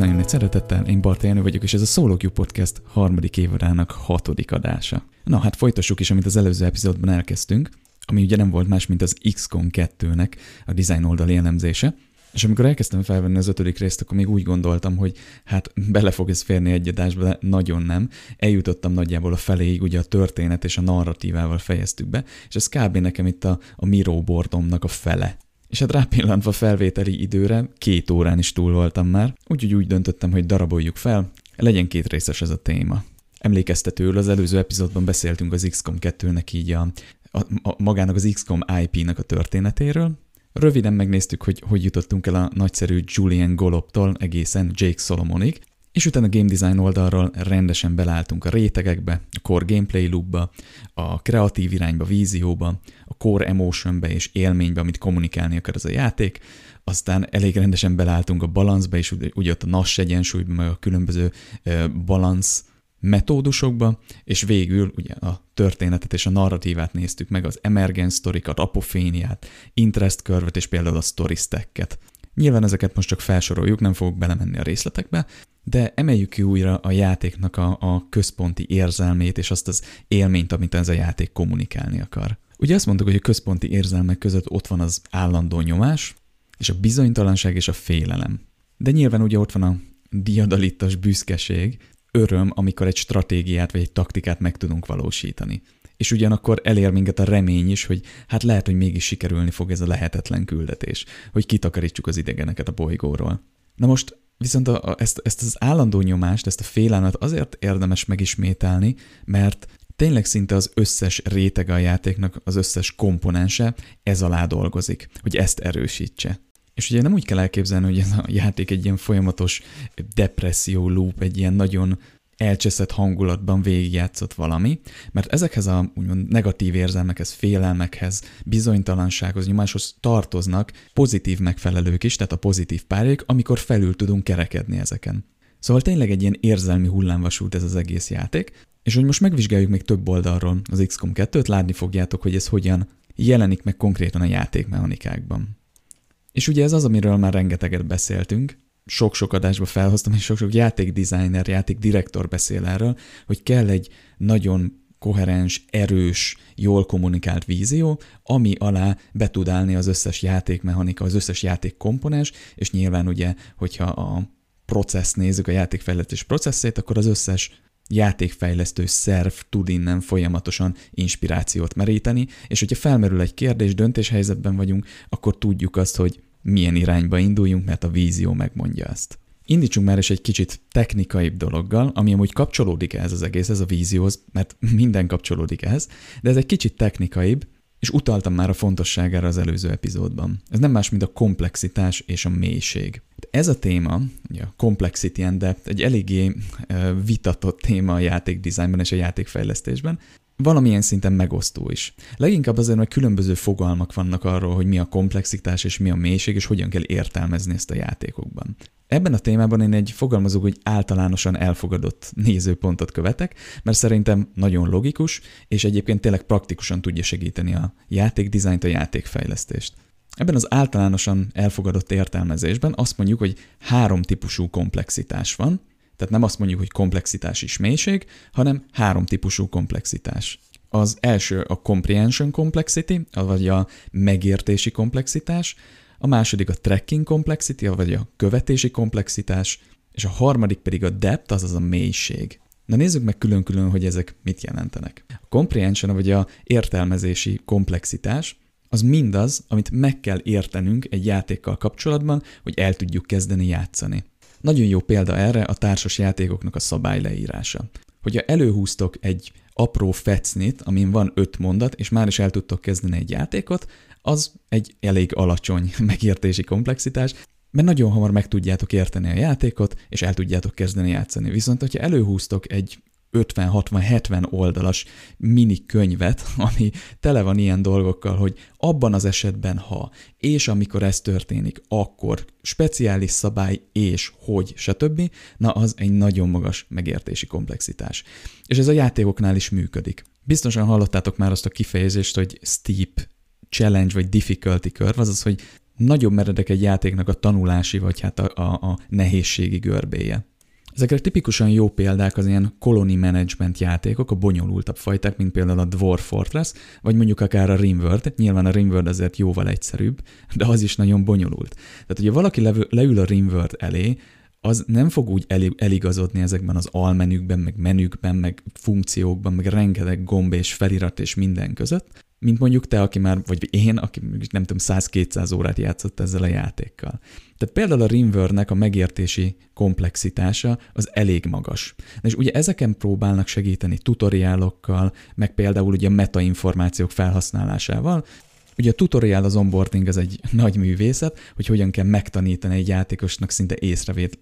Nagyon nagy szeretettel, én Barta Jenő vagyok, és ez a Solo Q Podcast harmadik évadának hatodik adása. Na hát folytassuk is, amit az előző epizódban elkezdtünk, ami ugye nem volt más, mint az XCOM 2-nek a design oldal jellemzése, és amikor elkezdtem felvenni az ötödik részt, akkor még úgy gondoltam, hogy hát bele fog ez férni egy adásba, de nagyon nem. Eljutottam nagyjából a feléig, ugye a történet és a narratívával fejeztük be, és ez kb. nekem itt a, a Miro bordomnak a fele. És hát rápillantva felvételi időre, két órán is túl voltam már, úgyhogy úgy döntöttem, hogy daraboljuk fel, legyen két részes ez a téma. Emlékeztetőül az előző epizódban beszéltünk az XCOM 2-nek így a, a, a magának az XCOM IP-nak a történetéről, Röviden megnéztük, hogy hogy jutottunk el a nagyszerű Julian Goloptól egészen Jake Solomonig, és utána a game design oldalról rendesen belálltunk a rétegekbe, a core gameplay loopba, a kreatív irányba, vízióba, a core emotionbe és élménybe, amit kommunikálni akar ez a játék, aztán elég rendesen belálltunk a balanszba, és ugye ott a NAS egyensúlyban, meg a különböző balansz metódusokba, és végül ugye a történetet és a narratívát néztük meg, az emergence sztorikat, apoféniát, interest curve és például a story stack-et. Nyilván ezeket most csak felsoroljuk, nem fogok belemenni a részletekbe, de emeljük ki újra a játéknak a, a központi érzelmét és azt az élményt, amit ez a játék kommunikálni akar. Ugye azt mondtuk, hogy a központi érzelmek között ott van az állandó nyomás, és a bizonytalanság és a félelem. De nyilván ugye ott van a diadalittas büszkeség, öröm, amikor egy stratégiát vagy egy taktikát meg tudunk valósítani. És ugyanakkor elér minket a remény is, hogy hát lehet, hogy mégis sikerülni fog ez a lehetetlen küldetés, hogy kitakarítsuk az idegeneket a bolygóról. Na most viszont a, a, ezt, ezt az állandó nyomást, ezt a félelmet azért érdemes megismételni, mert tényleg szinte az összes rétege a játéknak, az összes komponense ez alá dolgozik, hogy ezt erősítse. És ugye nem úgy kell elképzelni, hogy ez a játék egy ilyen folyamatos depresszió loop, egy ilyen nagyon elcseszett hangulatban végigjátszott valami, mert ezekhez a úgymond negatív érzelmekhez, félelmekhez, bizonytalansághoz, nyomáshoz tartoznak pozitív megfelelők is, tehát a pozitív párjék, amikor felül tudunk kerekedni ezeken. Szóval tényleg egy ilyen érzelmi hullámvasút ez az egész játék, és hogy most megvizsgáljuk még több oldalról az XCOM 2-t, látni fogjátok, hogy ez hogyan jelenik meg konkrétan a játékmechanikákban. És ugye ez az, amiről már rengeteget beszéltünk, sok-sok adásba felhoztam, és sok-sok játékdesigner, játékdirektor beszél erről, hogy kell egy nagyon koherens, erős, jól kommunikált vízió, ami alá be tud állni az összes játékmechanika, az összes játékkomponens, és nyilván ugye, hogyha a processz nézzük, a játékfejlesztés processzét, akkor az összes játékfejlesztő szerv tud innen folyamatosan inspirációt meríteni, és hogyha felmerül egy kérdés, döntéshelyzetben vagyunk, akkor tudjuk azt, hogy milyen irányba induljunk, mert a vízió megmondja ezt. Indítsunk már is egy kicsit technikaibb dologgal, ami amúgy kapcsolódik ehhez az egész, ez a vízióhoz, mert minden kapcsolódik ehhez, de ez egy kicsit technikaibb, és utaltam már a fontosságára az előző epizódban. Ez nem más, mint a komplexitás és a mélység. Ez a téma, ugye a complexity and depth, egy eléggé vitatott téma a játékdizájnban és a játékfejlesztésben, valamilyen szinten megosztó is. Leginkább azért, mert különböző fogalmak vannak arról, hogy mi a komplexitás és mi a mélység, és hogyan kell értelmezni ezt a játékokban. Ebben a témában én egy fogalmazok, hogy általánosan elfogadott nézőpontot követek, mert szerintem nagyon logikus, és egyébként tényleg praktikusan tudja segíteni a játékdizájnt, a játékfejlesztést. Ebben az általánosan elfogadott értelmezésben azt mondjuk, hogy három típusú komplexitás van, tehát nem azt mondjuk, hogy komplexitás is mélység, hanem három típusú komplexitás. Az első a comprehension complexity, vagy a megértési komplexitás, a második a tracking complexity, vagy a követési komplexitás, és a harmadik pedig a depth, azaz a mélység. Na nézzük meg külön-külön, hogy ezek mit jelentenek. A comprehension, vagy a értelmezési komplexitás, az mindaz, amit meg kell értenünk egy játékkal kapcsolatban, hogy el tudjuk kezdeni játszani. Nagyon jó példa erre a társas játékoknak a szabály leírása. Hogyha előhúztok egy apró fecnit, amin van öt mondat, és már is el tudtok kezdeni egy játékot, az egy elég alacsony megértési komplexitás, mert nagyon hamar meg tudjátok érteni a játékot, és el tudjátok kezdeni játszani. Viszont, hogyha előhúztok egy 50-60-70 oldalas mini könyvet, ami tele van ilyen dolgokkal, hogy abban az esetben, ha, és amikor ez történik, akkor speciális szabály, és hogy, stb. Na, az egy nagyon magas megértési komplexitás. És ez a játékoknál is működik. Biztosan hallottátok már azt a kifejezést, hogy steep challenge vagy difficulty curve, azaz, hogy nagyobb meredek egy játéknak a tanulási, vagy hát a, a, a nehézségi görbéje. Ezekre tipikusan jó példák az ilyen colony management játékok, a bonyolultabb fajták, mint például a Dwarf Fortress, vagy mondjuk akár a Rimworld. Nyilván a Rimworld azért jóval egyszerűbb, de az is nagyon bonyolult. Tehát, hogyha valaki leül a Rimworld elé, az nem fog úgy eligazodni ezekben az almenükben, meg menükben, meg funkciókban, meg rengeteg gomb és felirat és minden között, mint mondjuk te, aki már, vagy én, aki nem tudom, 100-200 órát játszott ezzel a játékkal. Tehát például a Rimworld-nek a megértési komplexitása az elég magas. És ugye ezeken próbálnak segíteni tutoriálokkal, meg például ugye a metainformációk felhasználásával, Ugye a tutorial, az onboarding az egy nagy művészet, hogy hogyan kell megtanítani egy játékosnak szinte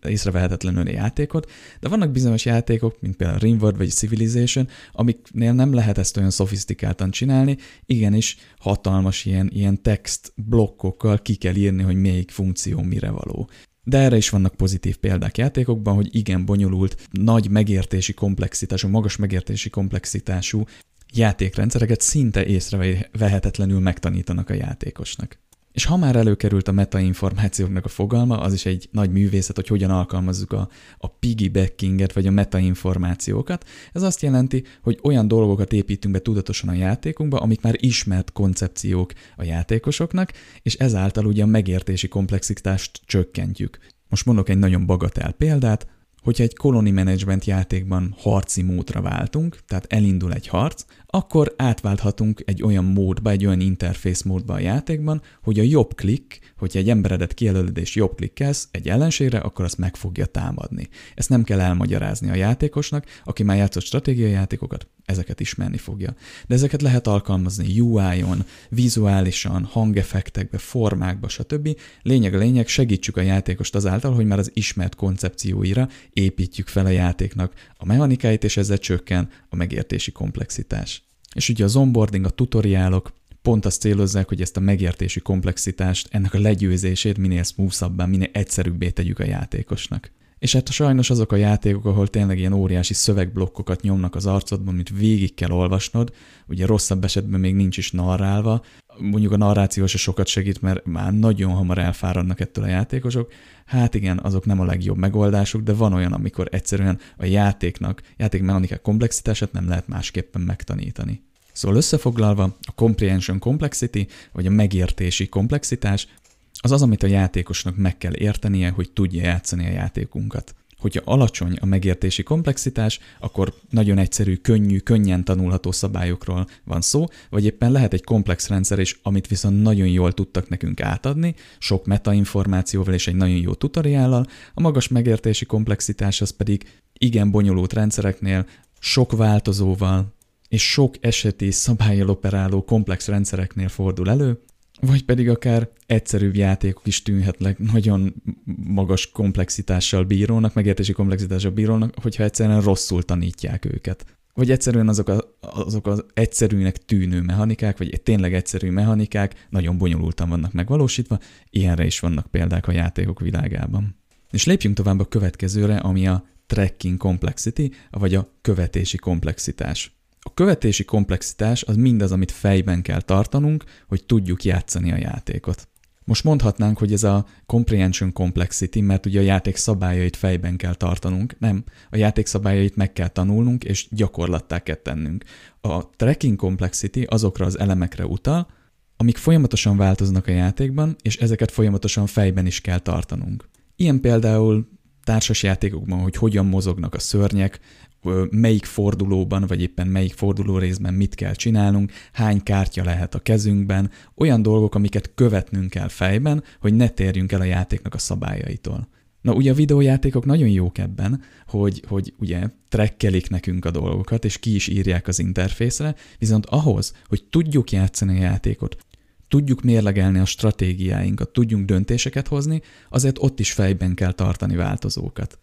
észrevehetetlenül a játékot, de vannak bizonyos játékok, mint például Rimworld vagy Civilization, amiknél nem lehet ezt olyan szofisztikáltan csinálni, igenis hatalmas ilyen, ilyen text blokkokkal ki kell írni, hogy melyik funkció mire való. De erre is vannak pozitív példák játékokban, hogy igen bonyolult, nagy megértési komplexitású, magas megértési komplexitású játékrendszereket szinte észrevehetetlenül megtanítanak a játékosnak. És ha már előkerült a metainformációknak a fogalma, az is egy nagy művészet, hogy hogyan alkalmazzuk a, a piggybackinget, vagy a metainformációkat. Ez azt jelenti, hogy olyan dolgokat építünk be tudatosan a játékunkba, amik már ismert koncepciók a játékosoknak, és ezáltal ugye a megértési komplexitást csökkentjük. Most mondok egy nagyon bagatel példát, hogyha egy colony management játékban harci módra váltunk, tehát elindul egy harc, akkor átválthatunk egy olyan módba, egy olyan interfész módba a játékban, hogy a jobb klik, hogyha egy emberedet kijelölöd és jobb klikkelsz egy ellenségre, akkor azt meg fogja támadni. Ezt nem kell elmagyarázni a játékosnak, aki már játszott stratégiai játékokat, ezeket ismerni fogja. De ezeket lehet alkalmazni UI-on, vizuálisan, hangeffektekbe, formákba, stb. Lényeg a lényeg, segítsük a játékost azáltal, hogy már az ismert koncepcióira építjük fel a játéknak a mechanikáit, és ezzel csökken a megértési komplexitás. És ugye az onboarding, a tutoriálok pont azt célozzák, hogy ezt a megértési komplexitást, ennek a legyőzését minél smoothsabbá, minél egyszerűbbé tegyük a játékosnak. És hát sajnos azok a játékok, ahol tényleg ilyen óriási szövegblokkokat nyomnak az arcodban, amit végig kell olvasnod, ugye rosszabb esetben még nincs is narrálva, mondjuk a narráció se sokat segít, mert már nagyon hamar elfáradnak ettől a játékosok. Hát igen, azok nem a legjobb megoldásuk, de van olyan, amikor egyszerűen a játéknak, játékmechanikák komplexitását nem lehet másképpen megtanítani. Szóval összefoglalva, a comprehension complexity, vagy a megértési komplexitás, az az, amit a játékosnak meg kell értenie, hogy tudja játszani a játékunkat. Hogyha alacsony a megértési komplexitás, akkor nagyon egyszerű, könnyű, könnyen tanulható szabályokról van szó, vagy éppen lehet egy komplex rendszer is, amit viszont nagyon jól tudtak nekünk átadni, sok metainformációval és egy nagyon jó tutoriállal, a magas megértési komplexitás az pedig igen bonyolult rendszereknél, sok változóval, és sok eseti szabályjal operáló komplex rendszereknél fordul elő, vagy pedig akár egyszerűbb játékok is tűnhetnek nagyon magas komplexitással bírónak, megértési komplexitással bírónak, hogyha egyszerűen rosszul tanítják őket. Vagy egyszerűen azok, a, azok az egyszerűnek tűnő mechanikák, vagy tényleg egyszerű mechanikák nagyon bonyolultan vannak megvalósítva, ilyenre is vannak példák a játékok világában. És lépjünk tovább a következőre, ami a tracking complexity, vagy a követési komplexitás. A követési komplexitás az mindaz, amit fejben kell tartanunk, hogy tudjuk játszani a játékot. Most mondhatnánk, hogy ez a comprehension complexity, mert ugye a játék szabályait fejben kell tartanunk. Nem, a játék szabályait meg kell tanulnunk, és gyakorlattá kell tennünk. A tracking complexity azokra az elemekre utal, amik folyamatosan változnak a játékban, és ezeket folyamatosan fejben is kell tartanunk. Ilyen például társas játékokban, hogy hogyan mozognak a szörnyek, melyik fordulóban, vagy éppen melyik forduló részben mit kell csinálnunk, hány kártya lehet a kezünkben, olyan dolgok, amiket követnünk kell fejben, hogy ne térjünk el a játéknak a szabályaitól. Na ugye a videójátékok nagyon jók ebben, hogy, hogy ugye trekkelik nekünk a dolgokat, és ki is írják az interfészre, viszont ahhoz, hogy tudjuk játszani a játékot, tudjuk mérlegelni a stratégiáinkat, tudjunk döntéseket hozni, azért ott is fejben kell tartani változókat.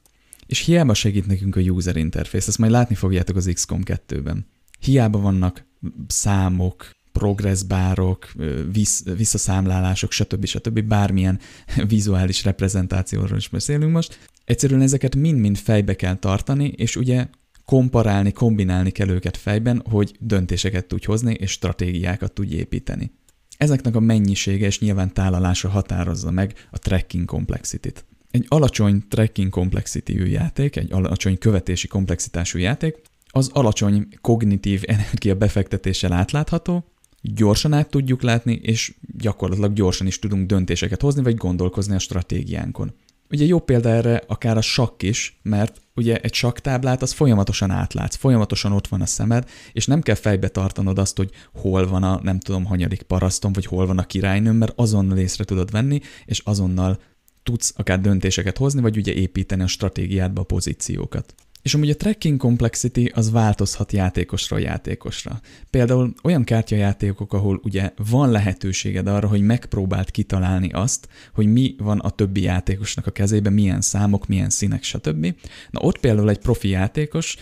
És hiába segít nekünk a user interface, ezt majd látni fogjátok az XCOM 2-ben. Hiába vannak számok, progresszbárok, vissz, visszaszámlálások, stb. stb. bármilyen vizuális reprezentációról is beszélünk most. Egyszerűen ezeket mind-mind fejbe kell tartani, és ugye komparálni, kombinálni kell őket fejben, hogy döntéseket tudj hozni, és stratégiákat tudj építeni. Ezeknek a mennyisége és nyilván tálalása határozza meg a tracking complexity-t. Egy alacsony tracking complexity játék, egy alacsony követési komplexitású játék, az alacsony kognitív energia befektetéssel átlátható, gyorsan át tudjuk látni, és gyakorlatilag gyorsan is tudunk döntéseket hozni, vagy gondolkozni a stratégiánkon. Ugye jó példa erre akár a sakk is, mert ugye egy sakktáblát az folyamatosan átlátsz, folyamatosan ott van a szemed, és nem kell fejbe tartanod azt, hogy hol van a nem tudom hanyadik parasztom, vagy hol van a királynőm, mert azonnal észre tudod venni, és azonnal tudsz akár döntéseket hozni, vagy ugye építeni a stratégiádba a pozíciókat. És amúgy a tracking complexity az változhat játékosra játékosra. Például olyan kártyajátékok, ahol ugye van lehetőséged arra, hogy megpróbált kitalálni azt, hogy mi van a többi játékosnak a kezében, milyen számok, milyen színek, stb. Na ott például egy profi játékos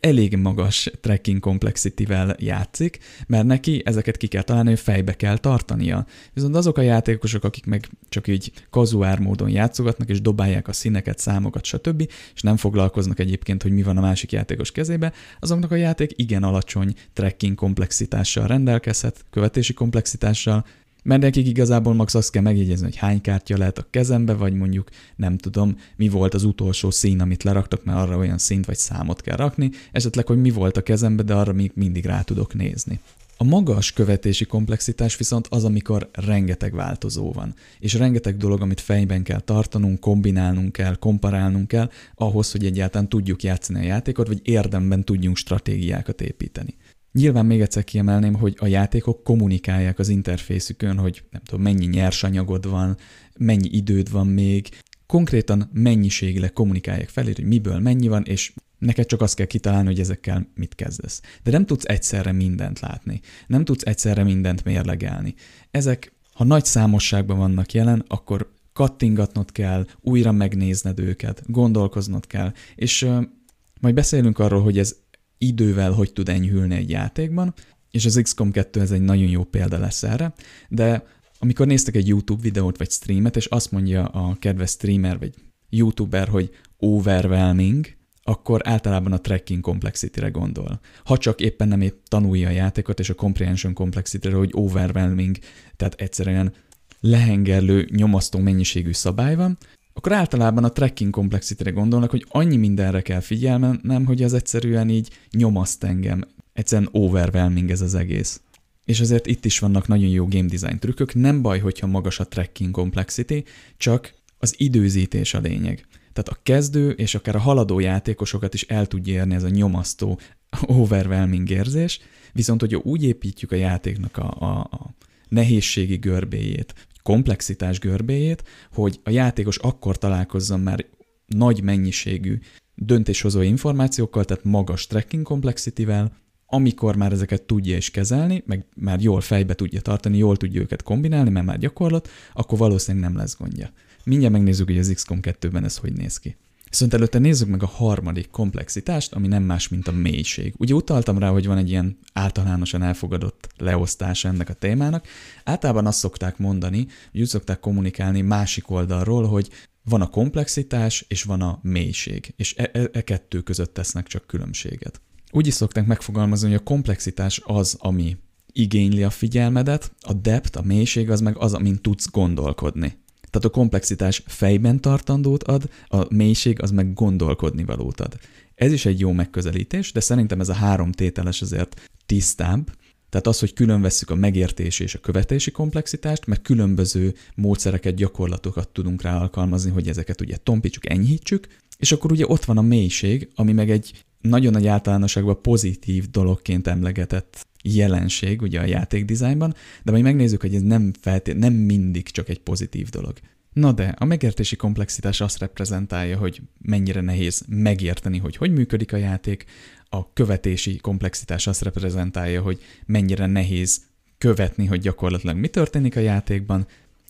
elég magas tracking complexity-vel játszik, mert neki ezeket ki kell találni, hogy fejbe kell tartania. Viszont azok a játékosok, akik meg csak így kazuár módon játszogatnak, és dobálják a színeket, számokat, stb., és nem foglalkoznak egyébként, hogy mi van a másik játékos kezébe, azoknak a játék igen alacsony tracking komplexitással rendelkezhet, követési komplexitással, mert nekik igazából max azt kell megjegyezni, hogy hány kártya lehet a kezembe, vagy mondjuk nem tudom, mi volt az utolsó szín, amit leraktak, mert arra olyan szint vagy számot kell rakni, esetleg, hogy mi volt a kezembe, de arra még mindig rá tudok nézni. A magas követési komplexitás viszont az, amikor rengeteg változó van, és rengeteg dolog, amit fejben kell tartanunk, kombinálnunk kell, komparálnunk kell, ahhoz, hogy egyáltalán tudjuk játszani a játékot, vagy érdemben tudjunk stratégiákat építeni. Nyilván még egyszer kiemelném, hogy a játékok kommunikálják az interfészükön, hogy nem tudom, mennyi nyersanyagod van, mennyi időd van még, konkrétan mennyiségileg kommunikálják felé, hogy miből mennyi van, és neked csak azt kell kitalálni, hogy ezekkel mit kezdesz. De nem tudsz egyszerre mindent látni, nem tudsz egyszerre mindent mérlegelni. Ezek, ha nagy számosságban vannak jelen, akkor kattingatnod kell, újra megnézned őket, gondolkoznod kell, és majd beszélünk arról, hogy ez idővel hogy tud enyhülni egy játékban, és az XCOM 2 ez egy nagyon jó példa lesz erre, de amikor néztek egy YouTube videót vagy streamet, és azt mondja a kedves streamer vagy YouTuber, hogy overwhelming, akkor általában a tracking complexity-re gondol. Ha csak éppen nem épp tanulja a játékot, és a comprehension complexity-re, hogy overwhelming, tehát egyszerűen lehengerlő, nyomasztó mennyiségű szabály van, akkor általában a tracking complexity gondolnak, hogy annyi mindenre kell figyelnem, hogy az egyszerűen így nyomaszt engem. Egyszerűen overwhelming ez az egész. És azért itt is vannak nagyon jó game design trükkök, nem baj, hogyha magas a tracking complexity, csak az időzítés a lényeg. Tehát a kezdő és akár a haladó játékosokat is el tudja érni ez a nyomasztó overwhelming érzés, viszont hogyha úgy építjük a játéknak a, a, a nehézségi görbéjét, komplexitás görbéjét, hogy a játékos akkor találkozzon már nagy mennyiségű döntéshozó információkkal, tehát magas tracking complexity-vel, amikor már ezeket tudja is kezelni, meg már jól fejbe tudja tartani, jól tudja őket kombinálni, mert már gyakorlat, akkor valószínűleg nem lesz gondja. Mindjárt megnézzük, hogy az XCOM 2-ben ez hogy néz ki. Viszont előtte nézzük meg a harmadik komplexitást, ami nem más, mint a mélység. Ugye utaltam rá, hogy van egy ilyen általánosan elfogadott leosztása ennek a témának. Általában azt szokták mondani, hogy úgy szokták kommunikálni másik oldalról, hogy van a komplexitás és van a mélység, és e, e, e kettő között tesznek csak különbséget. Úgy is szokták megfogalmazni, hogy a komplexitás az, ami igényli a figyelmedet, a depth, a mélység az meg az, amin tudsz gondolkodni. Tehát a komplexitás fejben tartandót ad, a mélység az meg gondolkodni valót ad. Ez is egy jó megközelítés, de szerintem ez a három tételes azért tisztább, tehát az, hogy külön vesszük a megértési és a követési komplexitást, mert különböző módszereket, gyakorlatokat tudunk rá alkalmazni, hogy ezeket ugye tompítsuk, enyhítsük, és akkor ugye ott van a mélység, ami meg egy nagyon nagy általánosságban pozitív dologként emlegetett jelenség ugye a játékdizájnban, de majd megnézzük, hogy ez nem, feltét, nem mindig csak egy pozitív dolog. Na de, a megértési komplexitás azt reprezentálja, hogy mennyire nehéz megérteni, hogy hogy működik a játék, a követési komplexitás azt reprezentálja, hogy mennyire nehéz követni, hogy gyakorlatilag mi történik a játékban,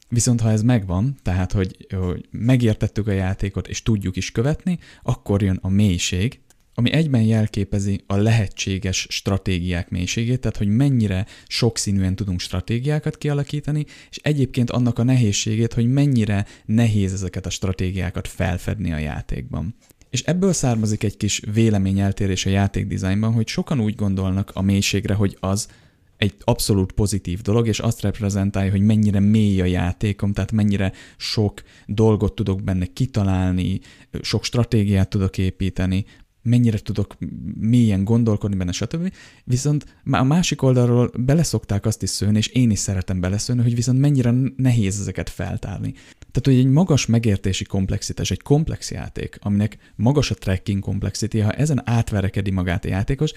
Viszont ha ez megvan, tehát hogy, hogy megértettük a játékot és tudjuk is követni, akkor jön a mélység, ami egyben jelképezi a lehetséges stratégiák mélységét, tehát hogy mennyire sokszínűen tudunk stratégiákat kialakítani, és egyébként annak a nehézségét, hogy mennyire nehéz ezeket a stratégiákat felfedni a játékban. És ebből származik egy kis véleményeltérés a játékdizájnban, hogy sokan úgy gondolnak a mélységre, hogy az egy abszolút pozitív dolog, és azt reprezentálja, hogy mennyire mély a játékom, tehát mennyire sok dolgot tudok benne kitalálni, sok stratégiát tudok építeni, mennyire tudok mélyen gondolkodni benne, stb. Viszont a másik oldalról beleszokták azt is szőni, és én is szeretem beleszőni, hogy viszont mennyire nehéz ezeket feltárni. Tehát, hogy egy magas megértési komplexitás, egy komplex játék, aminek magas a tracking complexity, ha ezen átverekedi magát a játékos,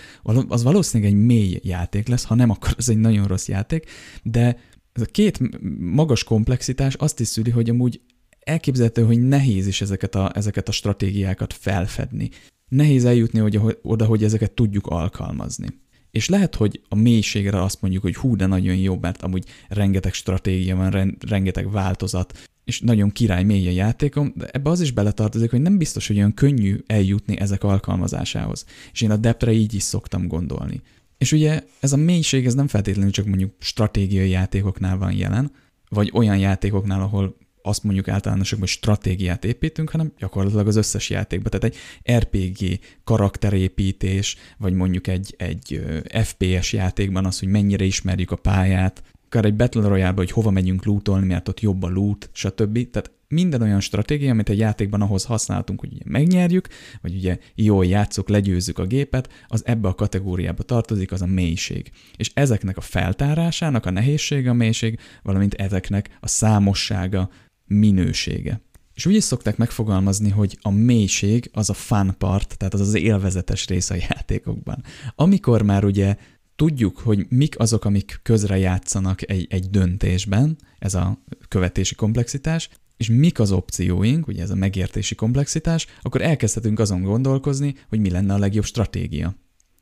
az valószínűleg egy mély játék lesz, ha nem, akkor az egy nagyon rossz játék, de ez a két magas komplexitás azt is szüli, hogy amúgy elképzelhető, hogy nehéz is ezeket a, ezeket a stratégiákat felfedni. Nehéz eljutni hogy, oda, hogy ezeket tudjuk alkalmazni. És lehet, hogy a mélységre azt mondjuk, hogy hú, de nagyon jó, mert amúgy rengeteg stratégia van, rengeteg változat, és nagyon király mély a játékom, de ebbe az is beletartozik, hogy nem biztos, hogy olyan könnyű eljutni ezek alkalmazásához. És én a depre így is szoktam gondolni. És ugye ez a mélység, ez nem feltétlenül csak mondjuk stratégiai játékoknál van jelen, vagy olyan játékoknál, ahol azt mondjuk általánosokban, hogy stratégiát építünk, hanem gyakorlatilag az összes játékban. Tehát egy RPG karakterépítés, vagy mondjuk egy, egy FPS játékban az, hogy mennyire ismerjük a pályát, akár egy Battle royale hogy hova megyünk lootolni, mert ott jobb a loot, stb. Tehát minden olyan stratégia, amit egy játékban ahhoz használtunk, hogy ugye megnyerjük, vagy ugye jól játszok, legyőzzük a gépet, az ebbe a kategóriába tartozik, az a mélység. És ezeknek a feltárásának a nehézsége a mélység, valamint ezeknek a számossága, minősége. És úgy is szokták megfogalmazni, hogy a mélység az a fun part, tehát az az élvezetes rész a játékokban. Amikor már ugye tudjuk, hogy mik azok, amik közre játszanak egy, egy döntésben, ez a követési komplexitás, és mik az opcióink, ugye ez a megértési komplexitás, akkor elkezdhetünk azon gondolkozni, hogy mi lenne a legjobb stratégia.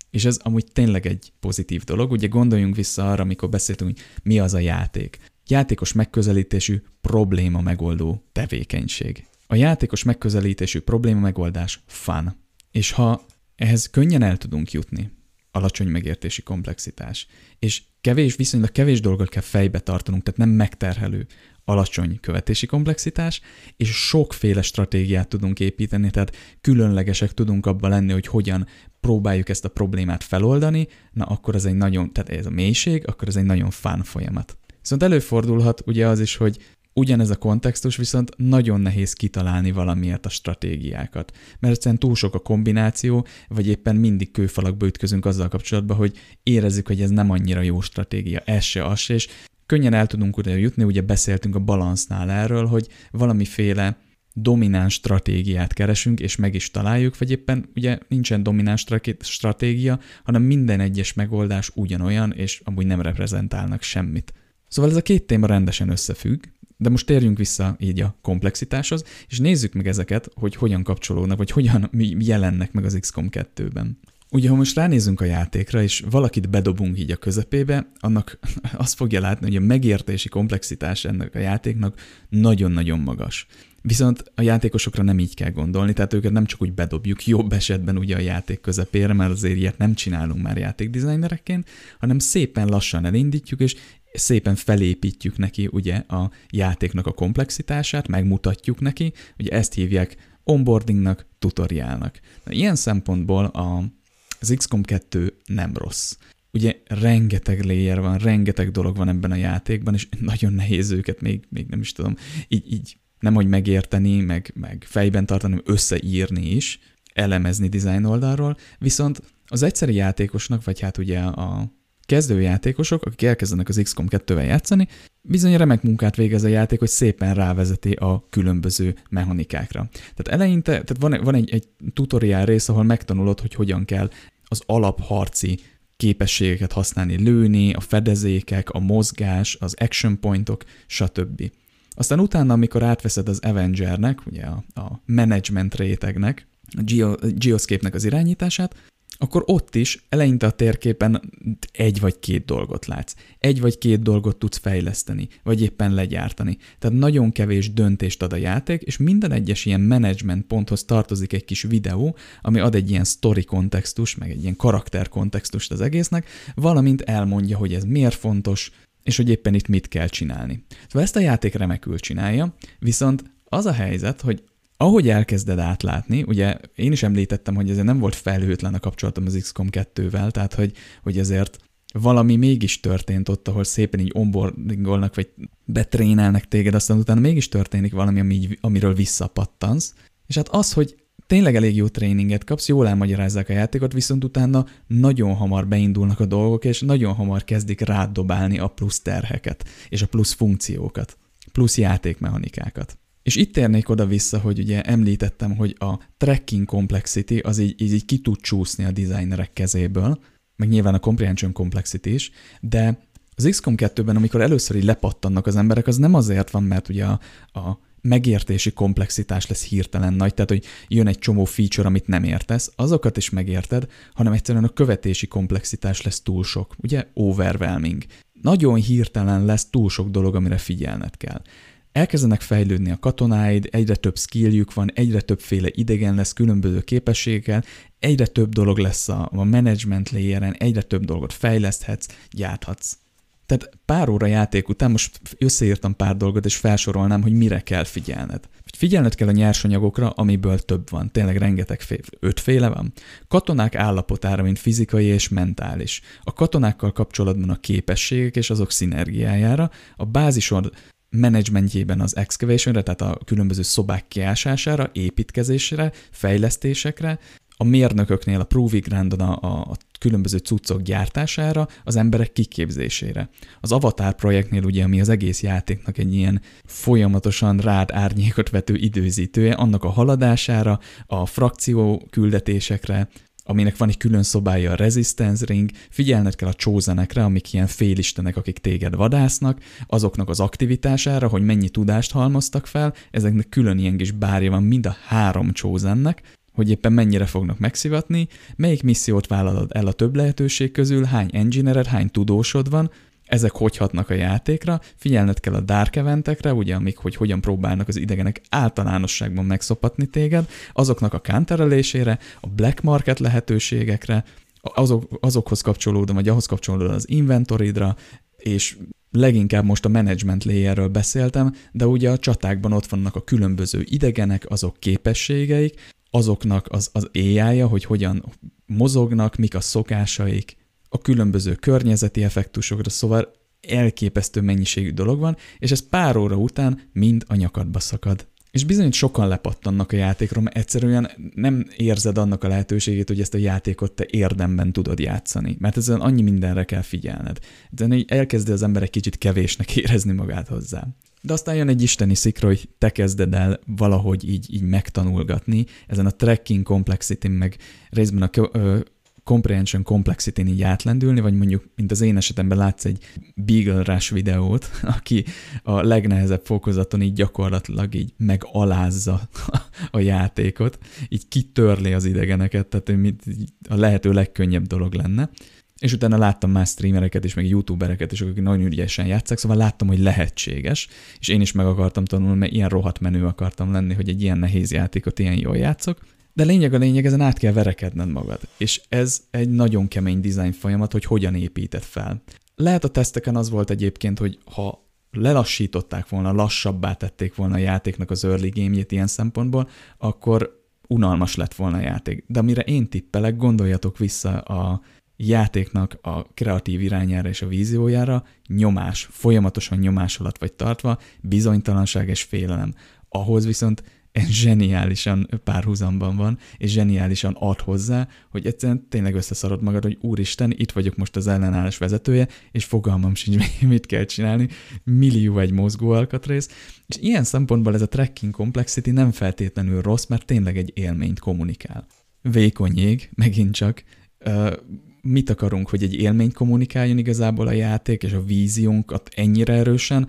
És ez amúgy tényleg egy pozitív dolog. Ugye gondoljunk vissza arra, amikor beszéltünk, hogy mi az a játék. Játékos megközelítésű probléma megoldó tevékenység. A játékos megközelítésű probléma megoldás fun. És ha ehhez könnyen el tudunk jutni, alacsony megértési komplexitás. És kevés, viszonylag kevés dolgot kell fejbe tartanunk, tehát nem megterhelő alacsony követési komplexitás, és sokféle stratégiát tudunk építeni, tehát különlegesek tudunk abban lenni, hogy hogyan próbáljuk ezt a problémát feloldani, na akkor ez egy nagyon, tehát ez a mélység, akkor ez egy nagyon fán folyamat. Viszont előfordulhat ugye az is, hogy Ugyanez a kontextus viszont nagyon nehéz kitalálni valamiért a stratégiákat, mert egyszerűen túl sok a kombináció, vagy éppen mindig kőfalakba ütközünk azzal kapcsolatban, hogy érezzük, hogy ez nem annyira jó stratégia, ez se, az se, és könnyen el tudunk oda jutni, ugye beszéltünk a balansznál erről, hogy valamiféle domináns stratégiát keresünk, és meg is találjuk, vagy éppen ugye nincsen domináns stratégia, hanem minden egyes megoldás ugyanolyan, és amúgy nem reprezentálnak semmit. Szóval ez a két téma rendesen összefügg, de most térjünk vissza így a komplexitáshoz, és nézzük meg ezeket, hogy hogyan kapcsolódnak, vagy hogyan jelennek meg az XCOM 2-ben. Ugye, ha most ránézünk a játékra, és valakit bedobunk így a közepébe, annak azt fogja látni, hogy a megértési komplexitás ennek a játéknak nagyon-nagyon magas. Viszont a játékosokra nem így kell gondolni, tehát őket nem csak úgy bedobjuk, jobb esetben ugye a játék közepére, mert azért ilyet nem csinálunk már játékdesignerekként, hanem szépen lassan elindítjuk, és szépen felépítjük neki ugye a játéknak a komplexitását, megmutatjuk neki, ugye ezt hívják onboardingnak, tutoriálnak. Na, ilyen szempontból a, az XCOM 2 nem rossz. Ugye rengeteg layer van, rengeteg dolog van ebben a játékban, és nagyon nehéz őket még, még nem is tudom, így, így nem hogy megérteni, meg, meg fejben tartani, összeírni is, elemezni design oldalról, viszont az egyszeri játékosnak, vagy hát ugye a kezdőjátékosok, akik elkezdenek az XCOM 2-vel játszani, bizony remek munkát végez a játék, hogy szépen rávezeti a különböző mechanikákra. Tehát eleinte, tehát van, van egy, egy tutoriál rész, ahol megtanulod, hogy hogyan kell az alapharci képességeket használni, lőni, a fedezékek, a mozgás, az action pointok, stb. Aztán utána, amikor átveszed az Avengernek, ugye a, a management rétegnek, a Geo, Geoscape-nek az irányítását, akkor ott is eleinte a térképen egy vagy két dolgot látsz. Egy vagy két dolgot tudsz fejleszteni, vagy éppen legyártani. Tehát nagyon kevés döntést ad a játék, és minden egyes ilyen management ponthoz tartozik egy kis videó, ami ad egy ilyen story kontextus, meg egy ilyen karakter kontextust az egésznek, valamint elmondja, hogy ez miért fontos, és hogy éppen itt mit kell csinálni. Szóval ezt a játék remekül csinálja, viszont az a helyzet, hogy ahogy elkezded átlátni, ugye én is említettem, hogy ezért nem volt felhőtlen a kapcsolatom az XCOM 2-vel, tehát hogy, hogy ezért valami mégis történt ott, ahol szépen így onboardingolnak, vagy betrénelnek téged, aztán utána mégis történik valami, ami, amiről visszapattansz. És hát az, hogy tényleg elég jó tréninget kapsz, jól elmagyarázzák a játékot, viszont utána nagyon hamar beindulnak a dolgok, és nagyon hamar kezdik rádobálni a plusz terheket, és a plusz funkciókat, plusz játékmechanikákat. És itt térnék oda-vissza, hogy ugye említettem, hogy a tracking complexity az így, így, így ki tud csúszni a designerek kezéből, meg nyilván a comprehension complexity is, de az XCOM 2-ben, amikor először így lepattannak az emberek, az nem azért van, mert ugye a, a megértési komplexitás lesz hirtelen nagy, tehát hogy jön egy csomó feature, amit nem értesz, azokat is megérted, hanem egyszerűen a követési komplexitás lesz túl sok, ugye overwhelming. Nagyon hirtelen lesz túl sok dolog, amire figyelned kell. Elkezdenek fejlődni a katonáid, egyre több skilljük van, egyre többféle idegen lesz különböző képességekkel, egyre több dolog lesz a, a management layeren, egyre több dolgot fejleszthetsz, gyárthatsz. Tehát pár óra játék után most összeírtam pár dolgot, és felsorolnám, hogy mire kell figyelned. Figyelned kell a nyersanyagokra, amiből több van, tényleg rengeteg fél, ötféle van. Katonák állapotára, mint fizikai és mentális. A katonákkal kapcsolatban a képességek és azok szinergiájára, a bázisod menedzsmentjében az excavationre, tehát a különböző szobák kiásására, építkezésre, fejlesztésekre, a mérnököknél a Proving Groundon a, a különböző cuccok gyártására, az emberek kiképzésére. Az Avatar projektnél ugye, ami az egész játéknak egy ilyen folyamatosan rád árnyékot vető időzítője, annak a haladására, a frakció küldetésekre, aminek van egy külön szobája a Resistance Ring, figyelned kell a csózenekre, amik ilyen félistenek, akik téged vadásznak, azoknak az aktivitására, hogy mennyi tudást halmoztak fel, ezeknek külön ilyen kis bárja van mind a három csózennek, hogy éppen mennyire fognak megszivatni, melyik missziót vállalod el a több lehetőség közül, hány engineered, hány tudósod van, ezek hogy hatnak a játékra, figyelned kell a dark eventekre, ugye, amik hogy hogyan próbálnak az idegenek általánosságban megszopatni téged, azoknak a counterelésére, a black market lehetőségekre, azok, azokhoz kapcsolódom, vagy ahhoz kapcsolódom az inventoridra, és leginkább most a management layerről beszéltem, de ugye a csatákban ott vannak a különböző idegenek, azok képességeik, azoknak az, az éjjája, hogy hogyan mozognak, mik a szokásaik, a különböző környezeti effektusokra, szóval elképesztő mennyiségű dolog van, és ez pár óra után mind a nyakadba szakad. És bizony sokan lepattannak a játékról, mert egyszerűen nem érzed annak a lehetőségét, hogy ezt a játékot te érdemben tudod játszani, mert ezen annyi mindenre kell figyelned. De elkezdi az ember egy kicsit kevésnek érezni magát hozzá. De aztán jön egy isteni szikra, hogy te kezded el valahogy így, így megtanulgatni, ezen a tracking complexity meg részben a comprehension complexity így átlendülni, vagy mondjuk, mint az én esetemben látsz egy Beagle Rush videót, aki a legnehezebb fokozaton így gyakorlatilag így megalázza a játékot, így kitörli az idegeneket, tehát a lehető legkönnyebb dolog lenne. És utána láttam más streamereket is, meg youtubereket is, akik nagyon ügyesen játszák, szóval láttam, hogy lehetséges, és én is meg akartam tanulni, mert ilyen rohadt menő akartam lenni, hogy egy ilyen nehéz játékot ilyen jól játszok. De lényeg a lényeg, ezen át kell verekedned magad. És ez egy nagyon kemény design folyamat, hogy hogyan építed fel. Lehet a teszteken az volt egyébként, hogy ha lelassították volna, lassabbá tették volna a játéknak az early game ilyen szempontból, akkor unalmas lett volna a játék. De amire én tippelek, gondoljatok vissza a játéknak a kreatív irányára és a víziójára, nyomás, folyamatosan nyomás alatt vagy tartva, bizonytalanság és félelem. Ahhoz viszont zseniálisan párhuzamban van, és zseniálisan ad hozzá, hogy egyszerűen tényleg összeszarod magad, hogy úristen, itt vagyok most az ellenállás vezetője, és fogalmam sincs, mit kell csinálni, millió egy mozgó alkatrész, és ilyen szempontból ez a tracking complexity nem feltétlenül rossz, mert tényleg egy élményt kommunikál. Vékony jég, megint csak, mit akarunk, hogy egy élményt kommunikáljon igazából a játék, és a víziónkat ennyire erősen,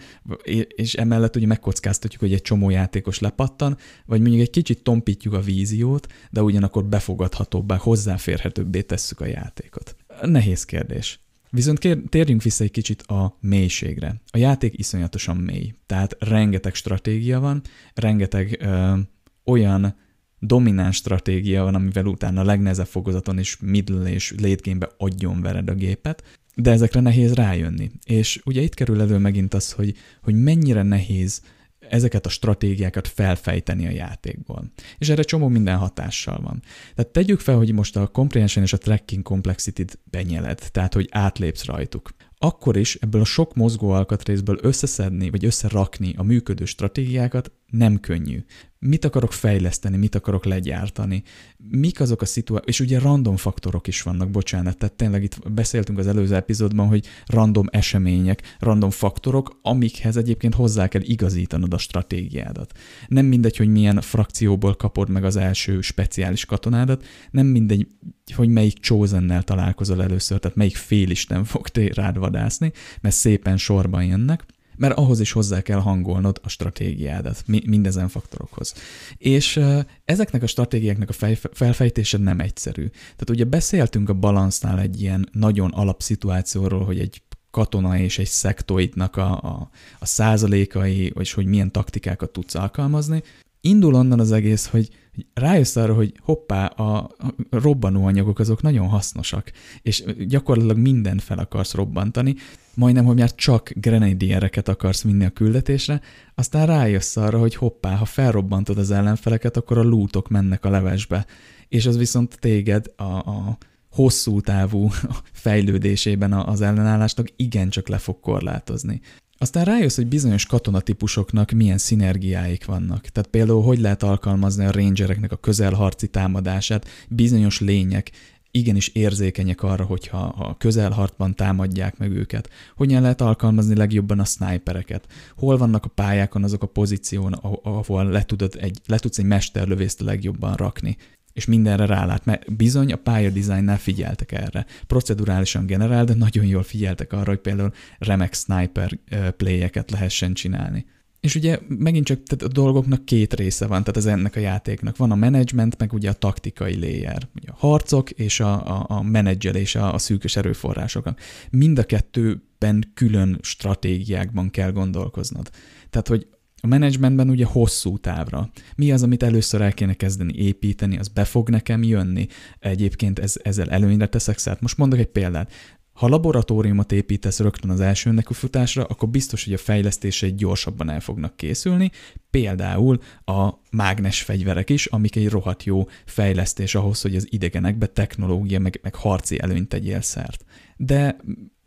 és emellett ugye megkockáztatjuk, hogy egy csomó játékos lepattan, vagy mondjuk egy kicsit tompítjuk a víziót, de ugyanakkor befogadhatóbbá, hozzáférhetőbbé tesszük a játékot. Nehéz kérdés. Viszont kér, térjünk vissza egy kicsit a mélységre. A játék iszonyatosan mély, tehát rengeteg stratégia van, rengeteg ö, olyan domináns stratégia van, amivel utána a legnehezebb fokozaton is middle és late game-be adjon vered a gépet, de ezekre nehéz rájönni. És ugye itt kerül elő megint az, hogy, hogy mennyire nehéz ezeket a stratégiákat felfejteni a játékból. És erre csomó minden hatással van. Tehát tegyük fel, hogy most a comprehension és a tracking complexity-t benyeled, tehát hogy átlépsz rajtuk akkor is ebből a sok mozgó alkatrészből összeszedni, vagy összerakni a működő stratégiákat nem könnyű. Mit akarok fejleszteni, mit akarok legyártani, mik azok a szituációk, és ugye random faktorok is vannak, bocsánat, tehát tényleg itt beszéltünk az előző epizódban, hogy random események, random faktorok, amikhez egyébként hozzá kell igazítanod a stratégiádat. Nem mindegy, hogy milyen frakcióból kapod meg az első speciális katonádat, nem mindegy, hogy melyik chosennel találkozol először, tehát melyik félisten fog rád vadászni, mert szépen sorban jönnek, mert ahhoz is hozzá kell hangolnod a stratégiádat, mindezen faktorokhoz. És ezeknek a stratégiáknak a felfejtése nem egyszerű. Tehát ugye beszéltünk a balansznál egy ilyen nagyon alapszituációról, hogy egy katona és egy szektoidnak a, a, a százalékai, vagy hogy milyen taktikákat tudsz alkalmazni. Indul onnan az egész, hogy rájössz arra, hogy hoppá, a robbanóanyagok azok nagyon hasznosak, és gyakorlatilag minden fel akarsz robbantani, majdnem, hogy már csak grenadiereket akarsz vinni a küldetésre, aztán rájössz arra, hogy hoppá, ha felrobbantod az ellenfeleket, akkor a lútok mennek a levesbe, és az viszont téged a, a hosszú távú fejlődésében az ellenállásnak igencsak le fog korlátozni. Aztán rájössz, hogy bizonyos katonatípusoknak milyen szinergiáik vannak. Tehát például hogy lehet alkalmazni a rangereknek a közelharci támadását, bizonyos lények igenis érzékenyek arra, hogyha a közelhartban támadják meg őket. Hogyan lehet alkalmazni legjobban a snipereket? Hol vannak a pályákon azok a pozíción, ahol le, tudod egy, le tudsz egy mesterlövészt legjobban rakni? és mindenre rálát, mert bizony a pályadizájnnál figyeltek erre. Procedurálisan generál, de nagyon jól figyeltek arra, hogy például remek sniper playeket lehessen csinálni. És ugye megint csak tehát a dolgoknak két része van, tehát ez ennek a játéknak. Van a management, meg ugye a taktikai layer, ugye a harcok és a, a, a menedzselés, a, a szűkös erőforrások. Mind a kettőben külön stratégiákban kell gondolkoznod. Tehát, hogy a menedzsmentben ugye hosszú távra. Mi az, amit először el kéne kezdeni építeni, az be fog nekem jönni. Egyébként ez, ezzel előnyre teszek szert. Most mondok egy példát. Ha laboratóriumot építesz rögtön az első nekifutásra, akkor biztos, hogy a fejlesztései gyorsabban el fognak készülni, például a mágnes fegyverek is, amik egy rohadt jó fejlesztés ahhoz, hogy az idegenekbe technológia meg, meg harci előnyt tegyél szert. De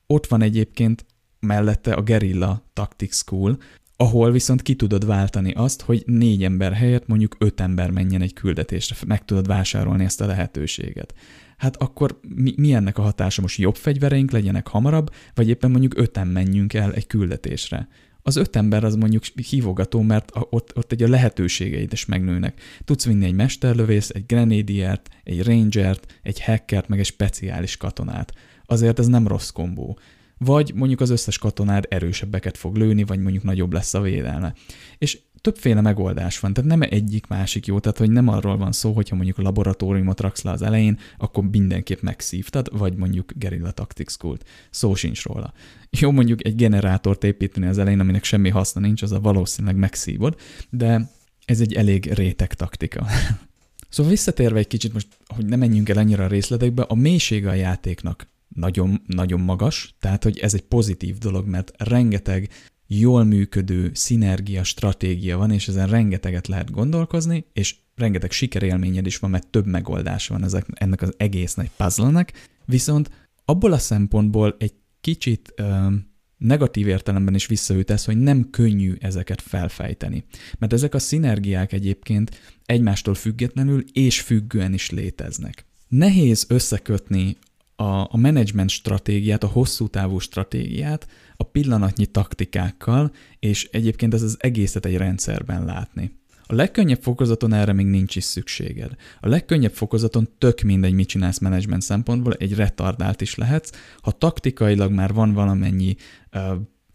ott van egyébként mellette a Guerrilla Tactics School, ahol viszont ki tudod váltani azt, hogy négy ember helyett mondjuk öt ember menjen egy küldetésre, meg tudod vásárolni ezt a lehetőséget. Hát akkor mi, mi ennek a hatása? Most jobb fegyvereink legyenek hamarabb, vagy éppen mondjuk öten menjünk el egy küldetésre? Az öt ember az mondjuk hívogató, mert ott, ott egy a lehetőségeid is megnőnek. Tudsz vinni egy mesterlövész, egy grenadiert, egy rangert, egy hackert, meg egy speciális katonát. Azért ez nem rossz kombó vagy mondjuk az összes katonád erősebbeket fog lőni, vagy mondjuk nagyobb lesz a védelme. És többféle megoldás van, tehát nem egyik másik jó, tehát hogy nem arról van szó, hogyha mondjuk a laboratóriumot raksz le az elején, akkor mindenképp megszívtad, vagy mondjuk Guerilla Tactics School-t. Szó sincs róla. Jó mondjuk egy generátort építeni az elején, aminek semmi haszna nincs, az a valószínűleg megszívod, de ez egy elég réteg taktika. Szóval visszatérve egy kicsit most, hogy ne menjünk el ennyire a részletekbe, a mélysége a játéknak nagyon, nagyon magas, tehát hogy ez egy pozitív dolog, mert rengeteg jól működő szinergia, stratégia van, és ezen rengeteget lehet gondolkozni, és rengeteg sikerélményed is van, mert több megoldás van ezek, ennek az egész nagy puzzle-nek, viszont abból a szempontból egy kicsit ö, negatív értelemben is visszaütesz, hogy nem könnyű ezeket felfejteni. Mert ezek a szinergiák egyébként egymástól függetlenül és függően is léteznek. Nehéz összekötni a, a menedzsment stratégiát, a hosszú távú stratégiát a pillanatnyi taktikákkal, és egyébként ez az egészet egy rendszerben látni. A legkönnyebb fokozaton erre még nincs is szükséged. A legkönnyebb fokozaton tök mindegy, mit csinálsz menedzsment szempontból, egy retardált is lehetsz. Ha taktikailag már van valamennyi uh,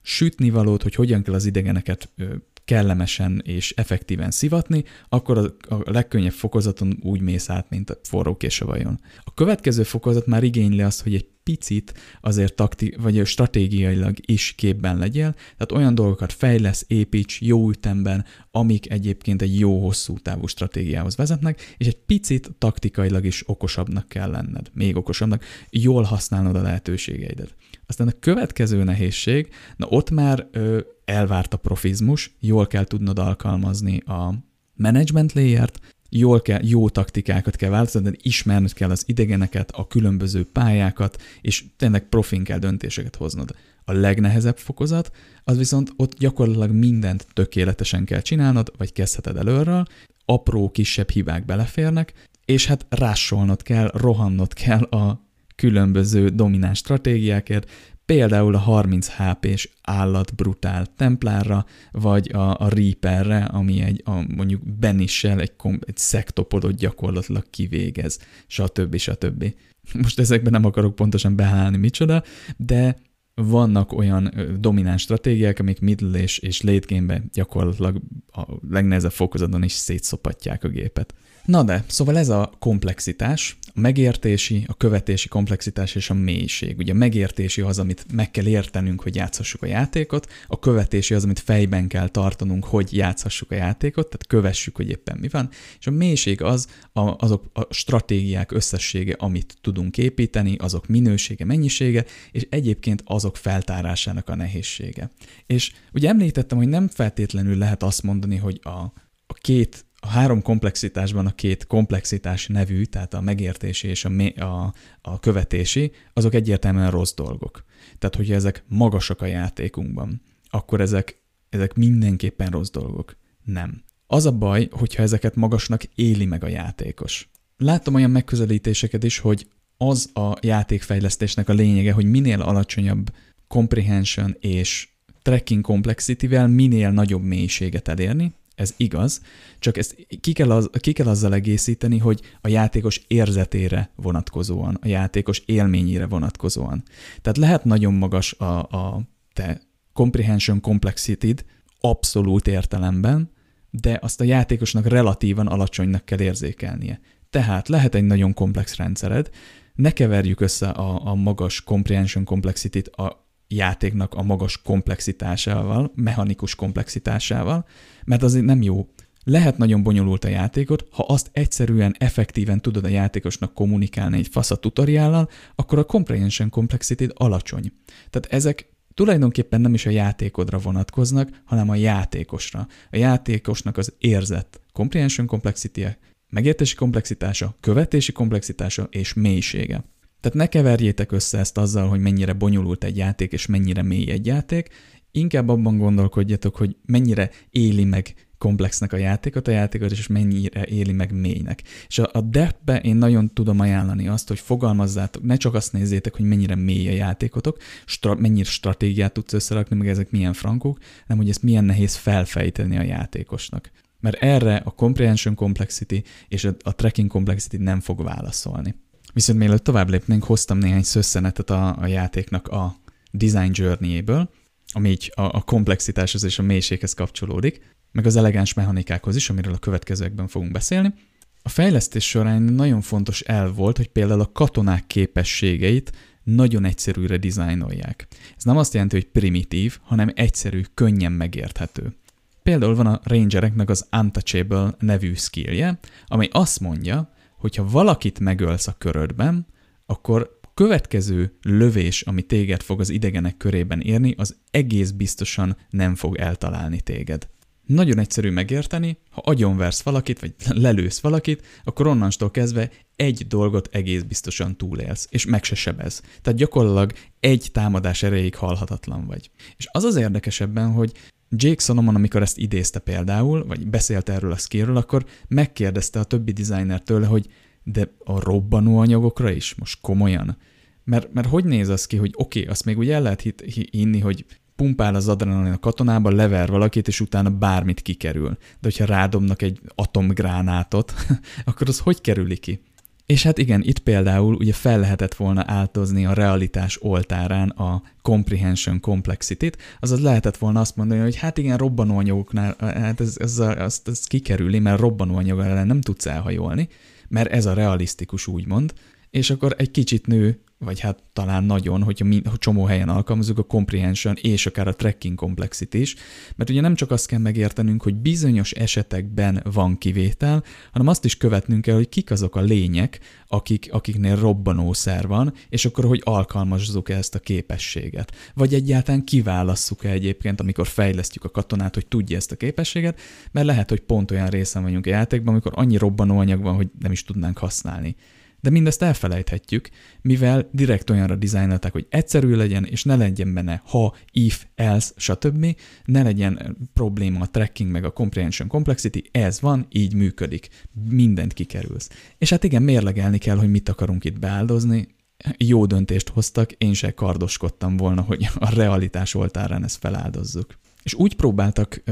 sütnivalót, hogy hogyan kell az idegeneket uh, kellemesen és effektíven szivatni, akkor a, legkönnyebb fokozaton úgy mész át, mint a forró vajon. A következő fokozat már igényli azt, hogy egy picit azért takti, vagy stratégiailag is képben legyél, tehát olyan dolgokat fejlesz, építs jó ütemben, amik egyébként egy jó hosszú távú stratégiához vezetnek, és egy picit taktikailag is okosabbnak kell lenned, még okosabbnak, jól használnod a lehetőségeidet. Aztán a következő nehézség, na ott már ö, elvárt a profizmus, jól kell tudnod alkalmazni a management layert, jól kell, jó taktikákat kell változtatni, ismerned kell az idegeneket, a különböző pályákat, és tényleg profin kell döntéseket hoznod. A legnehezebb fokozat, az viszont ott gyakorlatilag mindent tökéletesen kell csinálnod, vagy kezdheted előről, apró, kisebb hibák beleférnek, és hát rásolnod kell, rohannod kell a különböző domináns stratégiákért, például a 30 HP-s állat brutál templárra, vagy a, a Reaperre, ami egy a, mondjuk Benissel egy, kom, egy szektopodot gyakorlatilag kivégez, stb. stb. Most ezekben nem akarok pontosan beállni micsoda, de vannak olyan domináns stratégiák, amik middle és, és late game gyakorlatilag a legnehezebb fokozaton is szétszopatják a gépet. Na de, szóval ez a komplexitás, a megértési, a követési komplexitás és a mélység. Ugye a megértési az, amit meg kell értenünk, hogy játszhassuk a játékot, a követési az, amit fejben kell tartanunk, hogy játszhassuk a játékot, tehát kövessük, hogy éppen mi van, és a mélység az a, azok a stratégiák összessége, amit tudunk építeni, azok minősége, mennyisége, és egyébként azok feltárásának a nehézsége. És ugye említettem, hogy nem feltétlenül lehet azt mondani, hogy a, a két a három komplexitásban a két komplexitás nevű, tehát a megértési és a, a, a követési, azok egyértelműen rossz dolgok. Tehát, hogyha ezek magasak a játékunkban, akkor ezek, ezek mindenképpen rossz dolgok. Nem. Az a baj, hogyha ezeket magasnak éli meg a játékos. Láttam olyan megközelítéseket is, hogy az a játékfejlesztésnek a lényege, hogy minél alacsonyabb comprehension és tracking complexity-vel minél nagyobb mélységet elérni, ez igaz, csak ezt ki kell, az, ki kell azzal egészíteni, hogy a játékos érzetére vonatkozóan, a játékos élményére vonatkozóan. Tehát lehet nagyon magas a, a te comprehension complexity abszolút értelemben, de azt a játékosnak relatívan alacsonynak kell érzékelnie. Tehát lehet egy nagyon komplex rendszered, ne keverjük össze a, a magas comprehension complexity a játéknak a magas komplexitásával, mechanikus komplexitásával, mert azért nem jó. Lehet nagyon bonyolult a játékot, ha azt egyszerűen, effektíven tudod a játékosnak kommunikálni egy fasz a tutoriállal, akkor a comprehension complexity alacsony. Tehát ezek tulajdonképpen nem is a játékodra vonatkoznak, hanem a játékosra. A játékosnak az érzett comprehension complexity -e, megértési komplexitása, követési komplexitása és mélysége. Tehát ne keverjétek össze ezt azzal, hogy mennyire bonyolult egy játék, és mennyire mély egy játék, inkább abban gondolkodjatok, hogy mennyire éli meg komplexnek a játékot, a játékot, és mennyire éli meg mélynek. És a, a depth én nagyon tudom ajánlani azt, hogy fogalmazzátok, ne csak azt nézzétek, hogy mennyire mély a játékotok, stra, mennyire stratégiát tudsz összerakni, meg ezek milyen frankok, hanem hogy ezt milyen nehéz felfejteni a játékosnak. Mert erre a comprehension complexity és a, a tracking complexity nem fog válaszolni. Viszont mielőtt tovább lépnénk, hoztam néhány szösszenetet a, a játéknak a design journey-ből, ami így a, a komplexitáshoz és a mélységhez kapcsolódik, meg az elegáns mechanikákhoz is, amiről a következőekben fogunk beszélni. A fejlesztés során nagyon fontos el volt, hogy például a katonák képességeit nagyon egyszerűre dizájnolják. Ez nem azt jelenti, hogy primitív, hanem egyszerű, könnyen megérthető. Például van a rangereknek az Untouchable nevű skillje, amely azt mondja, hogyha valakit megölsz a körödben, akkor a következő lövés, ami téged fog az idegenek körében érni, az egész biztosan nem fog eltalálni téged. Nagyon egyszerű megérteni, ha agyonversz valakit, vagy lelősz valakit, akkor onnantól kezdve egy dolgot egész biztosan túlélsz, és meg se sebez. Tehát gyakorlatilag egy támadás erejéig halhatatlan vagy. És az az érdekesebben, hogy Jake Solomon, amikor ezt idézte például, vagy beszélt erről a skillről, akkor megkérdezte a többi designer tőle, hogy de a robbanó anyagokra is? Most komolyan? Mert, mert hogy néz az ki, hogy oké, okay, azt még úgy el lehet hit, hinni, hogy pumpál az adrenalin a katonába, lever valakit, és utána bármit kikerül. De hogyha rádobnak egy atomgránátot, akkor az hogy kerüli ki? És hát igen, itt például ugye fel lehetett volna áltozni a realitás oltárán a comprehension complexity-t, azaz lehetett volna azt mondani, hogy hát igen, robbanóanyagoknál, hát ez, ez, ez, ez, kikerüli, mert robbanóanyag ellen nem tudsz elhajolni, mert ez a realisztikus úgymond, és akkor egy kicsit nő vagy hát talán nagyon, hogyha mi, hogy csomó helyen alkalmazunk a comprehension és akár a tracking complexity is, mert ugye nem csak azt kell megértenünk, hogy bizonyos esetekben van kivétel, hanem azt is követnünk kell, hogy kik azok a lények, akik, akiknél robbanószer van, és akkor, hogy alkalmazzuk ezt a képességet. Vagy egyáltalán kiválasszuk-e egyébként, amikor fejlesztjük a katonát, hogy tudja ezt a képességet, mert lehet, hogy pont olyan részen vagyunk a játékban, amikor annyi robbanóanyag van, hogy nem is tudnánk használni. De mindezt elfelejthetjük, mivel direkt olyanra dizájnolták, hogy egyszerű legyen, és ne legyen benne ha, if, else, stb. Ne legyen probléma a tracking meg a comprehension complexity, ez van, így működik. Mindent kikerülsz. És hát igen, mérlegelni kell, hogy mit akarunk itt beáldozni, jó döntést hoztak, én se kardoskodtam volna, hogy a realitás oltárán ezt feláldozzuk. És úgy próbáltak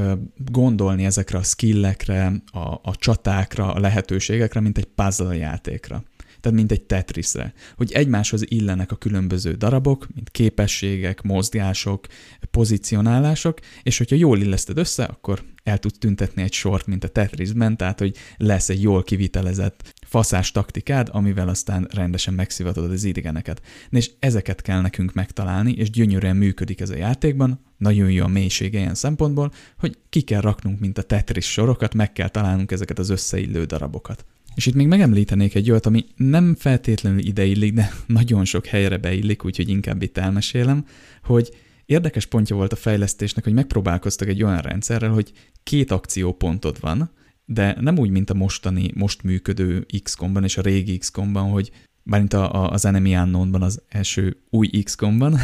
gondolni ezekre a skillekre, a, a csatákra, a lehetőségekre, mint egy puzzle játékra tehát mint egy Tetrisre, hogy egymáshoz illenek a különböző darabok, mint képességek, mozgások, pozicionálások, és hogyha jól illeszted össze, akkor el tudsz tüntetni egy sort, mint a Tetrisben, tehát hogy lesz egy jól kivitelezett faszás taktikád, amivel aztán rendesen megszivatod az idegeneket. Na és ezeket kell nekünk megtalálni, és gyönyörűen működik ez a játékban, nagyon jó a mélysége ilyen szempontból, hogy ki kell raknunk, mint a Tetris sorokat, meg kell találnunk ezeket az összeillő darabokat. És itt még megemlítenék egy olyat, ami nem feltétlenül ideillik, de nagyon sok helyre beillik, úgyhogy inkább itt elmesélem, hogy érdekes pontja volt a fejlesztésnek, hogy megpróbálkoztak egy olyan rendszerrel, hogy két akciópontod van, de nem úgy, mint a mostani, most működő XCOM-ban és a régi XCOM-ban, hogy bármint a, a, az Enemy Unknown-ban, az első új XCOM-ban,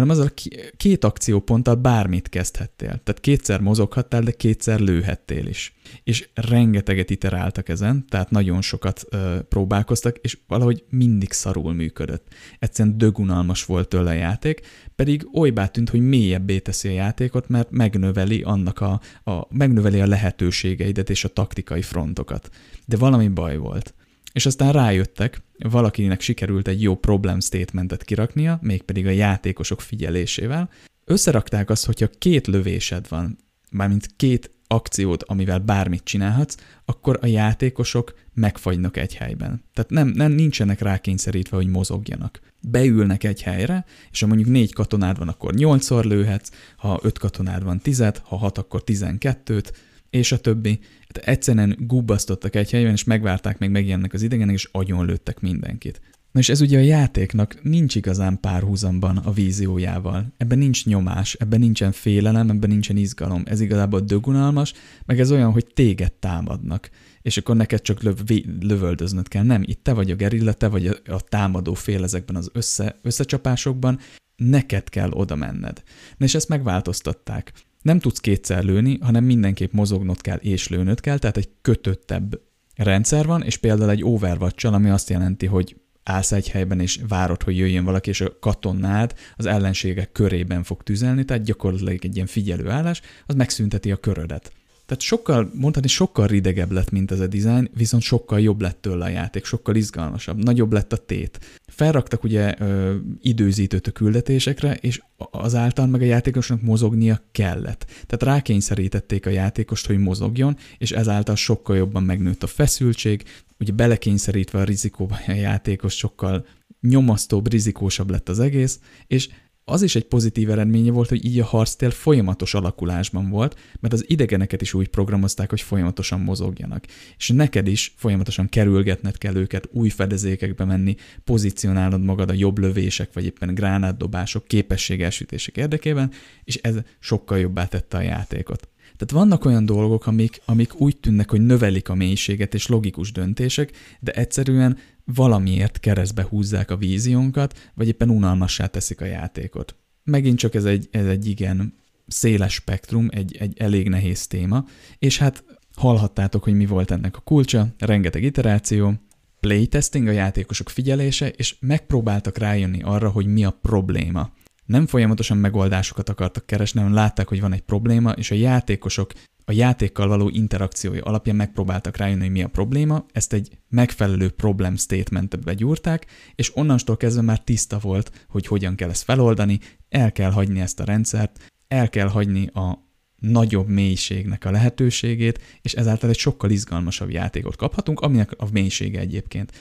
hanem azzal a két akcióponttal bármit kezdhettél. Tehát kétszer mozoghattál, de kétszer lőhettél is. És rengeteget iteráltak ezen, tehát nagyon sokat ö, próbálkoztak, és valahogy mindig szarul működött. Egyszerűen dögunalmas volt tőle a játék, pedig olybá tűnt, hogy mélyebbé teszi a játékot, mert megnöveli annak a, a, megnöveli a lehetőségeidet és a taktikai frontokat. De valami baj volt. És aztán rájöttek, valakinek sikerült egy jó problem statementet kiraknia, mégpedig a játékosok figyelésével. Összerakták azt, hogyha két lövésed van, mármint két akciót, amivel bármit csinálhatsz, akkor a játékosok megfagynak egy helyben. Tehát nem, nem nincsenek rákényszerítve, hogy mozogjanak. Beülnek egy helyre, és ha mondjuk négy katonád van, akkor nyolcszor lőhetsz, ha öt katonád van, tizet, ha hat, akkor tizenkettőt, és a többi. Hát egyszerűen gubbasztottak egy helyen, és megvárták, még megjelennek az idegenek, és agyon lőttek mindenkit. Na és ez ugye a játéknak nincs igazán párhuzamban a víziójával. Ebben nincs nyomás, ebben nincsen félelem, ebben nincsen izgalom. Ez igazából dögunalmas, meg ez olyan, hogy téged támadnak. És akkor neked csak löv, lövöldöznöd kell. Nem, itt te vagy a gerilla, te vagy a, a támadó fél ezekben az össze, összecsapásokban, neked kell oda menned. Na és ezt megváltoztatták nem tudsz kétszer lőni, hanem mindenképp mozognod kell és lőnöd kell, tehát egy kötöttebb rendszer van, és például egy overwatch ami azt jelenti, hogy állsz egy helyben, és várod, hogy jöjjön valaki, és a katonád az ellenségek körében fog tüzelni, tehát gyakorlatilag egy ilyen figyelőállás, az megszünteti a körödet. Tehát sokkal, mondhatni, sokkal ridegebb lett, mint ez a design, viszont sokkal jobb lett tőle a játék, sokkal izgalmasabb, nagyobb lett a tét. Felraktak ugye ö, időzítőt a küldetésekre, és azáltal meg a játékosnak mozognia kellett. Tehát rákényszerítették a játékost, hogy mozogjon, és ezáltal sokkal jobban megnőtt a feszültség, ugye belekényszerítve a rizikóba a játékos sokkal nyomasztóbb, rizikósabb lett az egész, és az is egy pozitív eredménye volt, hogy így a harctér folyamatos alakulásban volt, mert az idegeneket is úgy programozták, hogy folyamatosan mozogjanak. És neked is folyamatosan kerülgetned kell őket, új fedezékekbe menni, pozícionálod magad a jobb lövések, vagy éppen gránátdobások, képességelsütések érdekében, és ez sokkal jobbá tette a játékot. Tehát vannak olyan dolgok, amik, amik úgy tűnnek, hogy növelik a mélységet és logikus döntések, de egyszerűen valamiért keresztbe húzzák a víziónkat, vagy éppen unalmassá teszik a játékot. Megint csak ez egy, ez egy igen széles spektrum, egy, egy elég nehéz téma, és hát hallhattátok, hogy mi volt ennek a kulcsa, rengeteg iteráció, playtesting a játékosok figyelése, és megpróbáltak rájönni arra, hogy mi a probléma nem folyamatosan megoldásokat akartak keresni, hanem látták, hogy van egy probléma, és a játékosok a játékkal való interakciója alapján megpróbáltak rájönni, hogy mi a probléma, ezt egy megfelelő problem statementbe gyúrták, és onnantól kezdve már tiszta volt, hogy hogyan kell ezt feloldani, el kell hagyni ezt a rendszert, el kell hagyni a nagyobb mélységnek a lehetőségét, és ezáltal egy sokkal izgalmasabb játékot kaphatunk, aminek a mélysége egyébként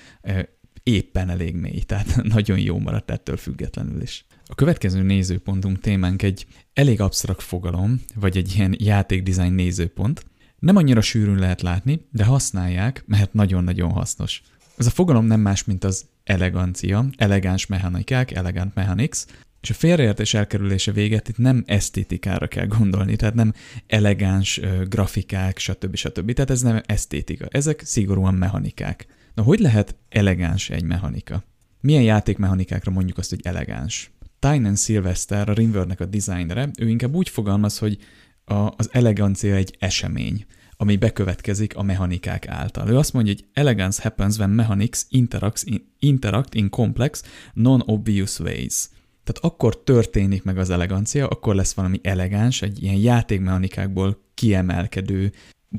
éppen elég mély, tehát nagyon jó maradt ettől függetlenül is. A következő nézőpontunk témánk egy elég absztrakt fogalom, vagy egy ilyen játékdesign nézőpont. Nem annyira sűrűn lehet látni, de használják, mert nagyon-nagyon hasznos. Ez a fogalom nem más, mint az elegancia, elegáns mechanikák, elegant mechanics, és a félreértés elkerülése véget itt nem esztétikára kell gondolni, tehát nem elegáns grafikák, stb. stb. Tehát ez nem esztétika, ezek szigorúan mechanikák. Na, hogy lehet elegáns egy mechanika? Milyen játékmechanikákra mondjuk azt, hogy elegáns? Tynan Sylvester, a Rimworldnek a designere, ő inkább úgy fogalmaz, hogy a, az elegancia egy esemény, ami bekövetkezik a mechanikák által. Ő azt mondja, hogy elegance happens when mechanics interacts in, interact in complex, non-obvious ways. Tehát akkor történik meg az elegancia, akkor lesz valami elegáns, egy ilyen játékmechanikákból kiemelkedő,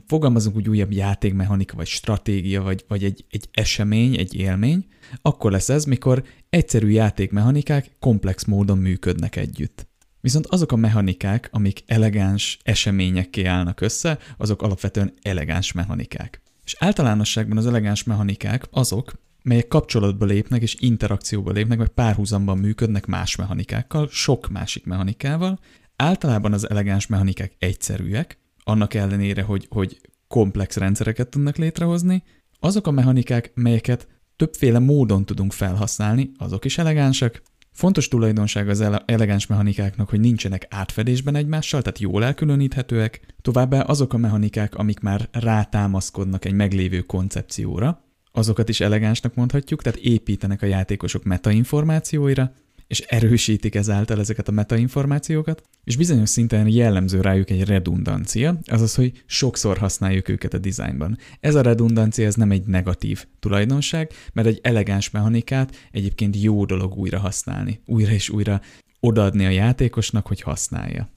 fogalmazunk úgy újabb játékmechanika, vagy stratégia, vagy, vagy egy, egy esemény, egy élmény, akkor lesz ez, mikor egyszerű játékmechanikák komplex módon működnek együtt. Viszont azok a mechanikák, amik elegáns eseményekké állnak össze, azok alapvetően elegáns mechanikák. És általánosságban az elegáns mechanikák azok, melyek kapcsolatba lépnek és interakcióba lépnek, vagy párhuzamban működnek más mechanikákkal, sok másik mechanikával. Általában az elegáns mechanikák egyszerűek, annak ellenére, hogy, hogy komplex rendszereket tudnak létrehozni. Azok a mechanikák, melyeket többféle módon tudunk felhasználni, azok is elegánsak. Fontos tulajdonság az elegáns mechanikáknak, hogy nincsenek átfedésben egymással, tehát jól elkülöníthetőek. Továbbá azok a mechanikák, amik már rátámaszkodnak egy meglévő koncepcióra, azokat is elegánsnak mondhatjuk, tehát építenek a játékosok metainformációira, és erősítik ezáltal ezeket a metainformációkat, és bizonyos szinten jellemző rájuk egy redundancia, azaz, hogy sokszor használjuk őket a dizájnban. Ez a redundancia ez nem egy negatív tulajdonság, mert egy elegáns mechanikát egyébként jó dolog újra használni, újra és újra odaadni a játékosnak, hogy használja.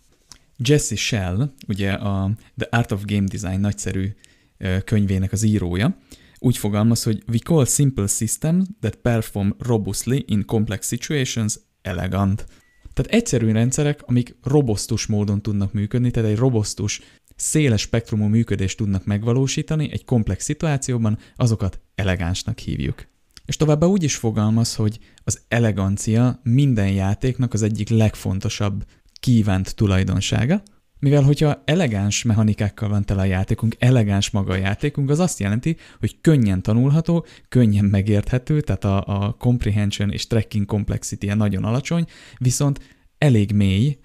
Jesse Shell, ugye a The Art of Game Design nagyszerű könyvének az írója, úgy fogalmaz, hogy we call simple systems that perform robustly in complex situations elegant. Tehát egyszerű rendszerek, amik robosztus módon tudnak működni, tehát egy robosztus, széles spektrumú működést tudnak megvalósítani egy komplex szituációban, azokat elegánsnak hívjuk. És továbbá úgy is fogalmaz, hogy az elegancia minden játéknak az egyik legfontosabb kívánt tulajdonsága, mivel hogyha elegáns mechanikákkal van tele a játékunk, elegáns maga a játékunk, az azt jelenti, hogy könnyen tanulható, könnyen megérthető, tehát a, a comprehension és tracking complexity nagyon alacsony, viszont elég mély,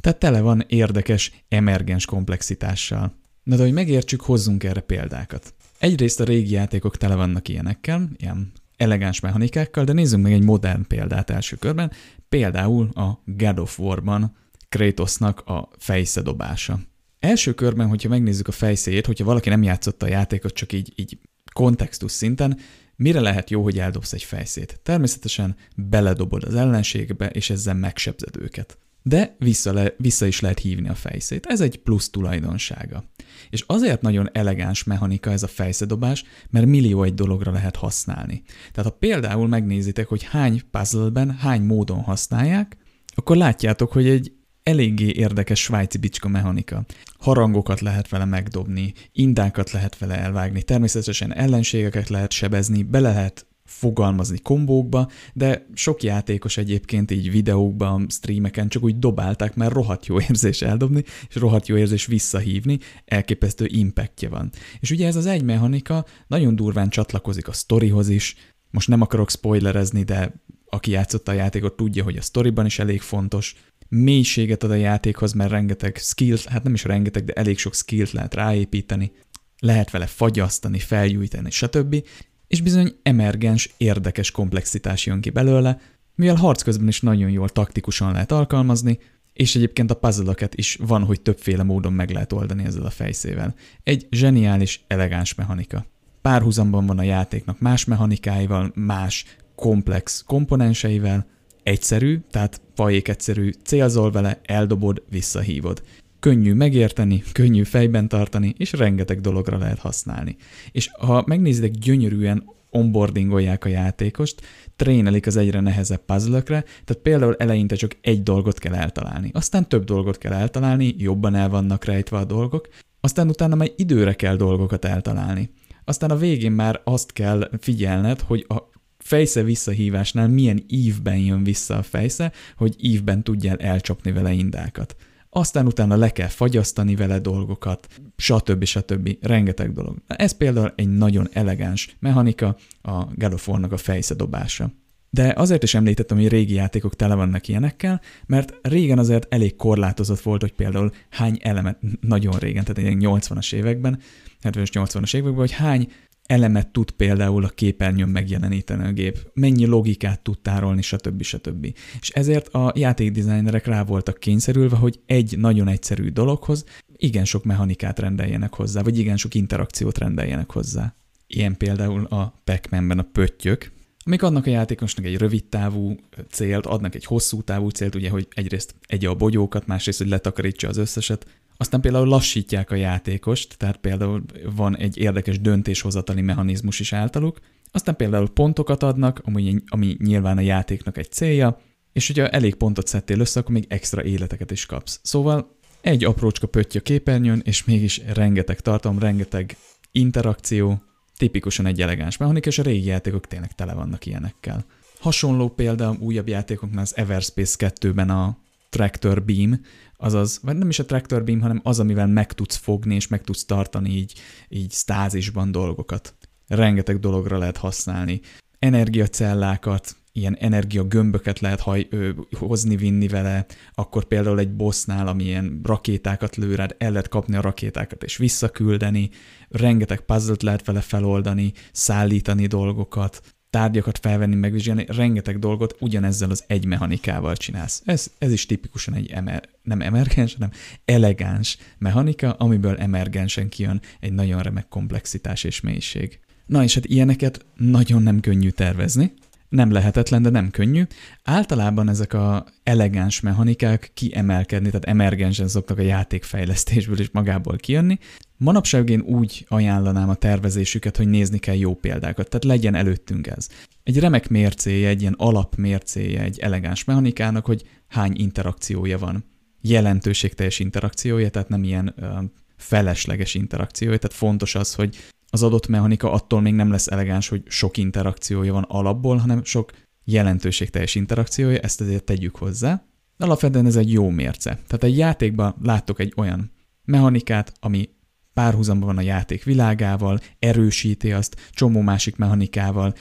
tehát tele van érdekes, emergens komplexitással. Na de hogy megértsük, hozzunk erre példákat. Egyrészt a régi játékok tele vannak ilyenekkel, ilyen elegáns mechanikákkal, de nézzünk meg egy modern példát első körben, például a God of War-ban Kratosnak a fejszedobása. Első körben, hogyha megnézzük a fejszéjét, hogyha valaki nem játszotta a játékot csak így, így kontextus szinten, mire lehet jó, hogy eldobsz egy fejszét? Természetesen beledobod az ellenségbe, és ezzel megsebzed őket. De vissza, le, vissza is lehet hívni a fejszét. Ez egy plusz tulajdonsága. És azért nagyon elegáns mechanika ez a fejszedobás, mert millió egy dologra lehet használni. Tehát ha például megnézitek, hogy hány puzzleben, hány módon használják, akkor látjátok, hogy egy eléggé érdekes svájci bicska mechanika. Harangokat lehet vele megdobni, indákat lehet vele elvágni, természetesen ellenségeket lehet sebezni, bele lehet fogalmazni kombókba, de sok játékos egyébként így videókban, streameken csak úgy dobálták, mert rohadt jó érzés eldobni, és rohadt jó érzés visszahívni, elképesztő impactja van. És ugye ez az egy mechanika nagyon durván csatlakozik a storyhoz is, most nem akarok spoilerezni, de aki játszotta a játékot tudja, hogy a storyban is elég fontos, mélységet ad a játékhoz, mert rengeteg skillt, hát nem is rengeteg, de elég sok skillt lehet ráépíteni, lehet vele fagyasztani, felgyújtani, stb. És bizony emergens, érdekes komplexitás jön ki belőle, mivel harc közben is nagyon jól taktikusan lehet alkalmazni, és egyébként a puzzle is van, hogy többféle módon meg lehet oldani ezzel a fejszével. Egy zseniális, elegáns mechanika. Párhuzamban van a játéknak más mechanikáival, más komplex komponenseivel, Egyszerű, tehát fajék egyszerű, célzol vele, eldobod, visszahívod. Könnyű megérteni, könnyű fejben tartani, és rengeteg dologra lehet használni. És ha megnézitek, gyönyörűen onboardingolják a játékost, trénelik az egyre nehezebb puzzle tehát például eleinte csak egy dolgot kell eltalálni, aztán több dolgot kell eltalálni, jobban el vannak rejtve a dolgok, aztán utána már időre kell dolgokat eltalálni. Aztán a végén már azt kell figyelned, hogy a fejsze visszahívásnál milyen ívben jön vissza a fejsze, hogy ívben tudjál elcsapni vele indákat. Aztán utána le kell fagyasztani vele dolgokat, stb. stb. Rengeteg dolog. Ez például egy nagyon elegáns mechanika, a Galofornak a fejsze dobása. De azért is említettem, hogy régi játékok tele vannak ilyenekkel, mert régen azért elég korlátozott volt, hogy például hány elemet, nagyon régen, tehát 80-as években, 70-es 80-as években, hogy hány elemet tud például a képernyőn megjeleníteni a gép, mennyi logikát tud tárolni, stb. stb. És ezért a játékdesignerek rá voltak kényszerülve, hogy egy nagyon egyszerű dologhoz igen sok mechanikát rendeljenek hozzá, vagy igen sok interakciót rendeljenek hozzá. Ilyen például a pac a pöttyök, amik adnak a játékosnak egy rövid távú célt, adnak egy hosszú távú célt, ugye, hogy egyrészt egy a bogyókat, másrészt, hogy letakarítsa az összeset, aztán például lassítják a játékost, tehát például van egy érdekes döntéshozatali mechanizmus is általuk, aztán például pontokat adnak, ami, ami nyilván a játéknak egy célja, és hogyha elég pontot szedtél össze, akkor még extra életeket is kapsz. Szóval egy aprócska pötty a képernyőn, és mégis rengeteg tartalom, rengeteg interakció, tipikusan egy elegáns mechanika, és a régi játékok tényleg tele vannak ilyenekkel. Hasonló példa újabb játékoknál az Everspace 2-ben a Tractor Beam, azaz, vagy nem is a Tractor Beam, hanem az, amivel meg tudsz fogni, és meg tudsz tartani így, így stázisban dolgokat. Rengeteg dologra lehet használni. Energiacellákat, ilyen energiagömböket lehet haj, ö, hozni, vinni vele, akkor például egy bossnál, ami ilyen rakétákat lő rád, el lehet kapni a rakétákat és visszaküldeni, rengeteg puzzle lehet vele feloldani, szállítani dolgokat, tárgyakat felvenni, megvizsgálni, rengeteg dolgot ugyanezzel az egy mechanikával csinálsz. Ez, ez is tipikusan egy emer, nem emergens, hanem elegáns mechanika, amiből emergensen kijön egy nagyon remek komplexitás és mélység. Na és hát ilyeneket nagyon nem könnyű tervezni, nem lehetetlen, de nem könnyű. Általában ezek a elegáns mechanikák kiemelkedni, tehát emergensen szoktak a játékfejlesztésből is magából kijönni. Manapság én úgy ajánlanám a tervezésüket, hogy nézni kell jó példákat, tehát legyen előttünk ez. Egy remek mércéje, egy ilyen alapmércéje egy elegáns mechanikának, hogy hány interakciója van. Jelentőségteljes interakciója, tehát nem ilyen ö, felesleges interakciója, tehát fontos az, hogy az adott mechanika attól még nem lesz elegáns, hogy sok interakciója van alapból, hanem sok jelentőségteljes interakciója, ezt azért tegyük hozzá. Alapvetően ez egy jó mérce. Tehát egy játékban láttok egy olyan mechanikát, ami párhuzamban van a játék világával, erősíti azt, csomó másik mechanikával,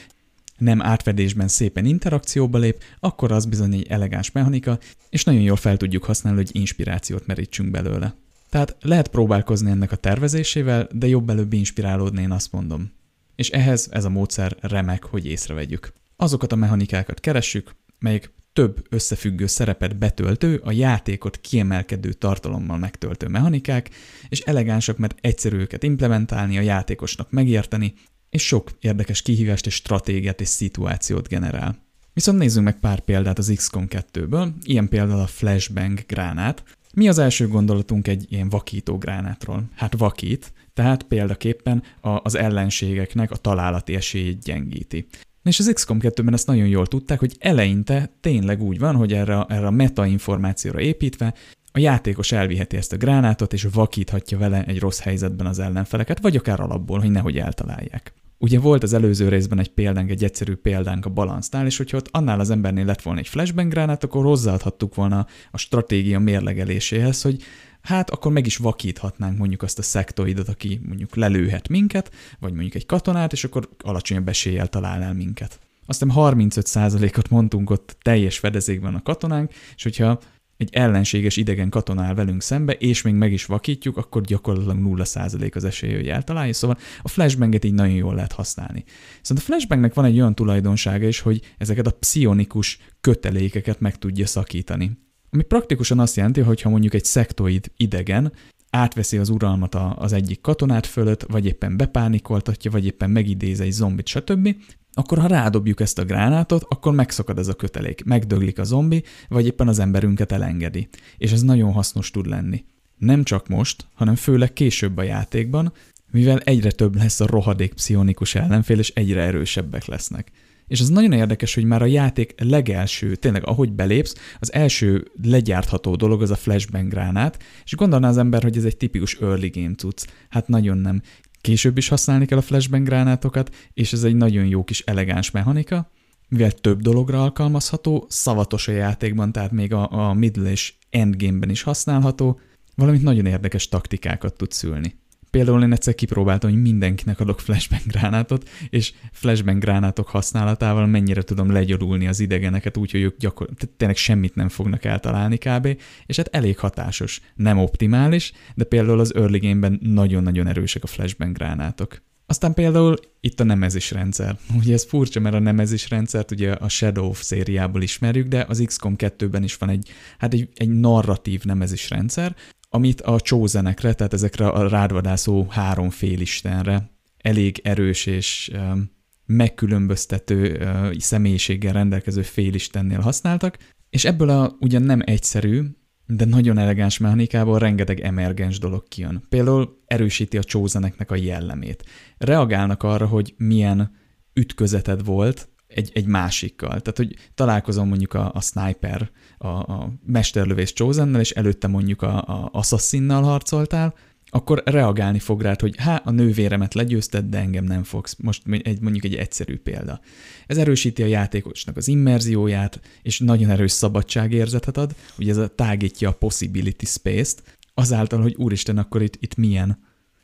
nem átfedésben szépen interakcióba lép, akkor az bizony egy elegáns mechanika, és nagyon jól fel tudjuk használni, hogy inspirációt merítsünk belőle. Tehát lehet próbálkozni ennek a tervezésével, de jobb előbb inspirálódni, én azt mondom. És ehhez ez a módszer remek, hogy észrevegyük. Azokat a mechanikákat keressük, melyek több összefüggő szerepet betöltő, a játékot kiemelkedő tartalommal megtöltő mechanikák, és elegánsak, mert egyszerű őket implementálni, a játékosnak megérteni, és sok érdekes kihívást és stratégiát és szituációt generál. Viszont nézzünk meg pár példát az XCOM 2-ből, ilyen például a Flashbang gránát, mi az első gondolatunk egy ilyen vakító gránátról? Hát vakít, tehát példaképpen az ellenségeknek a találati esélyét gyengíti. És az XCOM 2-ben ezt nagyon jól tudták, hogy eleinte tényleg úgy van, hogy erre, erre a meta információra építve a játékos elviheti ezt a gránátot, és vakíthatja vele egy rossz helyzetben az ellenfeleket, vagy akár alapból, hogy nehogy eltalálják. Ugye volt az előző részben egy példánk, egy egyszerű példánk a balancnál, és hogyha ott annál az embernél lett volna egy flashbang gránát, akkor hozzáadhattuk volna a stratégia mérlegeléséhez, hogy hát akkor meg is vakíthatnánk mondjuk azt a szektoidot, aki mondjuk lelőhet minket, vagy mondjuk egy katonát, és akkor alacsonyabb eséllyel talál el minket. Aztán 35%-ot mondtunk ott teljes fedezékben a katonánk, és hogyha egy ellenséges idegen katona áll velünk szembe, és még meg is vakítjuk, akkor gyakorlatilag 0% az esély, hogy eltalálja. Szóval a flashbanget így nagyon jól lehet használni. Szóval a flashbangnek van egy olyan tulajdonsága is, hogy ezeket a psionikus kötelékeket meg tudja szakítani. Ami praktikusan azt jelenti, hogy ha mondjuk egy szektoid idegen átveszi az uralmat az egyik katonát fölött, vagy éppen bepánikoltatja, vagy éppen megidéz egy zombit, stb., akkor ha rádobjuk ezt a gránátot, akkor megszakad ez a kötelék, megdöglik a zombi, vagy éppen az emberünket elengedi. És ez nagyon hasznos tud lenni. Nem csak most, hanem főleg később a játékban, mivel egyre több lesz a rohadék pszionikus ellenfél, és egyre erősebbek lesznek. És az nagyon érdekes, hogy már a játék legelső, tényleg ahogy belépsz, az első legyártható dolog az a flashbang gránát, és gondolná az ember, hogy ez egy tipikus early game cucc. Hát nagyon nem. Később is használni kell a flashbang gránátokat, és ez egy nagyon jó kis elegáns mechanika, mivel több dologra alkalmazható, szavatos a játékban, tehát még a, a middle és endgame-ben is használható, valamint nagyon érdekes taktikákat tud szülni. Például én egyszer kipróbáltam, hogy mindenkinek adok flashbang gránátot, és flashbang gránátok használatával mennyire tudom legyorulni az idegeneket úgy, hogy ők gyakor- tényleg semmit nem fognak eltalálni kb. És hát elég hatásos. Nem optimális, de például az early game-ben nagyon-nagyon erősek a flashbang gránátok. Aztán például itt a nemezis rendszer. Ugye ez furcsa, mert a nemezis rendszert ugye a Shadow of szériából ismerjük, de az XCOM 2-ben is van egy, hát egy, egy narratív nemezis rendszer, amit a csózenekre, tehát ezekre a rádvadászó három félistenre elég erős és um, megkülönböztető uh, személyiséggel rendelkező félistennél használtak, és ebből a ugyan nem egyszerű, de nagyon elegáns mechanikából rengeteg emergens dolog kijön. Például erősíti a csózeneknek a jellemét. Reagálnak arra, hogy milyen ütközeted volt egy, egy másikkal. Tehát, hogy találkozom mondjuk a, a sniper, a, a mesterlövész Chosennel, és előtte mondjuk a, a Assassinnal harcoltál, akkor reagálni fog rád, hogy hát a nővéremet legyőzted, de engem nem fogsz. Most egy, mondjuk egy egyszerű példa. Ez erősíti a játékosnak az immerzióját, és nagyon erős szabadságérzetet ad, ugye ez a tágítja a possibility space-t, azáltal, hogy úristen, akkor itt, itt milyen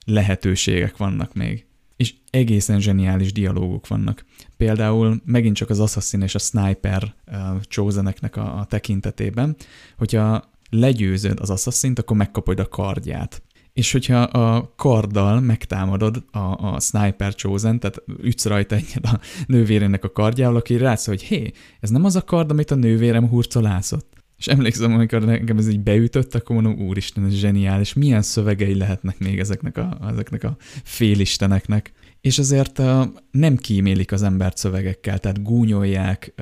lehetőségek vannak még. És egészen zseniális dialógok vannak. Például megint csak az Assassin és a Sniper uh, choseneknek a, tekintetében, hogyha legyőzöd az Assassin-t, akkor megkapod a kardját és hogyha a karddal megtámadod a, a Sniper Chosen, tehát ütsz rajta egyet a nővérének a kardjával, aki rász, hogy hé, ez nem az a kard, amit a nővérem hurcolászott. És emlékszem, amikor nekem ez így beütött, akkor mondom, úristen, ez zseniális, milyen szövegei lehetnek még ezeknek a, ezeknek a félisteneknek. És azért nem kímélik az embert szövegekkel, tehát gúnyolják,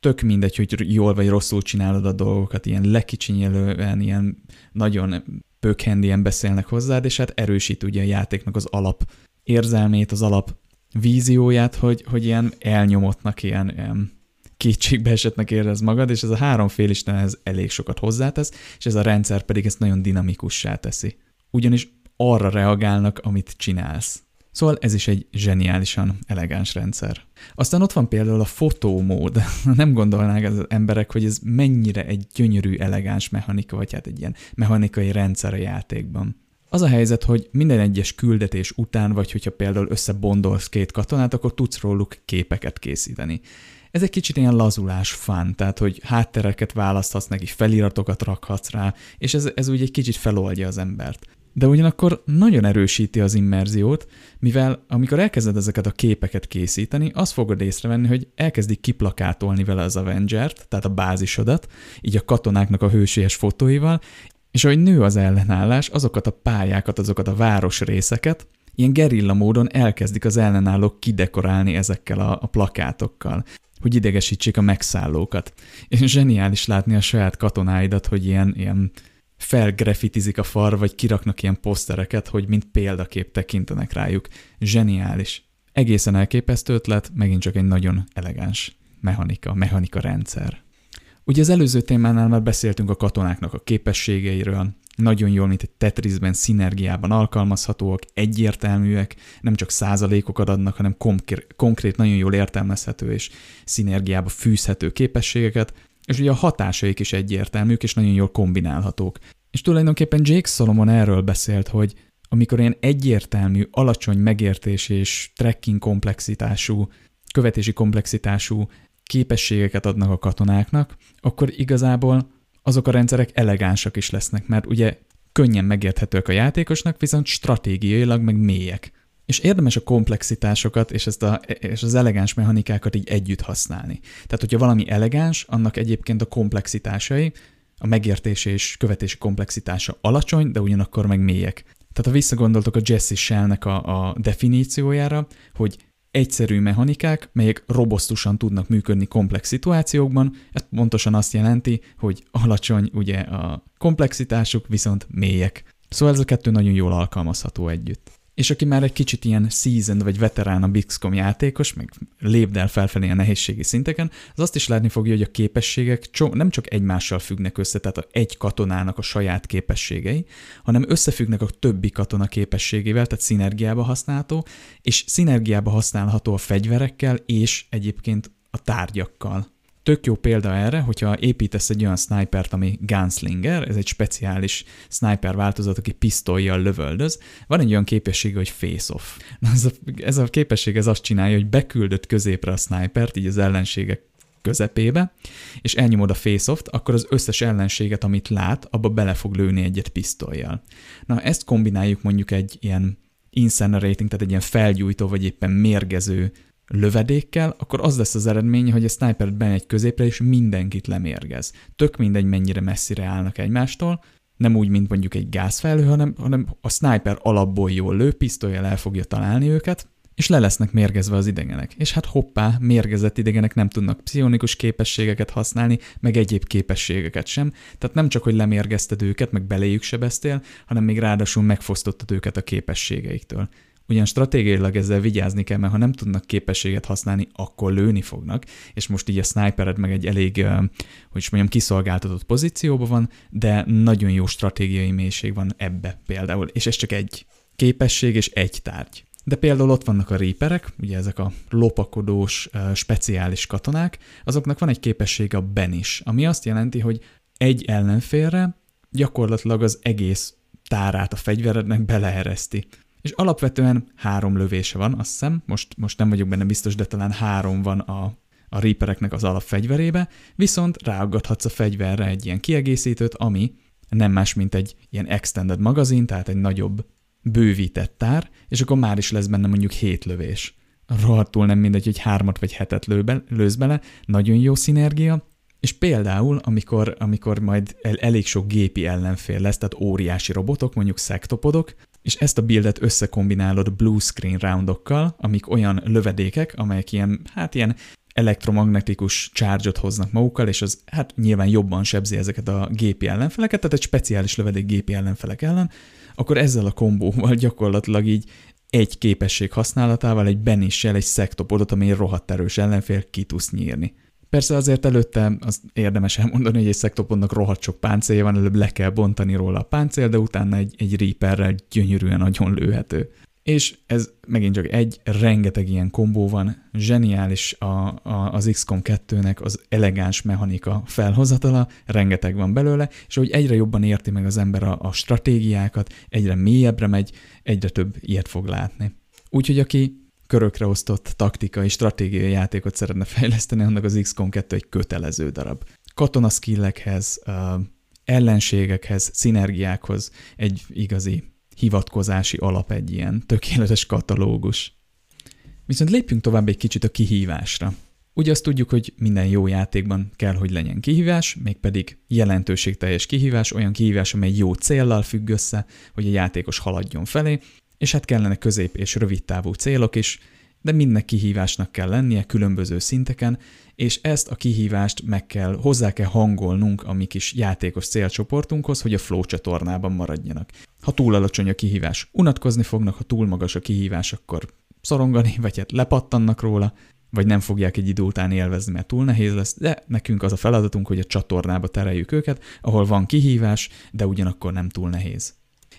tök mindegy, hogy jól vagy rosszul csinálod a dolgokat, ilyen lekicsinyelően, ilyen nagyon pökhendien beszélnek hozzád, és hát erősít ugye a játéknak az alap érzelmét, az alap vízióját, hogy, hogy ilyen elnyomottnak, ilyen, ilyen kétségbe esetnek érez magad, és ez a három ez elég sokat hozzátesz, és ez a rendszer pedig ezt nagyon dinamikussá teszi. Ugyanis arra reagálnak, amit csinálsz. Szóval ez is egy zseniálisan elegáns rendszer. Aztán ott van például a fotómód. Nem gondolnák az emberek, hogy ez mennyire egy gyönyörű, elegáns mechanika, vagy hát egy ilyen mechanikai rendszer a játékban. Az a helyzet, hogy minden egyes küldetés után, vagy hogyha például összebondolsz két katonát, akkor tudsz róluk képeket készíteni. Ez egy kicsit ilyen lazulás fán, tehát hogy háttereket választhatsz neki, feliratokat rakhatsz rá, és ez, ez úgy egy kicsit feloldja az embert. De ugyanakkor nagyon erősíti az immerziót, mivel amikor elkezded ezeket a képeket készíteni, azt fogod észrevenni, hogy elkezdik kiplakátolni vele az Avenger-t, tehát a bázisodat, így a katonáknak a hősies fotóival, és ahogy nő az ellenállás, azokat a pályákat, azokat a városrészeket, ilyen gerilla módon elkezdik az ellenállók kidekorálni ezekkel a, a plakátokkal hogy idegesítsék a megszállókat. És zseniális látni a saját katonáidat, hogy ilyen, ilyen felgrafitizik a far, vagy kiraknak ilyen posztereket, hogy mint példakép tekintenek rájuk. Zseniális. Egészen elképesztő ötlet, megint csak egy nagyon elegáns mechanika, mechanika rendszer. Ugye az előző témánál már beszéltünk a katonáknak a képességeiről, nagyon jól, mint egy Tetrisben, szinergiában alkalmazhatóak, egyértelműek, nem csak százalékokat adnak, hanem konkrét, nagyon jól értelmezhető és szinergiába fűzhető képességeket, és ugye a hatásaik is egyértelműk, és nagyon jól kombinálhatók. És tulajdonképpen Jake Solomon erről beszélt, hogy amikor ilyen egyértelmű, alacsony megértés és trekking komplexitású, követési komplexitású képességeket adnak a katonáknak, akkor igazából azok a rendszerek elegánsak is lesznek, mert ugye könnyen megérthetők a játékosnak, viszont stratégiailag meg mélyek. És érdemes a komplexitásokat és, ezt a, és az elegáns mechanikákat így együtt használni. Tehát, hogyha valami elegáns, annak egyébként a komplexitásai, a megértés és követési komplexitása alacsony, de ugyanakkor meg mélyek. Tehát ha visszagondoltok a Jesse Shell-nek a, a definíciójára, hogy egyszerű mechanikák, melyek robosztusan tudnak működni komplex szituációkban, ez pontosan azt jelenti, hogy alacsony ugye a komplexitásuk, viszont mélyek. Szóval ez a kettő nagyon jól alkalmazható együtt és aki már egy kicsit ilyen seasoned vagy veterán a Bixcom játékos, meg lépd el felfelé a nehézségi szinteken, az azt is látni fogja, hogy a képességek nem csak egymással függnek össze, tehát egy katonának a saját képességei, hanem összefüggnek a többi katona képességével, tehát szinergiába használható, és szinergiába használható a fegyverekkel, és egyébként a tárgyakkal. Tök jó példa erre, hogyha építesz egy olyan snipert, ami gunslinger, ez egy speciális sniper változat, aki pisztolyjal lövöldöz, van egy olyan képessége, hogy face-off. Ez, a, ez a képesség ez azt csinálja, hogy beküldött középre a snipert, így az ellenségek közepébe, és elnyomod a face akkor az összes ellenséget, amit lát, abba bele fog lőni egyet pisztolyjal. Na, ezt kombináljuk mondjuk egy ilyen incinerating, tehát egy ilyen felgyújtó, vagy éppen mérgező lövedékkel, akkor az lesz az eredménye, hogy a sniper bemegy középre, és mindenkit lemérgez. Tök mindegy, mennyire messzire állnak egymástól, nem úgy, mint mondjuk egy gázfelhő, hanem, hanem a sniper alapból jól lő, pisztolyjal el fogja találni őket, és le lesznek mérgezve az idegenek. És hát hoppá, mérgezett idegenek nem tudnak pszichonikus képességeket használni, meg egyéb képességeket sem. Tehát nem csak, hogy lemérgezted őket, meg beléjük sebeztél, hanem még ráadásul megfosztottad őket a képességeiktől. Ugyan stratégiailag ezzel vigyázni kell, mert ha nem tudnak képességet használni, akkor lőni fognak, és most így a snipered meg egy elég, hogy is mondjam, kiszolgáltatott pozícióban van, de nagyon jó stratégiai mélység van ebbe például, és ez csak egy képesség és egy tárgy. De például ott vannak a reaperek, ugye ezek a lopakodós, speciális katonák, azoknak van egy képessége a benis, ami azt jelenti, hogy egy ellenfélre gyakorlatilag az egész tárát a fegyverednek beleereszti. És alapvetően három lövése van, azt hiszem, most, most nem vagyok benne biztos, de talán három van a, a Reapereknek az alapfegyverébe, viszont ráaggathatsz a fegyverre egy ilyen kiegészítőt, ami nem más, mint egy ilyen extended magazin, tehát egy nagyobb bővített tár, és akkor már is lesz benne mondjuk hét lövés. Rohadtul nem mindegy, hogy hármat vagy hetet lő be, lősz bele, nagyon jó szinergia, és például, amikor, amikor majd el, elég sok gépi ellenfél lesz, tehát óriási robotok, mondjuk szektopodok, és ezt a buildet összekombinálod blue screen roundokkal, amik olyan lövedékek, amelyek ilyen, hát ilyen elektromagnetikus charge hoznak magukkal, és az hát nyilván jobban sebzi ezeket a gépi ellenfeleket, tehát egy speciális lövedék gépi ellenfelek ellen, akkor ezzel a kombóval gyakorlatilag így egy képesség használatával, egy benissel, egy szektopodot, ami egy rohadt erős ellenfél ki tudsz nyírni. Persze azért előtte az érdemes elmondani, hogy egy szektopodnak rohadt sok páncélja van, előbb le kell bontani róla a páncél, de utána egy, egy Reaperrel gyönyörűen nagyon lőhető. És ez megint csak egy, rengeteg ilyen kombó van, zseniális a, a, az XCOM 2-nek az elegáns mechanika felhozatala, rengeteg van belőle, és hogy egyre jobban érti meg az ember a, a stratégiákat, egyre mélyebbre megy, egyre több ilyet fog látni. Úgyhogy aki körökre osztott taktikai, stratégiai játékot szeretne fejleszteni, annak az XCOM 2 egy kötelező darab. Katona skillekhez, ellenségekhez, szinergiákhoz egy igazi hivatkozási alap egy ilyen tökéletes katalógus. Viszont lépjünk tovább egy kicsit a kihívásra. Ugye azt tudjuk, hogy minden jó játékban kell, hogy legyen kihívás, mégpedig jelentőségteljes kihívás, olyan kihívás, amely jó céllal függ össze, hogy a játékos haladjon felé, és hát kellene közép és rövid távú célok is, de mindnek kihívásnak kell lennie különböző szinteken, és ezt a kihívást meg kell, hozzá kell hangolnunk a mi kis játékos célcsoportunkhoz, hogy a flow csatornában maradjanak. Ha túl alacsony a kihívás, unatkozni fognak, ha túl magas a kihívás, akkor szorongani, vagy hát lepattannak róla, vagy nem fogják egy idő után élvezni, mert túl nehéz lesz, de nekünk az a feladatunk, hogy a csatornába tereljük őket, ahol van kihívás, de ugyanakkor nem túl nehéz.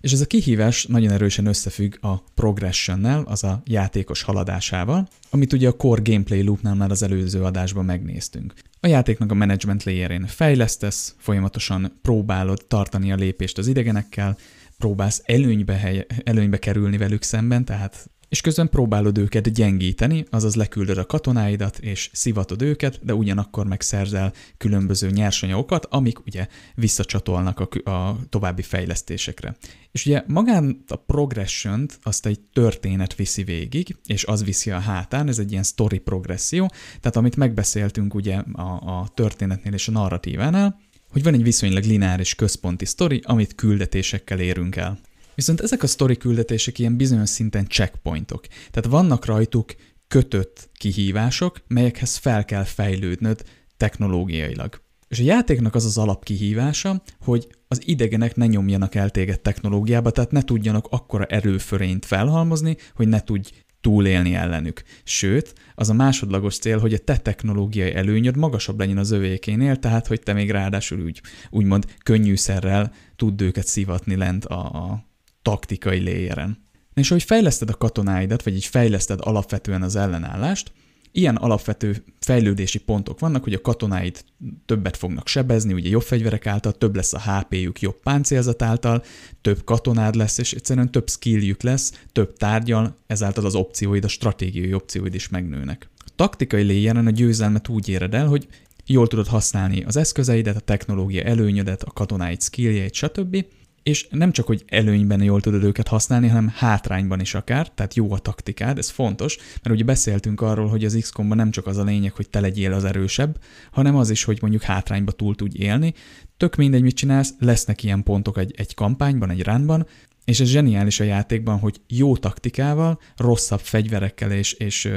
És ez a kihívás nagyon erősen összefügg a progressionnel, az a játékos haladásával, amit ugye a core gameplay loopnál már az előző adásban megnéztünk. A játéknak a management layerén fejlesztesz, folyamatosan próbálod tartani a lépést az idegenekkel, próbálsz előnybe, hely, előnybe kerülni velük szemben, tehát és közben próbálod őket gyengíteni, azaz leküldöd a katonáidat, és szivatod őket, de ugyanakkor megszerzel különböző nyersanyagokat, amik ugye visszacsatolnak a, a további fejlesztésekre. És ugye magán a progression azt egy történet viszi végig, és az viszi a hátán, ez egy ilyen story progresszió, tehát amit megbeszéltünk ugye a, a történetnél és a narratívánál, hogy van egy viszonylag lineáris központi sztori, amit küldetésekkel érünk el. Viszont ezek a sztori küldetések ilyen bizonyos szinten checkpointok. Tehát vannak rajtuk kötött kihívások, melyekhez fel kell fejlődnöd technológiailag. És a játéknak az az alapkihívása, hogy az idegenek ne nyomjanak el téged technológiába, tehát ne tudjanak akkora erőförényt felhalmozni, hogy ne tudj túlélni ellenük. Sőt, az a másodlagos cél, hogy a te technológiai előnyöd magasabb legyen az övékénél, tehát hogy te még ráadásul úgy, úgymond könnyűszerrel tudd őket szivatni lent a, a taktikai léjeren. És ahogy fejleszted a katonáidat, vagy így fejleszted alapvetően az ellenállást, Ilyen alapvető fejlődési pontok vannak, hogy a katonáit többet fognak sebezni, ugye jobb fegyverek által, több lesz a HP-jük jobb páncélzat által, több katonád lesz, és egyszerűen több skilljük lesz, több tárgyal, ezáltal az opcióid, a stratégiai opcióid is megnőnek. A taktikai léjjelen a győzelmet úgy éred el, hogy jól tudod használni az eszközeidet, a technológia előnyödet, a katonáid skilljeit, stb., és nem csak, hogy előnyben jól tudod őket használni, hanem hátrányban is akár, tehát jó a taktikád, ez fontos, mert ugye beszéltünk arról, hogy az xcom nem csak az a lényeg, hogy te legyél az erősebb, hanem az is, hogy mondjuk hátrányba túl tudj élni. Tök mindegy, mit csinálsz, lesznek ilyen pontok egy, egy kampányban, egy ránban, és ez zseniális a játékban, hogy jó taktikával, rosszabb fegyverekkel és, és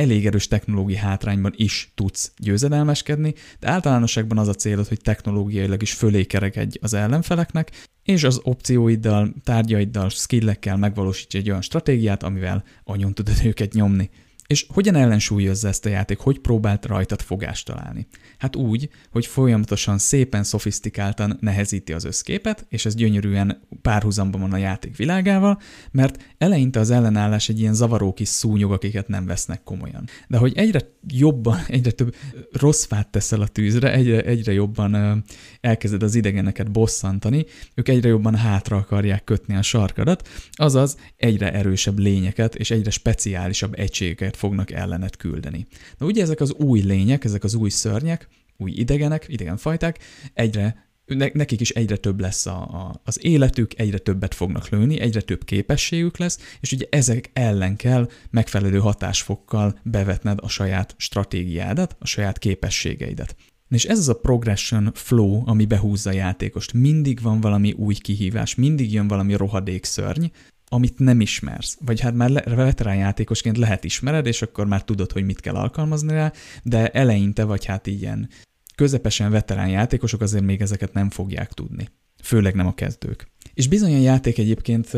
elég erős technológiai hátrányban is tudsz győzedelmeskedni, de általánosságban az a célod, hogy technológiailag is fölé kerekedj az ellenfeleknek, és az opcióiddal, tárgyaiddal, skillekkel megvalósíts egy olyan stratégiát, amivel anyon tudod őket nyomni. És hogyan ellensúlyozza ezt a játék, hogy próbált rajtad fogást találni? Hát úgy, hogy folyamatosan szépen, szofisztikáltan nehezíti az összképet, és ez gyönyörűen párhuzamban van a játék világával, mert eleinte az ellenállás egy ilyen zavaró kis szúnyog, akiket nem vesznek komolyan. De hogy egyre jobban, egyre több rossz fát teszel a tűzre, egyre, egyre jobban elkezded az idegeneket bosszantani, ők egyre jobban hátra akarják kötni a sarkadat, azaz egyre erősebb lényeket és egyre speciálisabb egységeket fognak ellenet küldeni. Na ugye ezek az új lények, ezek az új szörnyek, új idegenek, idegenfajták, egyre nekik is egyre több lesz a, a, az életük, egyre többet fognak lőni, egyre több képességük lesz, és ugye ezek ellen kell megfelelő hatásfokkal bevetned a saját stratégiádat, a saját képességeidet. És ez az a progression flow, ami behúzza a játékost. Mindig van valami új kihívás, mindig jön valami rohadék szörny, amit nem ismersz. Vagy hát már veterán játékosként lehet ismered, és akkor már tudod, hogy mit kell alkalmazni rá, de eleinte vagy hát ilyen közepesen veterán játékosok azért még ezeket nem fogják tudni. Főleg nem a kezdők. És bizony a játék egyébként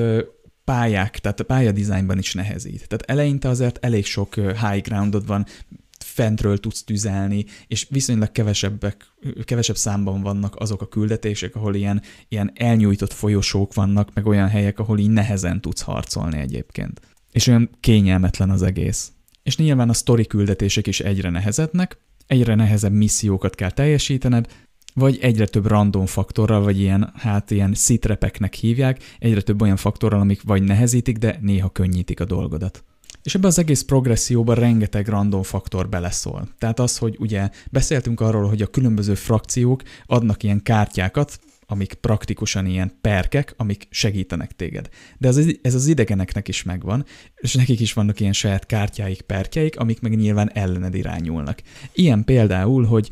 pályák, tehát a pályadizájnban is nehezít. Tehát eleinte azért elég sok high groundod van, fentről tudsz tüzelni, és viszonylag kevesebbek, kevesebb számban vannak azok a küldetések, ahol ilyen, ilyen elnyújtott folyosók vannak, meg olyan helyek, ahol így nehezen tudsz harcolni egyébként. És olyan kényelmetlen az egész. És nyilván a sztori küldetések is egyre nehezednek, egyre nehezebb missziókat kell teljesítened, vagy egyre több random faktorral, vagy ilyen, hát ilyen szitrepeknek hívják, egyre több olyan faktorral, amik vagy nehezítik, de néha könnyítik a dolgodat. És ebbe az egész progresszióban rengeteg random faktor beleszól. Tehát az, hogy ugye beszéltünk arról, hogy a különböző frakciók adnak ilyen kártyákat, amik praktikusan ilyen perkek, amik segítenek téged. De ez, ez az idegeneknek is megvan, és nekik is vannak ilyen saját kártyáik, perkjeik, amik meg nyilván ellened irányulnak. Ilyen például, hogy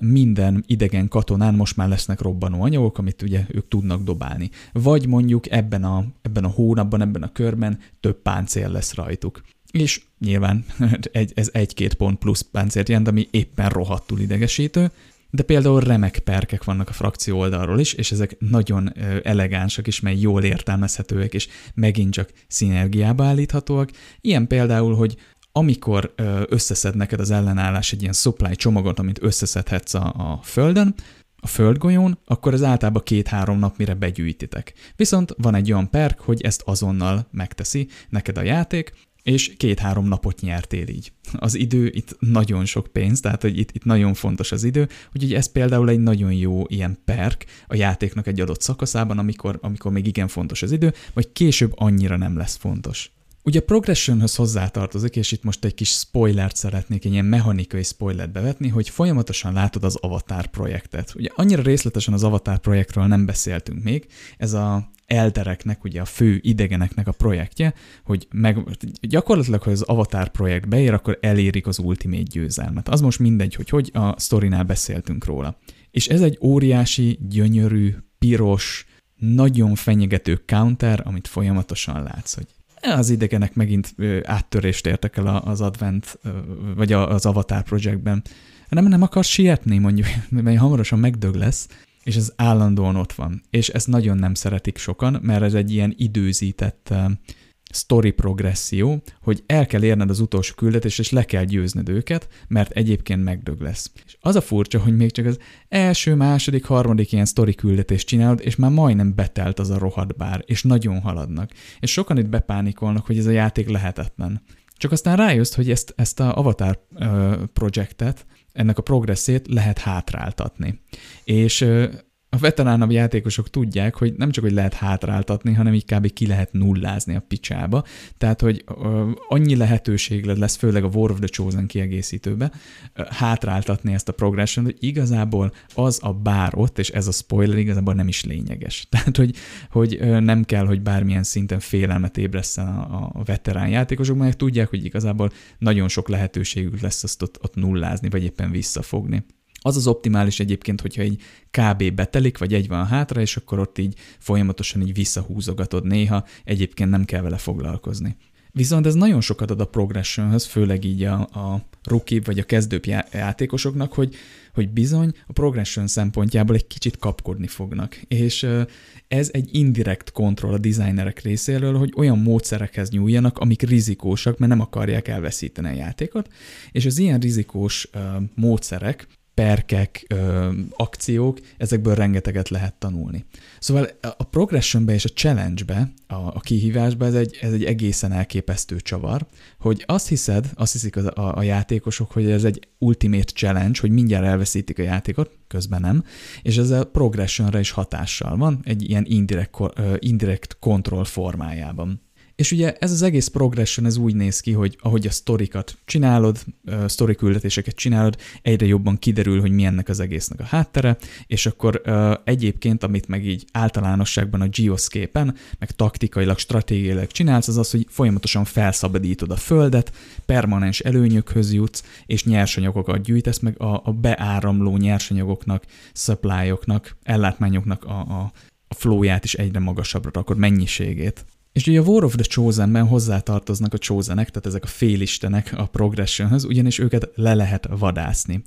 minden idegen katonán most már lesznek robbanó anyagok, amit ugye ők tudnak dobálni. Vagy mondjuk ebben a, ebben a hónapban, ebben a körben több páncél lesz rajtuk. És nyilván ez egy-két pont plusz páncért jelent, ami éppen rohadtul idegesítő, de például remek perkek vannak a frakció oldalról is, és ezek nagyon elegánsak is, mely jól értelmezhetőek, és megint csak szinergiába állíthatóak. Ilyen például, hogy amikor összeszed neked az ellenállás egy ilyen supply csomagot, amit összeszedhetsz a, a földön, a földgolyón, akkor ez általában két-három nap mire begyűjtitek. Viszont van egy olyan perk, hogy ezt azonnal megteszi neked a játék, és két-három napot nyertél így. Az idő itt nagyon sok pénz, tehát hogy itt, itt nagyon fontos az idő, úgyhogy ez például egy nagyon jó ilyen perk a játéknak egy adott szakaszában, amikor, amikor még igen fontos az idő, vagy később annyira nem lesz fontos. Ugye a progressionhöz hozzátartozik, és itt most egy kis spoilert szeretnék, egy ilyen mechanikai spoilert bevetni, hogy folyamatosan látod az Avatar projektet. Ugye annyira részletesen az Avatar projektről nem beszéltünk még, ez a eltereknek, ugye a fő idegeneknek a projektje, hogy meg, gyakorlatilag, hogy az Avatar projekt beér, akkor elérik az ultimate győzelmet. Az most mindegy, hogy hogy, a sztorinál beszéltünk róla. És ez egy óriási, gyönyörű, piros, nagyon fenyegető counter, amit folyamatosan látsz, hogy az idegenek megint áttörést értek el az Advent, vagy az Avatar projektben. Nem, nem akar sietni, mondjuk, mert hamarosan megdög lesz, és ez állandóan ott van. És ezt nagyon nem szeretik sokan, mert ez egy ilyen időzített story progresszió, hogy el kell érned az utolsó küldetést, és le kell győzned őket, mert egyébként megdög lesz. És az a furcsa, hogy még csak az első, második, harmadik ilyen story küldetést csinálod, és már majdnem betelt az a rohadt bár, és nagyon haladnak. És sokan itt bepánikolnak, hogy ez a játék lehetetlen. Csak aztán rájössz, hogy ezt, ezt a Avatar projektet, ennek a progresszét lehet hátráltatni. És a veteránabb játékosok tudják, hogy nem csak, hogy lehet hátráltatni, hanem így kb. ki lehet nullázni a picsába. Tehát, hogy ö, annyi lehetőség lesz, főleg a War of the Chosen kiegészítőbe, ö, hátráltatni ezt a progression, hogy igazából az a bár ott, és ez a spoiler igazából nem is lényeges. Tehát, hogy, hogy ö, nem kell, hogy bármilyen szinten félelmet ébreszten a, a veterán játékosok, mert tudják, hogy igazából nagyon sok lehetőségük lesz azt ott, ott nullázni, vagy éppen visszafogni. Az az optimális egyébként, hogyha egy kb. betelik, vagy egy van hátra, és akkor ott így folyamatosan így visszahúzogatod néha, egyébként nem kell vele foglalkozni. Viszont ez nagyon sokat ad a progressionhöz, főleg így a, a rookie vagy a kezdőbb játékosoknak, hogy, hogy bizony a progression szempontjából egy kicsit kapkodni fognak. És ez egy indirekt kontroll a designerek részéről, hogy olyan módszerekhez nyúljanak, amik rizikósak, mert nem akarják elveszíteni a játékot, és az ilyen rizikós módszerek perkek, ö, akciók, ezekből rengeteget lehet tanulni. Szóval a progressionbe és a challenge-be, a, a kihívásba ez egy, ez egy egészen elképesztő csavar, hogy azt hiszed, azt hiszik a, a, a játékosok, hogy ez egy ultimate challenge, hogy mindjárt elveszítik a játékot, közben nem, és ez a progressionre is hatással van, egy ilyen indirect, indirect control formájában. És ugye ez az egész progression, ez úgy néz ki, hogy ahogy a sztorikat csinálod, sztori küldetéseket csinálod, egyre jobban kiderül, hogy mi ennek az egésznek a háttere, és akkor egyébként, amit meg így általánosságban a geoscape-en, meg taktikailag, stratégiailag csinálsz, az az, hogy folyamatosan felszabadítod a földet, permanens előnyökhöz jutsz, és nyersanyagokat gyűjtesz, meg a, a beáramló nyersanyagoknak, supply-oknak, ellátmányoknak a, a, a flóját is egyre magasabbra rakod, mennyiségét. És ugye a War of the Chosen-ben hozzátartoznak a chosenek, tehát ezek a félistenek a progressionhöz, ugyanis őket le lehet vadászni.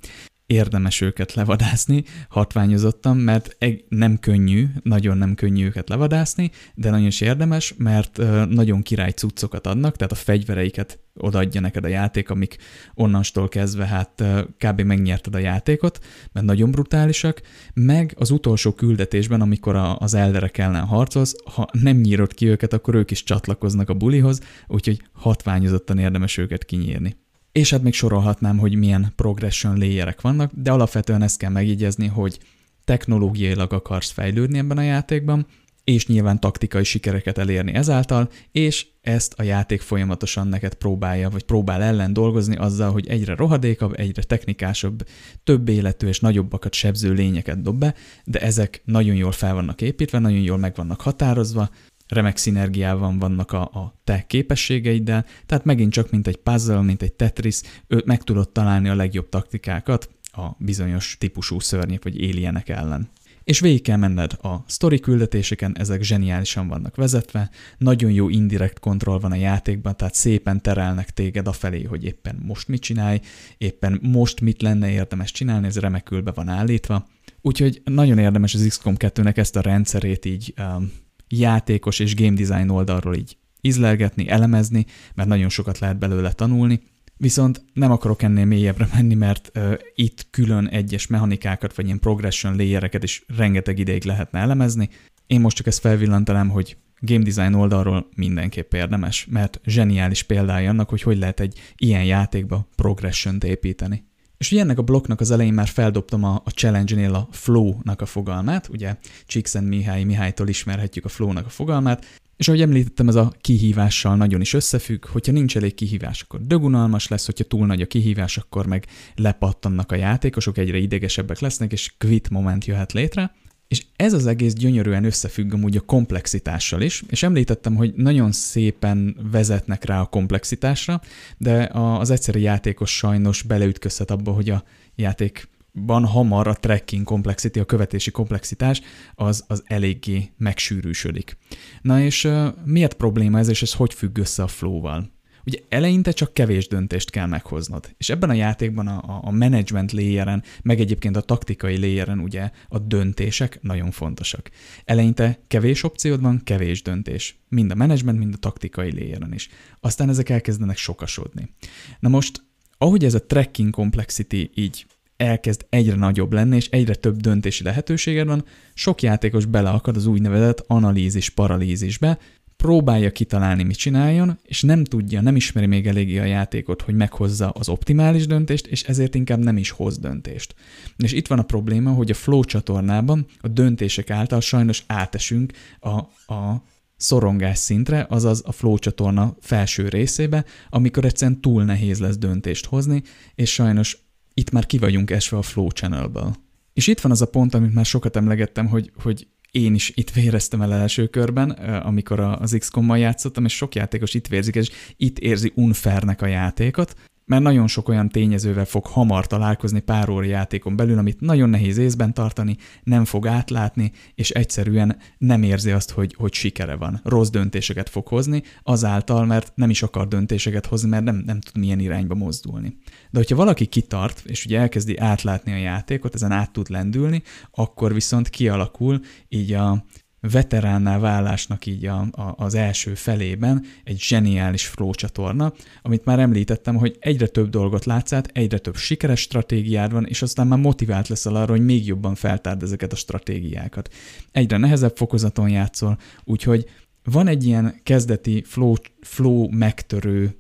Érdemes őket levadászni, hatványozottan, mert nem könnyű, nagyon nem könnyű őket levadászni, de nagyon is érdemes, mert nagyon király cuccokat adnak, tehát a fegyvereiket odaadja neked a játék, amik onnantól kezdve hát kb. megnyerted a játékot, mert nagyon brutálisak, meg az utolsó küldetésben, amikor az elderek ellen harcolsz, ha nem nyírod ki őket, akkor ők is csatlakoznak a bulihoz, úgyhogy hatványozottan érdemes őket kinyírni. És hát még sorolhatnám, hogy milyen progression layerek vannak, de alapvetően ezt kell megjegyezni, hogy technológiailag akarsz fejlődni ebben a játékban, és nyilván taktikai sikereket elérni ezáltal, és ezt a játék folyamatosan neked próbálja, vagy próbál ellen dolgozni azzal, hogy egyre rohadékabb, egyre technikásabb, több életű és nagyobbakat sebző lényeket dob be, de ezek nagyon jól fel vannak építve, nagyon jól meg vannak határozva, remek szinergiában vannak a, a te képességeiddel, tehát megint csak mint egy puzzle, mint egy Tetris, ő meg tudod találni a legjobb taktikákat a bizonyos típusú szörnyek vagy éljenek ellen. És végig kell menned a story küldetéseken, ezek zseniálisan vannak vezetve, nagyon jó indirekt kontroll van a játékban, tehát szépen terelnek téged afelé, hogy éppen most mit csinálj, éppen most mit lenne érdemes csinálni, ez remekül be van állítva. Úgyhogy nagyon érdemes az XCOM 2-nek ezt a rendszerét így um, játékos és game design oldalról így izlelgetni, elemezni, mert nagyon sokat lehet belőle tanulni, Viszont nem akarok ennél mélyebbre menni, mert uh, itt külön egyes mechanikákat, vagy ilyen progression layereket is rengeteg ideig lehetne elemezni. Én most csak ezt felvillantanám, hogy game design oldalról mindenképp érdemes, mert zseniális példája annak, hogy hogy lehet egy ilyen játékba progression-t építeni. És ugye ennek a blokknak az elején már feldobtam a, a challenge-nél a flow-nak a fogalmát, ugye Csíkszent Mihály Mihálytól ismerhetjük a flow-nak a fogalmát, és ahogy említettem, ez a kihívással nagyon is összefügg, hogyha nincs elég kihívás, akkor dögunalmas lesz, hogyha túl nagy a kihívás, akkor meg lepattannak a játékosok, egyre idegesebbek lesznek, és quit moment jöhet létre. És ez az egész gyönyörűen összefügg amúgy a komplexitással is, és említettem, hogy nagyon szépen vezetnek rá a komplexitásra, de az egyszerű játékos sajnos beleütközhet abba, hogy a játék ban hamar a tracking complexity, a követési komplexitás az, az eléggé megsűrűsödik. Na és uh, miért probléma ez, és ez hogy függ össze a flow-val? Ugye eleinte csak kevés döntést kell meghoznod, és ebben a játékban a, a management layeren, meg egyébként a taktikai layeren ugye a döntések nagyon fontosak. Eleinte kevés opciód van, kevés döntés. Mind a management, mind a taktikai layeren is. Aztán ezek elkezdenek sokasodni. Na most, ahogy ez a tracking complexity így elkezd egyre nagyobb lenni, és egyre több döntési lehetőséged van, sok játékos beleakad az úgynevezett analízis paralízisbe, próbálja kitalálni, mit csináljon, és nem tudja, nem ismeri még eléggé a játékot, hogy meghozza az optimális döntést, és ezért inkább nem is hoz döntést. És itt van a probléma, hogy a Flow csatornában a döntések által sajnos átesünk a, a szorongás szintre, azaz a flow csatorna felső részébe, amikor egyszerűen túl nehéz lesz döntést hozni, és sajnos itt már ki vagyunk esve a flow channelből. És itt van az a pont, amit már sokat emlegettem, hogy, hogy én is itt véreztem el első körben, amikor az XCOM-mal játszottam, és sok játékos itt vérzik, és itt érzi unfairnek a játékot, mert nagyon sok olyan tényezővel fog hamar találkozni pár óra játékon belül, amit nagyon nehéz észben tartani, nem fog átlátni, és egyszerűen nem érzi azt, hogy, hogy sikere van. Rossz döntéseket fog hozni, azáltal, mert nem is akar döntéseket hozni, mert nem, nem tud milyen irányba mozdulni. De hogyha valaki kitart, és ugye elkezdi átlátni a játékot, ezen át tud lendülni, akkor viszont kialakul így a, veteránná válásnak így a, a, az első felében egy zseniális flow csatorna, amit már említettem, hogy egyre több dolgot látsz át, egyre több sikeres stratégiád van, és aztán már motivált leszel arra, hogy még jobban feltárd ezeket a stratégiákat. Egyre nehezebb fokozaton játszol, úgyhogy van egy ilyen kezdeti flow, flow megtörő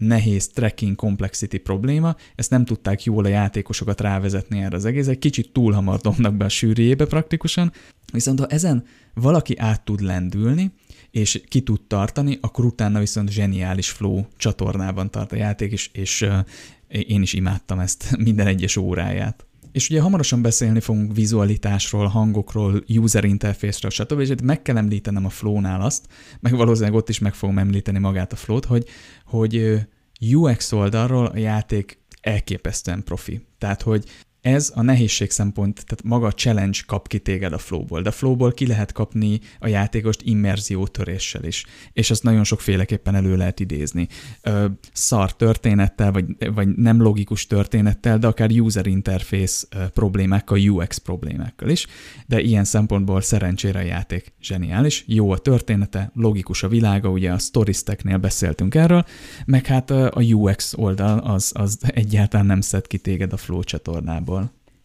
nehéz tracking complexity probléma, ezt nem tudták jól a játékosokat rávezetni erre az egész, egy kicsit túl hamar dobnak be a sűrűjébe praktikusan, viszont ha ezen valaki át tud lendülni, és ki tud tartani, akkor utána viszont zseniális flow csatornában tart a játék, és, és én is imádtam ezt minden egyes óráját. És ugye hamarosan beszélni fogunk vizualitásról, hangokról, user interface-ről, stb. És meg kell említenem a flow-nál azt, meg valószínűleg ott is meg fogom említeni magát a flow-t, hogy, hogy UX oldalról a játék elképesztően profi. Tehát, hogy ez a nehézség szempont, tehát maga a challenge kap ki téged a flowból, de flowból ki lehet kapni a játékost immerzió töréssel is, és azt nagyon sokféleképpen elő lehet idézni. Ö, szar történettel, vagy, vagy nem logikus történettel, de akár user interface problémákkal, UX problémákkal is, de ilyen szempontból szerencsére a játék zseniális, jó a története, logikus a világa, ugye a Storisteknél beszéltünk erről, meg hát a UX oldal az, az egyáltalán nem szed ki téged a flow csatornából.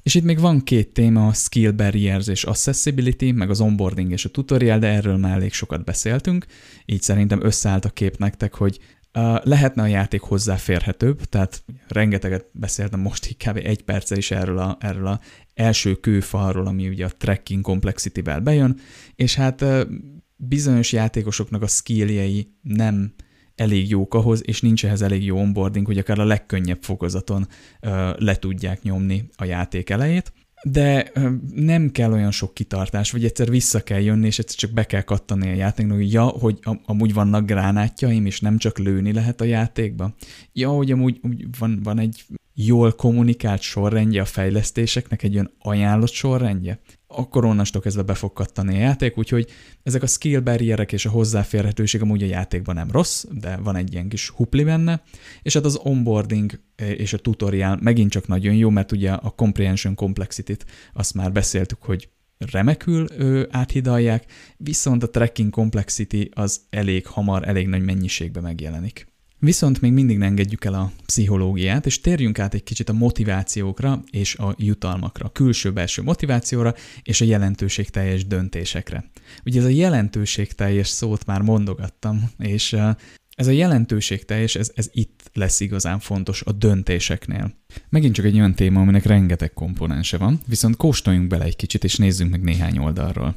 És itt még van két téma, a skill barriers és accessibility, meg az onboarding és a tutorial, de erről már elég sokat beszéltünk, így szerintem összeállt a kép nektek, hogy uh, lehetne a játék hozzáférhetőbb, tehát rengeteget beszéltem most így kb. egy perccel is erről a, erről a első kőfalról, ami ugye a tracking complexity-vel bejön, és hát uh, bizonyos játékosoknak a skilljei nem elég jók ahhoz, és nincs ehhez elég jó onboarding, hogy akár a legkönnyebb fokozaton le tudják nyomni a játék elejét. De nem kell olyan sok kitartás, vagy egyszer vissza kell jönni, és egyszer csak be kell kattani a játéknak, hogy ja, hogy amúgy vannak gránátjaim, és nem csak lőni lehet a játékba. Ja, hogy amúgy van, van egy jól kommunikált sorrendje a fejlesztéseknek, egy olyan ajánlott sorrendje akkor onnastól kezdve be fog a játék, úgyhogy ezek a skill barrierek és a hozzáférhetőség amúgy a játékban nem rossz, de van egy ilyen kis hupli benne, és hát az onboarding és a tutorial megint csak nagyon jó, mert ugye a comprehension complexity-t azt már beszéltük, hogy remekül ő, áthidalják, viszont a tracking complexity az elég hamar, elég nagy mennyiségben megjelenik. Viszont még mindig ne engedjük el a pszichológiát, és térjünk át egy kicsit a motivációkra és a jutalmakra, külső-belső motivációra és a jelentőségteljes döntésekre. Ugye ez a jelentőségteljes szót már mondogattam, és ez a jelentőségteljes, ez, ez itt lesz igazán fontos a döntéseknél. Megint csak egy olyan téma, aminek rengeteg komponense van, viszont kóstoljunk bele egy kicsit, és nézzünk meg néhány oldalról.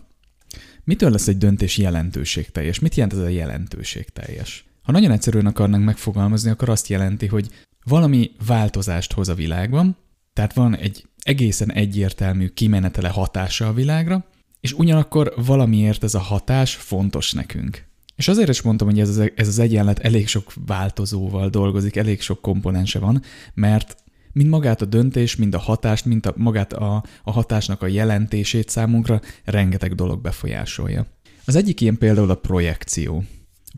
Mitől lesz egy döntés jelentőségteljes? Mit jelent ez a jelentőségteljes? Ha nagyon egyszerűen akarnánk megfogalmazni, akkor azt jelenti, hogy valami változást hoz a világban, tehát van egy egészen egyértelmű kimenetele hatása a világra, és ugyanakkor valamiért ez a hatás fontos nekünk. És azért is mondtam, hogy ez az, ez az egyenlet elég sok változóval dolgozik, elég sok komponense van, mert mind magát a döntés, mind a hatást, mind a, magát a, a hatásnak a jelentését számunkra rengeteg dolog befolyásolja. Az egyik ilyen például a projekció.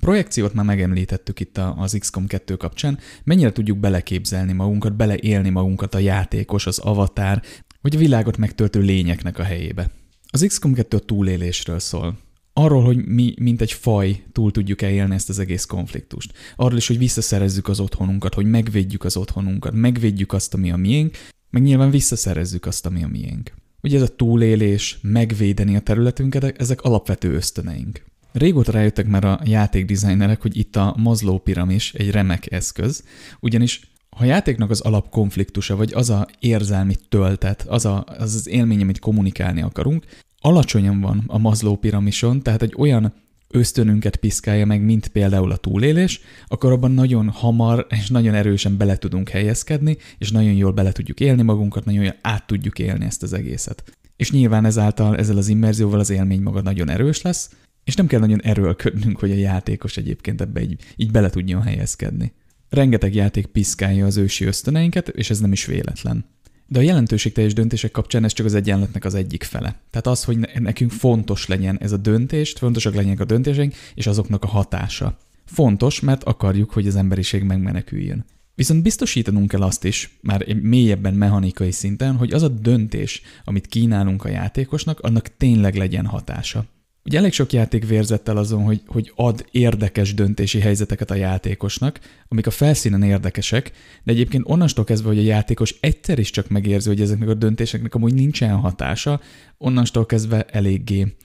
Projekciót már megemlítettük itt az XCOM 2 kapcsán, mennyire tudjuk beleképzelni magunkat, beleélni magunkat a játékos, az avatár, vagy a világot megtöltő lényeknek a helyébe. Az XCOM 2 a túlélésről szól. Arról, hogy mi, mint egy faj, túl tudjuk elélni ezt az egész konfliktust. Arról is, hogy visszaszerezzük az otthonunkat, hogy megvédjük az otthonunkat, megvédjük azt, ami a miénk, meg nyilván visszaszerezzük azt, ami a miénk. Ugye ez a túlélés, megvédeni a területünket, ezek alapvető ösztöneink. Régóta rájöttek már a játékdesignerek, hogy itt a Maslow piramis egy remek eszköz, ugyanis ha játéknak az alapkonfliktusa, vagy az a érzelmi töltet, az, a, az az élmény, amit kommunikálni akarunk, alacsonyan van a Maslow piramison, tehát egy olyan ösztönünket piszkálja meg, mint például a túlélés, akkor abban nagyon hamar és nagyon erősen bele tudunk helyezkedni, és nagyon jól bele tudjuk élni magunkat, nagyon jól át tudjuk élni ezt az egészet. És nyilván ezáltal ezzel az immerzióval az élmény maga nagyon erős lesz, és nem kell nagyon erőlködnünk, hogy a játékos egyébként ebbe így, így bele tudjon helyezkedni. Rengeteg játék piszkálja az ősi ösztöneinket, és ez nem is véletlen. De a jelentőségteljes döntések kapcsán ez csak az egyenletnek az egyik fele. Tehát az, hogy nekünk fontos legyen ez a döntés, fontosak legyenek a döntéseink, és azoknak a hatása. Fontos, mert akarjuk, hogy az emberiség megmeneküljön. Viszont biztosítanunk kell azt is, már mélyebben mechanikai szinten, hogy az a döntés, amit kínálunk a játékosnak, annak tényleg legyen hatása. Ugye elég sok játék vérzett el azon, hogy, hogy ad érdekes döntési helyzeteket a játékosnak, amik a felszínen érdekesek, de egyébként onnantól kezdve, hogy a játékos egyszer is csak megérzi, hogy ezeknek a döntéseknek amúgy nincsen hatása, onnantól kezdve eléggé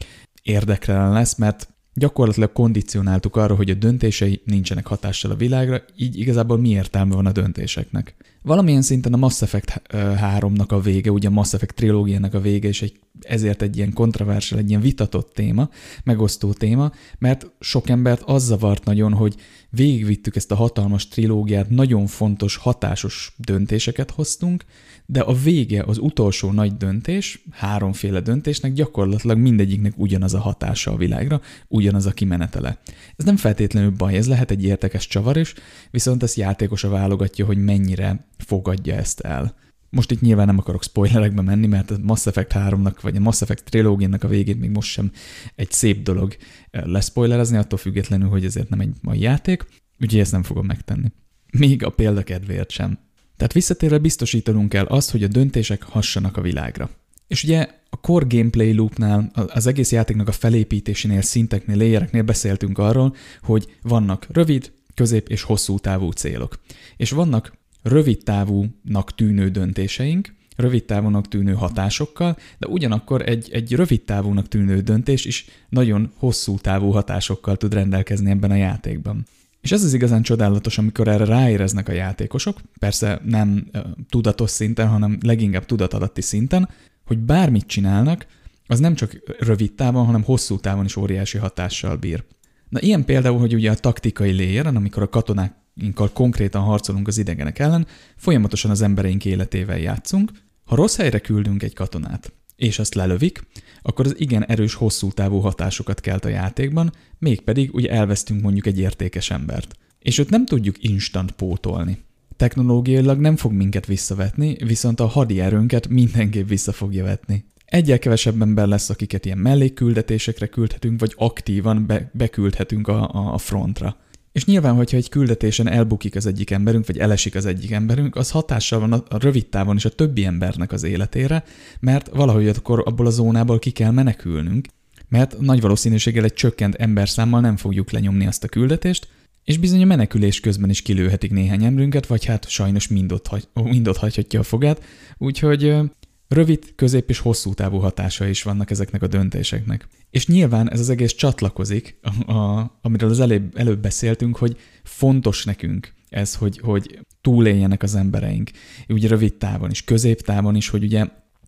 érdektelen lesz, mert gyakorlatilag kondicionáltuk arra, hogy a döntései nincsenek hatással a világra, így igazából mi értelme van a döntéseknek. Valamilyen szinten a Mass Effect 3-nak a vége, ugye a Mass Effect trilógiának a vége, és egy, ezért egy ilyen kontroversiál, egy ilyen vitatott téma, megosztó téma, mert sok embert az zavart nagyon, hogy végigvittük ezt a hatalmas trilógiát, nagyon fontos, hatásos döntéseket hoztunk, de a vége, az utolsó nagy döntés, háromféle döntésnek gyakorlatilag mindegyiknek ugyanaz a hatása a világra, ugyanaz a kimenetele. Ez nem feltétlenül baj, ez lehet egy értekes csavar is, viszont ezt játékosa válogatja, hogy mennyire fogadja ezt el. Most itt nyilván nem akarok spoilerekbe menni, mert a Mass Effect 3-nak, vagy a Mass Effect trilógiának a végét még most sem egy szép dolog eh, leszpoilerezni, attól függetlenül, hogy ezért nem egy mai játék, úgyhogy ezt nem fogom megtenni. Még a példakedvéért sem. Tehát visszatérve biztosítanunk kell azt, hogy a döntések hassanak a világra. És ugye a core gameplay loopnál, az egész játéknak a felépítésénél, szinteknél, layereknél beszéltünk arról, hogy vannak rövid, közép és hosszú távú célok. És vannak rövid távúnak tűnő döntéseink, rövid távúnak tűnő hatásokkal, de ugyanakkor egy, egy rövid távúnak tűnő döntés is nagyon hosszú távú hatásokkal tud rendelkezni ebben a játékban. És ez az igazán csodálatos, amikor erre ráéreznek a játékosok, persze nem tudatos szinten, hanem leginkább tudatalatti szinten, hogy bármit csinálnak, az nem csak rövid távon, hanem hosszú távon is óriási hatással bír. Na ilyen például, hogy ugye a taktikai léjéren, amikor a katonákkal konkrétan harcolunk az idegenek ellen, folyamatosan az embereink életével játszunk. Ha rossz helyre küldünk egy katonát, és azt lelövik, akkor az igen erős, hosszú távú hatásokat kelt a játékban, mégpedig ugye elvesztünk mondjuk egy értékes embert. És őt nem tudjuk instant pótolni. Technológiailag nem fog minket visszavetni, viszont a hadi erőnket mindenképp vissza fogja vetni. Egyel kevesebb ember lesz, akiket ilyen mellékküldetésekre küldhetünk, vagy aktívan be, beküldhetünk a, a frontra. És nyilván, hogyha egy küldetésen elbukik az egyik emberünk, vagy elesik az egyik emberünk, az hatással van a, rövid távon is a többi embernek az életére, mert valahogy akkor abból a zónából ki kell menekülnünk, mert nagy valószínűséggel egy csökkent emberszámmal nem fogjuk lenyomni azt a küldetést, és bizony a menekülés közben is kilőhetik néhány emberünket, vagy hát sajnos mind ott, hagy, mind ott hagyhatja a fogát, úgyhogy Rövid, közép és hosszú távú hatása is vannak ezeknek a döntéseknek. És nyilván ez az egész csatlakozik, a, a, amiről az előbb, előbb beszéltünk, hogy fontos nekünk ez, hogy, hogy túléljenek az embereink. Ugye rövid távon is, középtávon is, hogy ugye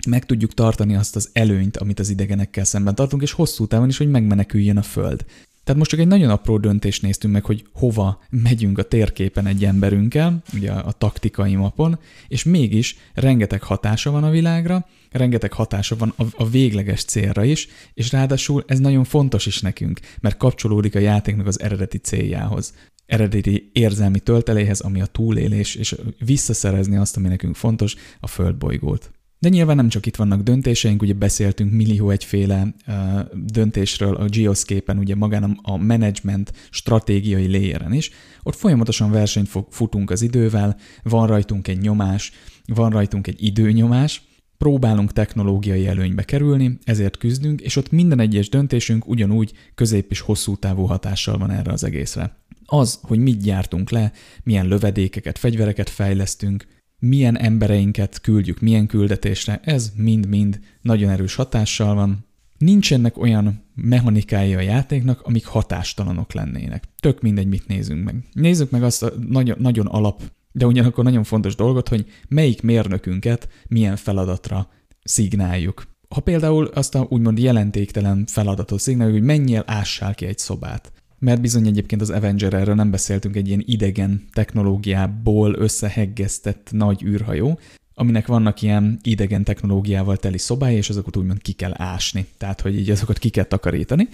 meg tudjuk tartani azt az előnyt, amit az idegenekkel szemben tartunk, és hosszú távon is, hogy megmeneküljön a Föld. Tehát most csak egy nagyon apró döntést néztünk meg, hogy hova megyünk a térképen egy emberünkkel, ugye a taktikai mapon, és mégis rengeteg hatása van a világra, rengeteg hatása van a, végleges célra is, és ráadásul ez nagyon fontos is nekünk, mert kapcsolódik a játéknak az eredeti céljához eredeti érzelmi tölteléhez, ami a túlélés, és visszaszerezni azt, ami nekünk fontos, a földbolygót. De nyilván nem csak itt vannak döntéseink, ugye beszéltünk millió egyféle uh, döntésről a Geoscape-en, ugye magán a, a management stratégiai layeren is. Ott folyamatosan versenyt futunk az idővel, van rajtunk egy nyomás, van rajtunk egy időnyomás, próbálunk technológiai előnybe kerülni, ezért küzdünk, és ott minden egyes döntésünk ugyanúgy közép és hosszú távú hatással van erre az egészre. Az, hogy mit gyártunk le, milyen lövedékeket, fegyvereket fejlesztünk, milyen embereinket küldjük, milyen küldetésre, ez mind-mind nagyon erős hatással van, nincsenek olyan mechanikái a játéknak, amik hatástalanok lennének. Tök mindegy, mit nézünk meg. Nézzük meg azt a nagyon, nagyon alap, de ugyanakkor nagyon fontos dolgot, hogy melyik mérnökünket milyen feladatra szignáljuk. Ha például azt a úgymond jelentéktelen feladatot szignáljuk, hogy mennyire ássál ki egy szobát, mert bizony egyébként az Avenger erről nem beszéltünk, egy ilyen idegen technológiából összeheggeztett nagy űrhajó, aminek vannak ilyen idegen technológiával teli szobái, és azokat úgymond ki kell ásni, tehát hogy így azokat ki kell takarítani.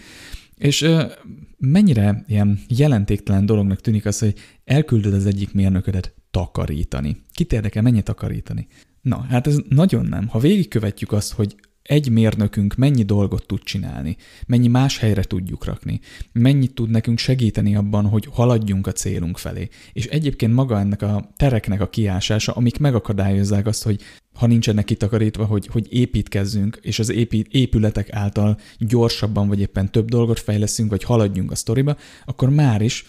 És mennyire ilyen jelentéktelen dolognak tűnik az, hogy elküldöd az egyik mérnöködet takarítani. Kit érdekel, mennyit takarítani? Na, hát ez nagyon nem. Ha végigkövetjük azt, hogy egy mérnökünk mennyi dolgot tud csinálni, mennyi más helyre tudjuk rakni, mennyit tud nekünk segíteni abban, hogy haladjunk a célunk felé. És egyébként maga ennek a tereknek a kiásása, amik megakadályozzák azt, hogy ha nincsenek kitakarítva, hogy, hogy építkezzünk, és az épít, épületek által gyorsabban vagy éppen több dolgot fejleszünk, vagy haladjunk a sztoriba, akkor már is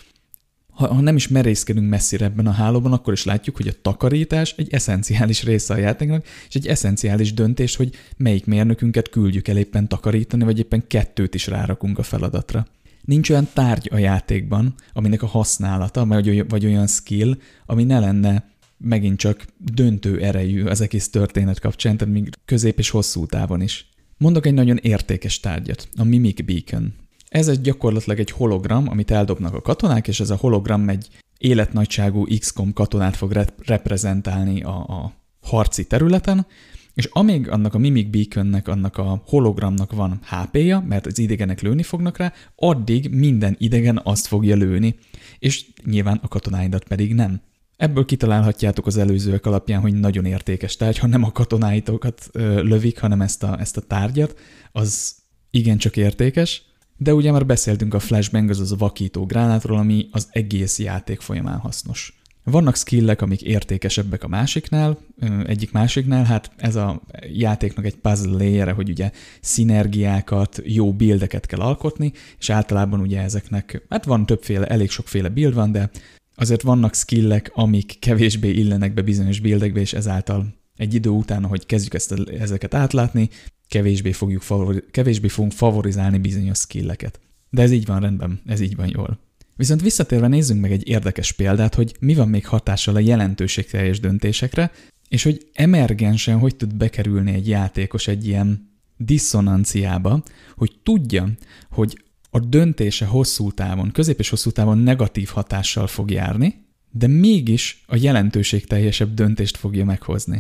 ha, ha nem is merészkedünk messzire ebben a hálóban, akkor is látjuk, hogy a takarítás egy eszenciális része a játéknak, és egy eszenciális döntés, hogy melyik mérnökünket küldjük el éppen takarítani, vagy éppen kettőt is rárakunk a feladatra. Nincs olyan tárgy a játékban, aminek a használata, vagy olyan skill, ami ne lenne megint csak döntő erejű az egész történet kapcsán, tehát még közép és hosszú távon is. Mondok egy nagyon értékes tárgyat, a Mimic Beacon. Ez egy gyakorlatilag egy hologram, amit eldobnak a katonák, és ez a hologram egy életnagyságú XCOM katonát fog rep- reprezentálni a, a harci területen, és amíg annak a Mimic Beaconnek, annak a hologramnak van HP-ja, mert az idegenek lőni fognak rá, addig minden idegen azt fogja lőni, és nyilván a katonáidat pedig nem. Ebből kitalálhatjátok az előzőek alapján, hogy nagyon értékes tárgy, ha nem a katonáitokat ö, lövik, hanem ezt a, ezt a tárgyat, az igencsak értékes, de ugye már beszéltünk a flashbang, az a vakító gránátról, ami az egész játék folyamán hasznos. Vannak skillek, amik értékesebbek a másiknál, egyik másiknál, hát ez a játéknak egy puzzle layere, hogy ugye szinergiákat, jó buildeket kell alkotni, és általában ugye ezeknek, hát van többféle, elég sokféle build van, de azért vannak skillek, amik kevésbé illenek be bizonyos buildekbe, és ezáltal egy idő után, hogy kezdjük ezt, ezeket átlátni, kevésbé, fogjuk favori, kevésbé fogunk favorizálni bizonyos skilleket. De ez így van rendben, ez így van jól. Viszont visszatérve nézzünk meg egy érdekes példát, hogy mi van még hatással a jelentőségteljes döntésekre, és hogy emergensen hogy tud bekerülni egy játékos egy ilyen diszonanciába, hogy tudja, hogy a döntése hosszú távon, közép és hosszú távon negatív hatással fog járni, de mégis a jelentőségteljesebb döntést fogja meghozni.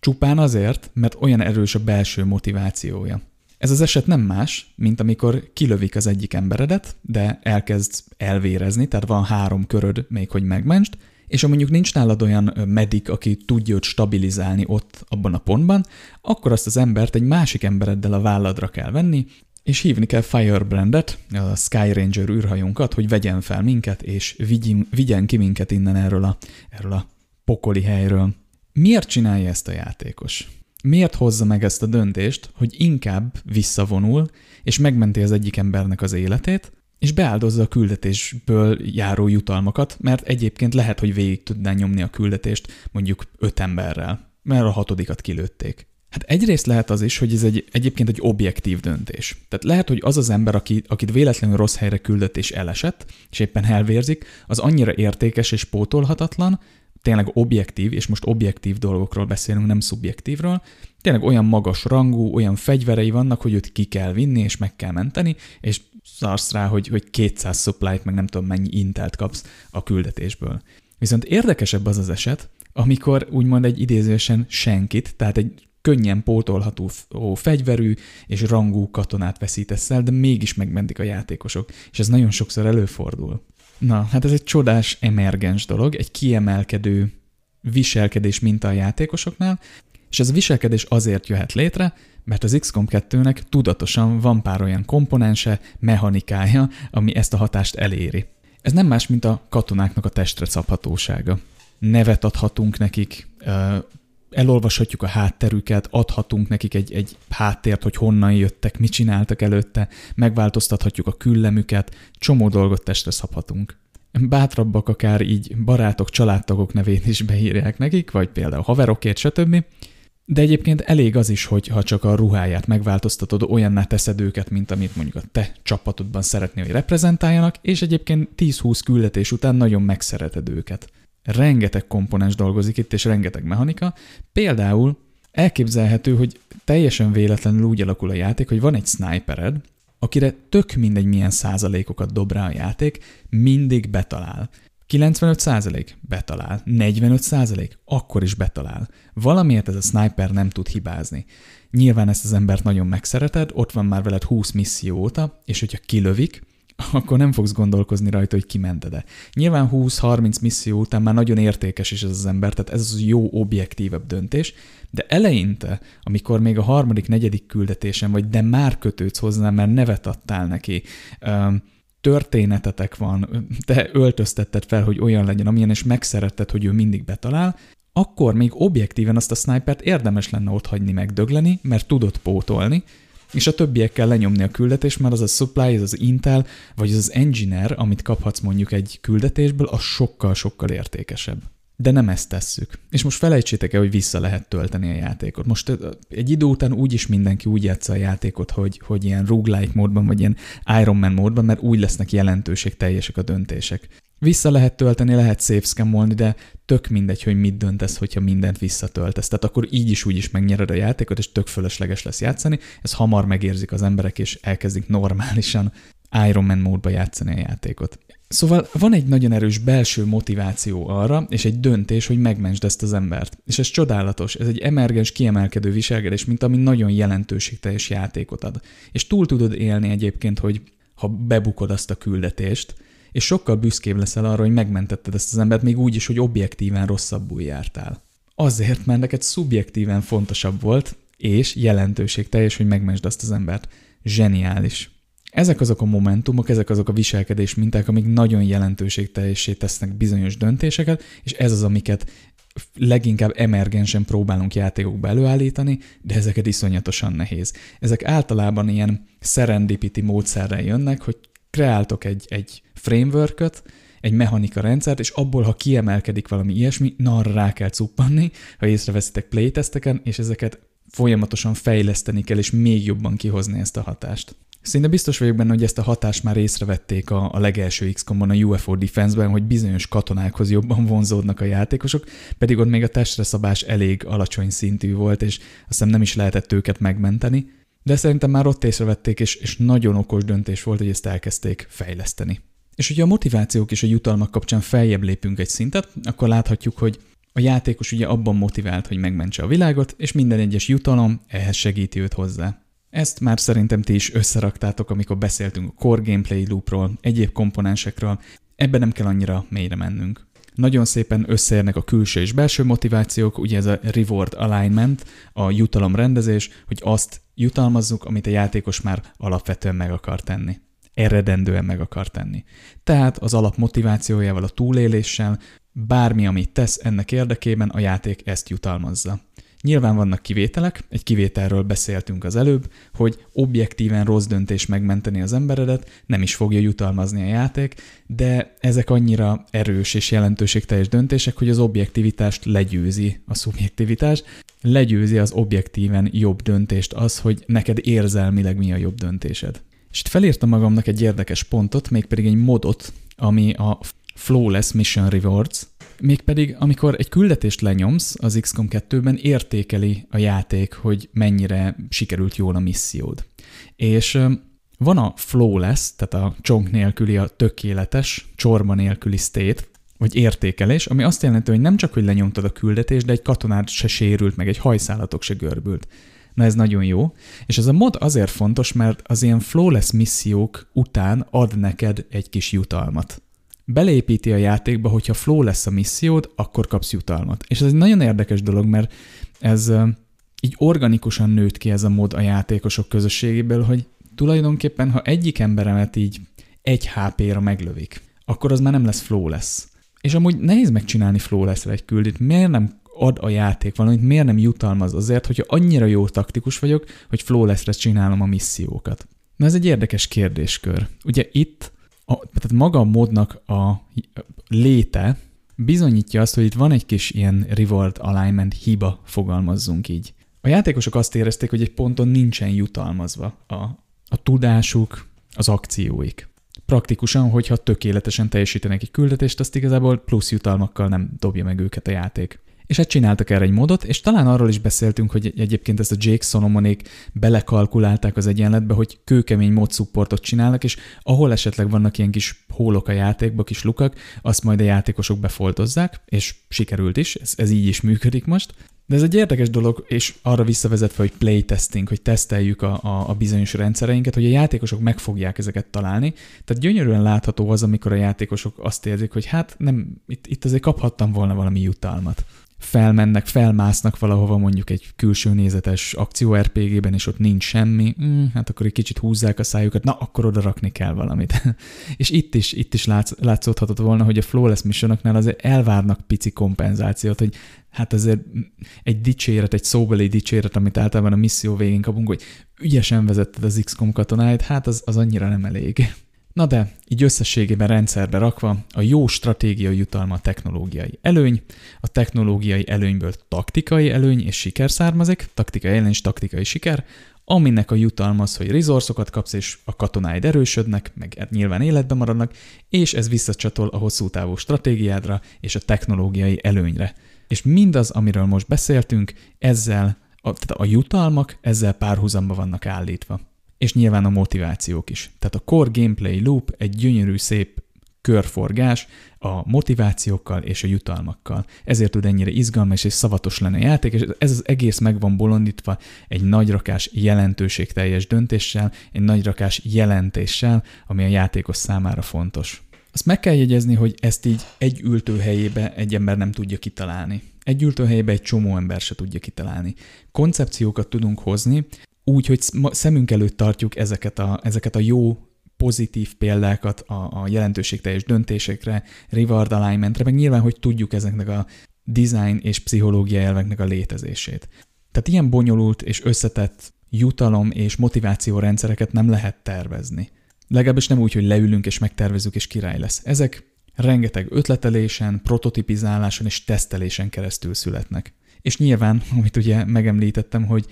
Csupán azért, mert olyan erős a belső motivációja. Ez az eset nem más, mint amikor kilövik az egyik emberedet, de elkezd elvérezni, tehát van három köröd még, hogy megmentsd, és ha mondjuk nincs nálad olyan medik, aki tudja őt stabilizálni ott abban a pontban, akkor azt az embert egy másik embereddel a válladra kell venni, és hívni kell Firebrandet, a Sky Ranger űrhajónkat, hogy vegyen fel minket, és vigyen, vigyen ki minket innen erről a, erről a pokoli helyről. Miért csinálja ezt a játékos? Miért hozza meg ezt a döntést, hogy inkább visszavonul, és megmenti az egyik embernek az életét, és beáldozza a küldetésből járó jutalmakat, mert egyébként lehet, hogy végig tudná nyomni a küldetést mondjuk öt emberrel, mert a hatodikat kilőtték. Hát egyrészt lehet az is, hogy ez egy, egyébként egy objektív döntés. Tehát lehet, hogy az az ember, aki, akit véletlenül rossz helyre küldött és elesett, és éppen elvérzik, az annyira értékes és pótolhatatlan, tényleg objektív, és most objektív dolgokról beszélünk, nem szubjektívről, tényleg olyan magas rangú, olyan fegyverei vannak, hogy őt ki kell vinni, és meg kell menteni, és szarsz rá, hogy, hogy 200 supply meg nem tudom mennyi intelt kapsz a küldetésből. Viszont érdekesebb az az eset, amikor úgymond egy idézősen senkit, tehát egy könnyen pótolható fegyverű és rangú katonát veszítesz el, de mégis megmentik a játékosok, és ez nagyon sokszor előfordul. Na, hát ez egy csodás, emergens dolog, egy kiemelkedő viselkedés minta a játékosoknál, és ez a viselkedés azért jöhet létre, mert az XCOM 2-nek tudatosan van pár olyan komponense, mechanikája, ami ezt a hatást eléri. Ez nem más, mint a katonáknak a testre szabhatósága. Nevet adhatunk nekik, elolvashatjuk a hátterüket, adhatunk nekik egy, egy háttért, hogy honnan jöttek, mit csináltak előtte, megváltoztathatjuk a küllemüket, csomó dolgot testre szabhatunk. Bátrabbak akár így barátok, családtagok nevét is beírják nekik, vagy például haverokért, stb. De egyébként elég az is, hogy ha csak a ruháját megváltoztatod, olyanná teszed őket, mint amit mondjuk a te csapatodban szeretnél, hogy reprezentáljanak, és egyébként 10-20 küldetés után nagyon megszereted őket. Rengeteg komponens dolgozik itt, és rengeteg mechanika. Például elképzelhető, hogy teljesen véletlenül úgy alakul a játék, hogy van egy snipered, akire tök mindegy milyen százalékokat dob rá a játék, mindig betalál. 95% betalál, 45% akkor is betalál. Valamiért ez a sniper nem tud hibázni. Nyilván ezt az embert nagyon megszereted, ott van már veled 20 misszió óta, és hogyha kilövik, akkor nem fogsz gondolkozni rajta, hogy kimented-e. Nyilván 20-30 misszió után már nagyon értékes is ez az ember, tehát ez az jó, objektívebb döntés, de eleinte, amikor még a harmadik, negyedik küldetésen vagy, de már kötődsz hozzá, mert nevet adtál neki, történetetek van, te öltöztetted fel, hogy olyan legyen, amilyen, és megszeretted, hogy ő mindig betalál, akkor még objektíven azt a snipert érdemes lenne ott hagyni megdögleni, mert tudod pótolni, és a többiekkel lenyomni a küldetést, mert az a supply, az az Intel, vagy az az engineer, amit kaphatsz mondjuk egy küldetésből, az sokkal-sokkal értékesebb. De nem ezt tesszük. És most felejtsétek el, hogy vissza lehet tölteni a játékot. Most egy idő után úgyis mindenki úgy játsza a játékot, hogy, hogy ilyen roguelike módban, vagy ilyen Iron Man módban, mert úgy lesznek jelentőség teljesek a döntések. Vissza lehet tölteni, lehet save scamolni, de tök mindegy, hogy mit döntesz, hogyha mindent visszatöltesz. Tehát akkor így is úgy is megnyered a játékot, és tök fölösleges lesz játszani. Ez hamar megérzik az emberek, és elkezdik normálisan Iron Man módba játszani a játékot. Szóval van egy nagyon erős belső motiváció arra, és egy döntés, hogy megmentsd ezt az embert. És ez csodálatos, ez egy emergens, kiemelkedő viselkedés, mint ami nagyon jelentőségteljes játékot ad. És túl tudod élni egyébként, hogy ha bebukod azt a küldetést, és sokkal büszkébb leszel arra, hogy megmentetted ezt az embert, még úgy is, hogy objektíven rosszabbul jártál. Azért, mert neked szubjektíven fontosabb volt, és jelentőségteljes, hogy megmentsd azt az embert. Zseniális. Ezek azok a momentumok, ezek azok a viselkedés minták, amik nagyon jelentőségteljessé tesznek bizonyos döntéseket, és ez az, amiket leginkább emergensen próbálunk játékokba előállítani, de ezeket iszonyatosan nehéz. Ezek általában ilyen serendipity módszerrel jönnek, hogy kreáltok egy, egy frameworköt, egy mechanika rendszert, és abból, ha kiemelkedik valami ilyesmi, na arra rá kell cuppanni, ha észreveszitek playtesteken, és ezeket folyamatosan fejleszteni kell, és még jobban kihozni ezt a hatást. Szinte biztos vagyok benne, hogy ezt a hatást már észrevették a, a legelső XCOM-ban, a UFO Defense-ben, hogy bizonyos katonákhoz jobban vonzódnak a játékosok, pedig ott még a testre szabás elég alacsony szintű volt, és azt hiszem nem is lehetett őket megmenteni, de szerintem már ott észrevették, és, és nagyon okos döntés volt, hogy ezt elkezdték fejleszteni. És hogyha a motivációk és a jutalmak kapcsán feljebb lépünk egy szintet, akkor láthatjuk, hogy a játékos ugye abban motivált, hogy megmentse a világot, és minden egyes jutalom ehhez segíti őt hozzá. Ezt már szerintem ti is összeraktátok, amikor beszéltünk a core gameplay loopról, egyéb komponensekről, ebben nem kell annyira mélyre mennünk. Nagyon szépen összeérnek a külső és belső motivációk, ugye ez a reward alignment, a jutalom rendezés, hogy azt jutalmazzuk, amit a játékos már alapvetően meg akar tenni. Eredendően meg akar tenni. Tehát az alap motivációjával, a túléléssel, bármi, amit tesz ennek érdekében, a játék ezt jutalmazza. Nyilván vannak kivételek, egy kivételről beszéltünk az előbb, hogy objektíven rossz döntés megmenteni az emberedet, nem is fogja jutalmazni a játék, de ezek annyira erős és jelentőségteljes döntések, hogy az objektivitást legyőzi a szubjektivitás, legyőzi az objektíven jobb döntést az, hogy neked érzelmileg mi a jobb döntésed. És itt felírtam magamnak egy érdekes pontot, mégpedig egy modot, ami a Flawless Mission Rewards, Mégpedig, amikor egy küldetést lenyomsz az XCOM 2-ben, értékeli a játék, hogy mennyire sikerült jól a missziód. És van a flawless, tehát a csonk nélküli, a tökéletes, csorba nélküli state, vagy értékelés, ami azt jelenti, hogy nem csak, hogy lenyomtad a küldetést, de egy katonát se sérült, meg egy hajszálatok se görbült. Na ez nagyon jó. És ez a mod azért fontos, mert az ilyen flawless missziók után ad neked egy kis jutalmat beleépíti a játékba, hogyha flow lesz a missziód, akkor kapsz jutalmat. És ez egy nagyon érdekes dolog, mert ez így organikusan nőtt ki ez a mod a játékosok közösségéből, hogy tulajdonképpen, ha egyik emberemet így egy HP-ra meglövik, akkor az már nem lesz flow lesz. És amúgy nehéz megcsinálni flow lesz egy küldit. Miért nem ad a játék valamit, miért nem jutalmaz azért, hogyha annyira jó taktikus vagyok, hogy flow lesz csinálom a missziókat. Na ez egy érdekes kérdéskör. Ugye itt a, tehát maga a modnak a léte bizonyítja azt, hogy itt van egy kis ilyen reward alignment hiba, fogalmazzunk így. A játékosok azt érezték, hogy egy ponton nincsen jutalmazva a, a tudásuk, az akcióik. Praktikusan, hogyha tökéletesen teljesítenek egy küldetést, azt igazából plusz jutalmakkal nem dobja meg őket a játék. És hát csináltak erre egy modot, és talán arról is beszéltünk, hogy egyébként ezt a Jake Solomonék belekalkulálták az egyenletbe, hogy kőkemény mod supportot csinálnak, és ahol esetleg vannak ilyen kis hólok a játékba, kis lukak, azt majd a játékosok befoltozzák, és sikerült is, ez, ez így is működik most. De ez egy érdekes dolog, és arra visszavezetve, hogy playtesting, hogy teszteljük a, a, a bizonyos rendszereinket, hogy a játékosok meg fogják ezeket találni. Tehát gyönyörűen látható az, amikor a játékosok azt érzik, hogy hát nem, itt, itt azért kaphattam volna valami jutalmat felmennek, felmásznak valahova mondjuk egy külső nézetes akció RPG-ben, és ott nincs semmi, mm, hát akkor egy kicsit húzzák a szájukat, na akkor oda rakni kell valamit. és itt is, itt is látsz, látszódhatott volna, hogy a Flawless missionoknál azért elvárnak pici kompenzációt, hogy hát azért egy dicséret, egy szóbeli dicséret, amit általában a misszió végén kapunk, hogy ügyesen vezetted az XCOM katonáit, hát az, az annyira nem elég. Na de, így összességében rendszerbe rakva, a jó stratégiai jutalma a technológiai előny, a technológiai előnyből taktikai előny és siker származik, taktikai előny és taktikai siker, aminek a jutalma az, hogy resourcokat kapsz, és a katonáid erősödnek, meg hát nyilván életben maradnak, és ez visszacsatol a hosszú távú stratégiádra és a technológiai előnyre. És mindaz, amiről most beszéltünk, ezzel, a, tehát a jutalmak ezzel párhuzamba vannak állítva és nyilván a motivációk is. Tehát a core gameplay loop egy gyönyörű, szép körforgás a motivációkkal és a jutalmakkal. Ezért tud ennyire izgalmas és szavatos lenni a játék, és ez az egész meg van bolondítva egy nagyrakás jelentőségteljes döntéssel, egy nagyrakás jelentéssel, ami a játékos számára fontos. Azt meg kell jegyezni, hogy ezt így egy ültőhelyébe egy ember nem tudja kitalálni. Egy ültőhelyébe egy csomó ember se tudja kitalálni. Koncepciókat tudunk hozni, úgy, hogy szemünk előtt tartjuk ezeket a, ezeket a jó pozitív példákat a, a jelentőségteljes döntésekre, reward alignmentre, meg nyilván, hogy tudjuk ezeknek a design és pszichológia elveknek a létezését. Tehát ilyen bonyolult és összetett jutalom és motiváció rendszereket nem lehet tervezni. Legalábbis nem úgy, hogy leülünk és megtervezzük és király lesz. Ezek rengeteg ötletelésen, prototipizáláson és tesztelésen keresztül születnek. És nyilván, amit ugye megemlítettem, hogy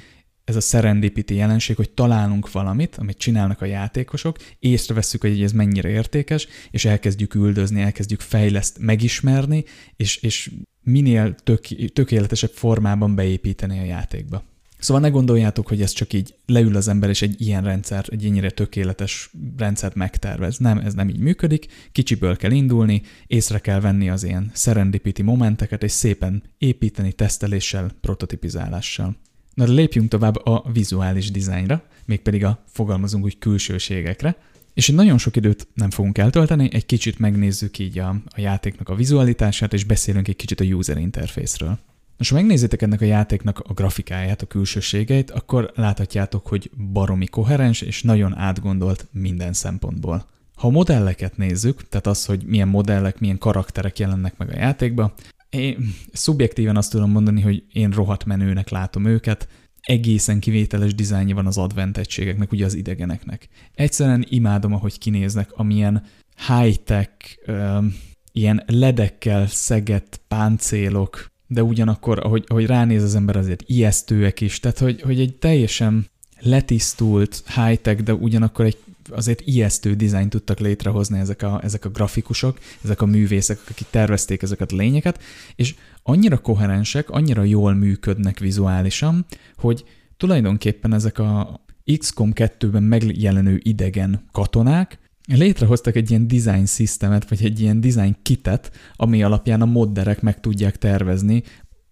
ez a serendipity jelenség, hogy találunk valamit, amit csinálnak a játékosok, észreveszünk, hogy ez mennyire értékes, és elkezdjük üldözni, elkezdjük fejleszt, megismerni, és, és minél tök, tökéletesebb formában beépíteni a játékba. Szóval ne gondoljátok, hogy ez csak így leül az ember, és egy ilyen rendszer, egy ennyire tökéletes rendszert megtervez. Nem, ez nem így működik, kicsiből kell indulni, észre kell venni az ilyen serendipity momenteket, és szépen építeni teszteléssel, prototipizálással. Na de lépjünk tovább a vizuális dizájnra, mégpedig a fogalmazunk úgy külsőségekre, és nagyon sok időt nem fogunk eltölteni, egy kicsit megnézzük így a, a játéknak a vizualitását, és beszélünk egy kicsit a user interface-ről. Most, ha megnézitek ennek a játéknak a grafikáját, a külsőségeit, akkor láthatjátok, hogy baromi koherens és nagyon átgondolt minden szempontból. Ha a modelleket nézzük, tehát az, hogy milyen modellek, milyen karakterek jelennek meg a játékba, én szubjektíven azt tudom mondani, hogy én rohadt menőnek látom őket, egészen kivételes dizájnja van az advent egységeknek, ugye az idegeneknek. Egyszerűen imádom, ahogy kinéznek, amilyen high-tech, um, ilyen ledekkel szegett páncélok, de ugyanakkor, ahogy, ahogy ránéz az ember, azért ijesztőek is, tehát hogy, hogy egy teljesen letisztult high-tech, de ugyanakkor egy azért ijesztő dizájn tudtak létrehozni ezek a, ezek a grafikusok, ezek a művészek, akik tervezték ezeket a lényeket, és annyira koherensek, annyira jól működnek vizuálisan, hogy tulajdonképpen ezek a XCOM 2-ben megjelenő idegen katonák létrehoztak egy ilyen design systemet, vagy egy ilyen design kitet, ami alapján a modderek meg tudják tervezni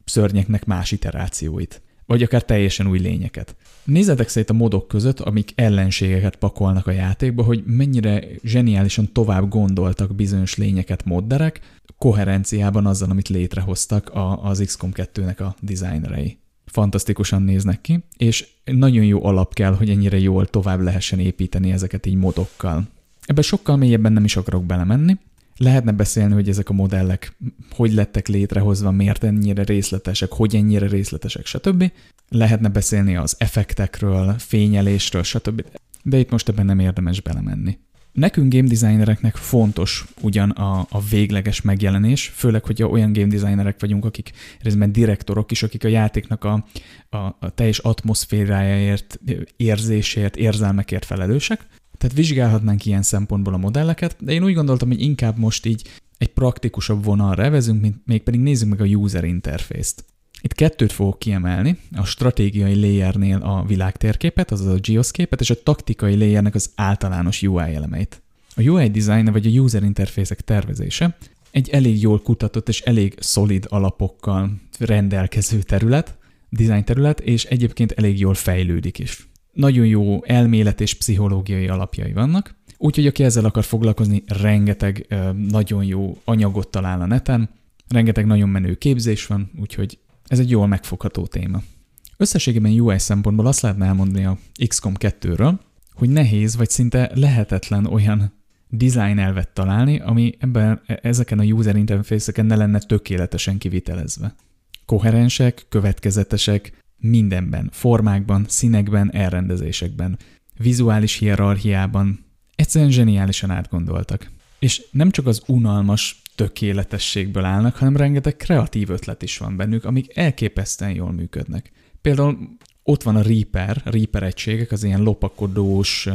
szörnyeknek más iterációit vagy akár teljesen új lényeket. Nézzetek szét a modok között, amik ellenségeket pakolnak a játékba, hogy mennyire zseniálisan tovább gondoltak bizonyos lényeket modderek, koherenciában azzal, amit létrehoztak az XCOM 2-nek a designerei. Fantasztikusan néznek ki, és nagyon jó alap kell, hogy ennyire jól tovább lehessen építeni ezeket így modokkal. Ebbe sokkal mélyebben nem is akarok belemenni, Lehetne beszélni, hogy ezek a modellek hogy lettek létrehozva, miért ennyire részletesek, hogy ennyire részletesek, stb. Lehetne beszélni az effektekről, fényelésről, stb. De itt most ebben nem érdemes belemenni. Nekünk game designereknek fontos ugyan a, a végleges megjelenés, főleg, hogy olyan game designerek vagyunk, akik részben direktorok is, akik a játéknak a, a, a teljes atmoszférájáért, érzésért, érzelmekért felelősek. Tehát vizsgálhatnánk ilyen szempontból a modelleket, de én úgy gondoltam, hogy inkább most így egy praktikusabb vonalra evezünk, mint mégpedig nézzük meg a user interface-t. Itt kettőt fogok kiemelni, a stratégiai layernél a világtérképet, azaz a geoszképet, és a taktikai layernek az általános UI elemeit. A UI design vagy a user interfészek tervezése egy elég jól kutatott és elég szolid alapokkal rendelkező terület, design terület, és egyébként elég jól fejlődik is. Nagyon jó elmélet és pszichológiai alapjai vannak, úgyhogy aki ezzel akar foglalkozni, rengeteg nagyon jó anyagot talál a neten, rengeteg nagyon menő képzés van, úgyhogy ez egy jól megfogható téma. Összességében UI szempontból azt lehetne elmondani a XCOM 2-ről, hogy nehéz vagy szinte lehetetlen olyan design elvet találni, ami ebben, ezeken a user interface-eken ne lenne tökéletesen kivitelezve. Koherensek, következetesek, mindenben, formákban, színekben, elrendezésekben, vizuális hierarchiában, egyszerűen zseniálisan átgondoltak. És nem csak az unalmas tökéletességből állnak, hanem rengeteg kreatív ötlet is van bennük, amik elképesztően jól működnek. Például ott van a Reaper, Reaper egységek, az ilyen lopakodós,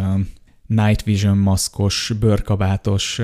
night vision maszkos, bőrkabátos,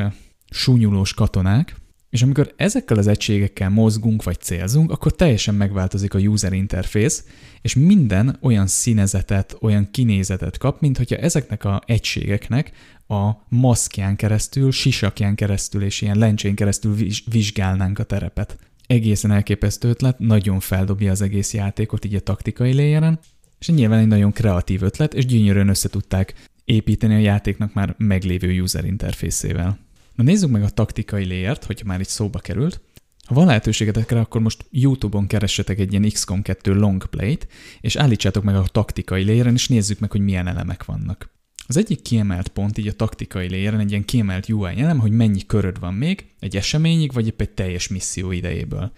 súnyulós katonák, és amikor ezekkel az egységekkel mozgunk vagy célzunk, akkor teljesen megváltozik a user interface, és minden olyan színezetet, olyan kinézetet kap, mint hogyha ezeknek a egységeknek a maszkján keresztül, sisakján keresztül és ilyen lencsén keresztül vizsgálnánk a terepet. Egészen elképesztő ötlet, nagyon feldobja az egész játékot így a taktikai léjeren, és nyilván egy nagyon kreatív ötlet, és gyönyörűen össze tudták építeni a játéknak már meglévő user interfészével. Na nézzük meg a taktikai layert, hogyha már itt szóba került. Ha van lehetőségetek rá, akkor most YouTube-on keressetek egy ilyen XCOM 2 long play-t, és állítsátok meg a taktikai layeren, és nézzük meg, hogy milyen elemek vannak. Az egyik kiemelt pont így a taktikai layeren, egy ilyen kiemelt UI elem, hogy mennyi köröd van még egy eseményig, vagy épp egy teljes misszió idejéből.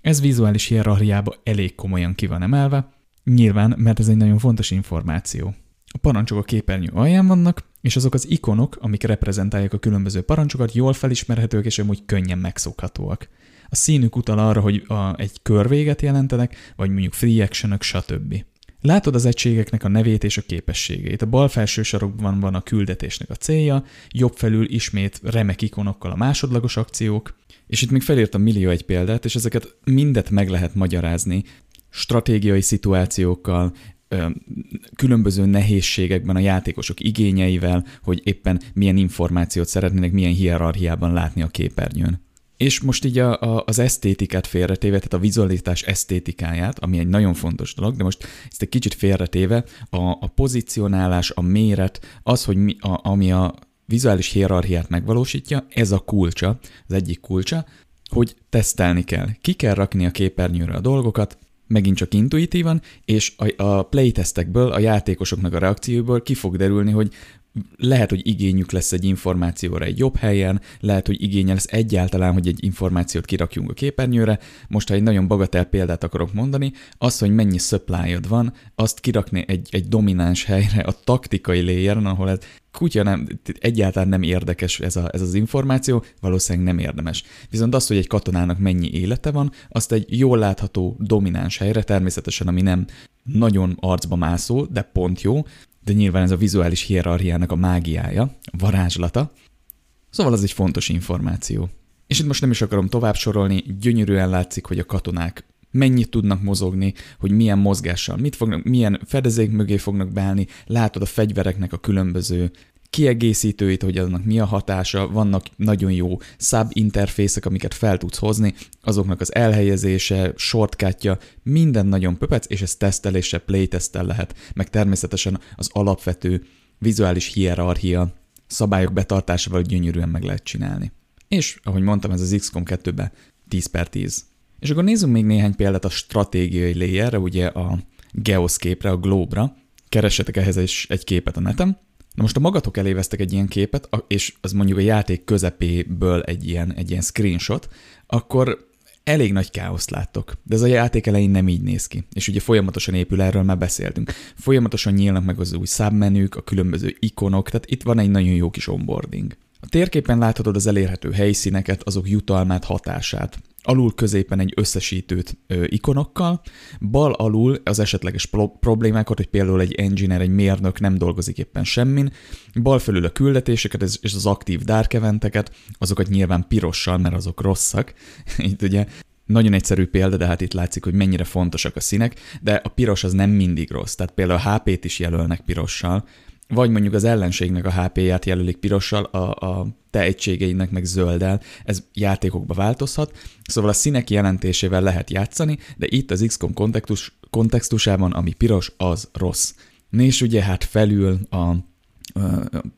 Ez vizuális hierarchiába elég komolyan ki van emelve, nyilván, mert ez egy nagyon fontos információ. A parancsok a képernyő alján vannak, és azok az ikonok, amik reprezentálják a különböző parancsokat, jól felismerhetők és amúgy könnyen megszokhatóak. A színük utal arra, hogy a, egy körvéget jelentenek, vagy mondjuk free action stb. Látod az egységeknek a nevét és a képességeit. A bal felső sarokban van a küldetésnek a célja, jobb felül ismét remek ikonokkal a másodlagos akciók, és itt még felírtam millió egy példát, és ezeket mindet meg lehet magyarázni stratégiai szituációkkal, különböző nehézségekben a játékosok igényeivel, hogy éppen milyen információt szeretnének, milyen hierarchiában látni a képernyőn. És most így a, a, az esztétikát félretéve, tehát a vizualitás esztétikáját, ami egy nagyon fontos dolog, de most ezt egy kicsit félretéve, a, a pozicionálás, a méret, az, hogy mi, a, ami a vizuális hierarchiát megvalósítja, ez a kulcsa, az egyik kulcsa, hogy tesztelni kell. Ki kell rakni a képernyőre a dolgokat, megint csak intuitívan, és a, a playtestekből, a játékosoknak a reakcióból ki fog derülni, hogy lehet, hogy igényük lesz egy információra egy jobb helyen, lehet, hogy igénye lesz egyáltalán, hogy egy információt kirakjunk a képernyőre. Most, ha egy nagyon bagatel példát akarok mondani, az, hogy mennyi supply van, azt kirakni egy, egy domináns helyre a taktikai layeren, ahol ez kutya nem, egyáltalán nem érdekes ez, a, ez az információ, valószínűleg nem érdemes. Viszont az, hogy egy katonának mennyi élete van, azt egy jól látható domináns helyre, természetesen ami nem nagyon arcba mászó, de pont jó, de nyilván ez a vizuális hierarchiának a mágiája, a varázslata. Szóval az egy fontos információ. És itt most nem is akarom tovább sorolni, gyönyörűen látszik, hogy a katonák mennyit tudnak mozogni, hogy milyen mozgással, mit fognak, milyen fedezék mögé fognak beállni, látod a fegyvereknek a különböző kiegészítőit, hogy annak mi a hatása, vannak nagyon jó sub-interfészek, amiket fel tudsz hozni, azoknak az elhelyezése, shortcutja, minden nagyon pöpec, és ez tesztelése, playtesztel lehet, meg természetesen az alapvető vizuális hierarchia szabályok betartásával gyönyörűen meg lehet csinálni. És, ahogy mondtam, ez az XCOM 2-ben 10 per 10. És akkor nézzünk még néhány példát a stratégiai layerre, ugye a geoszképre, a globe-ra. Keressetek ehhez is egy képet a neten. Na most a magatok elé vesztek egy ilyen képet, és az mondjuk a játék közepéből egy ilyen, egy ilyen screenshot, akkor elég nagy káoszt láttok, de ez a játék elején nem így néz ki. És ugye folyamatosan épül, erről már beszéltünk. Folyamatosan nyílnak meg az új submenük, a különböző ikonok, tehát itt van egy nagyon jó kis onboarding. A térképen láthatod az elérhető helyszíneket, azok jutalmát, hatását. Alul középen egy összesítőt ö, ikonokkal, bal alul az esetleges pro- problémákat, hogy például egy engineer, egy mérnök nem dolgozik éppen semmin, bal felül a küldetéseket és az aktív dark eventeket, azokat nyilván pirossal, mert azok rosszak. Itt ugye nagyon egyszerű példa, de hát itt látszik, hogy mennyire fontosak a színek, de a piros az nem mindig rossz. Tehát például a HP-t is jelölnek pirossal, vagy mondjuk az ellenségnek a HP-ját jelölik pirossal, a, a te egységeinek meg zölddel, ez játékokba változhat, szóval a színek jelentésével lehet játszani, de itt az XCOM kontextus, kontextusában, ami piros, az rossz. És ugye hát felül a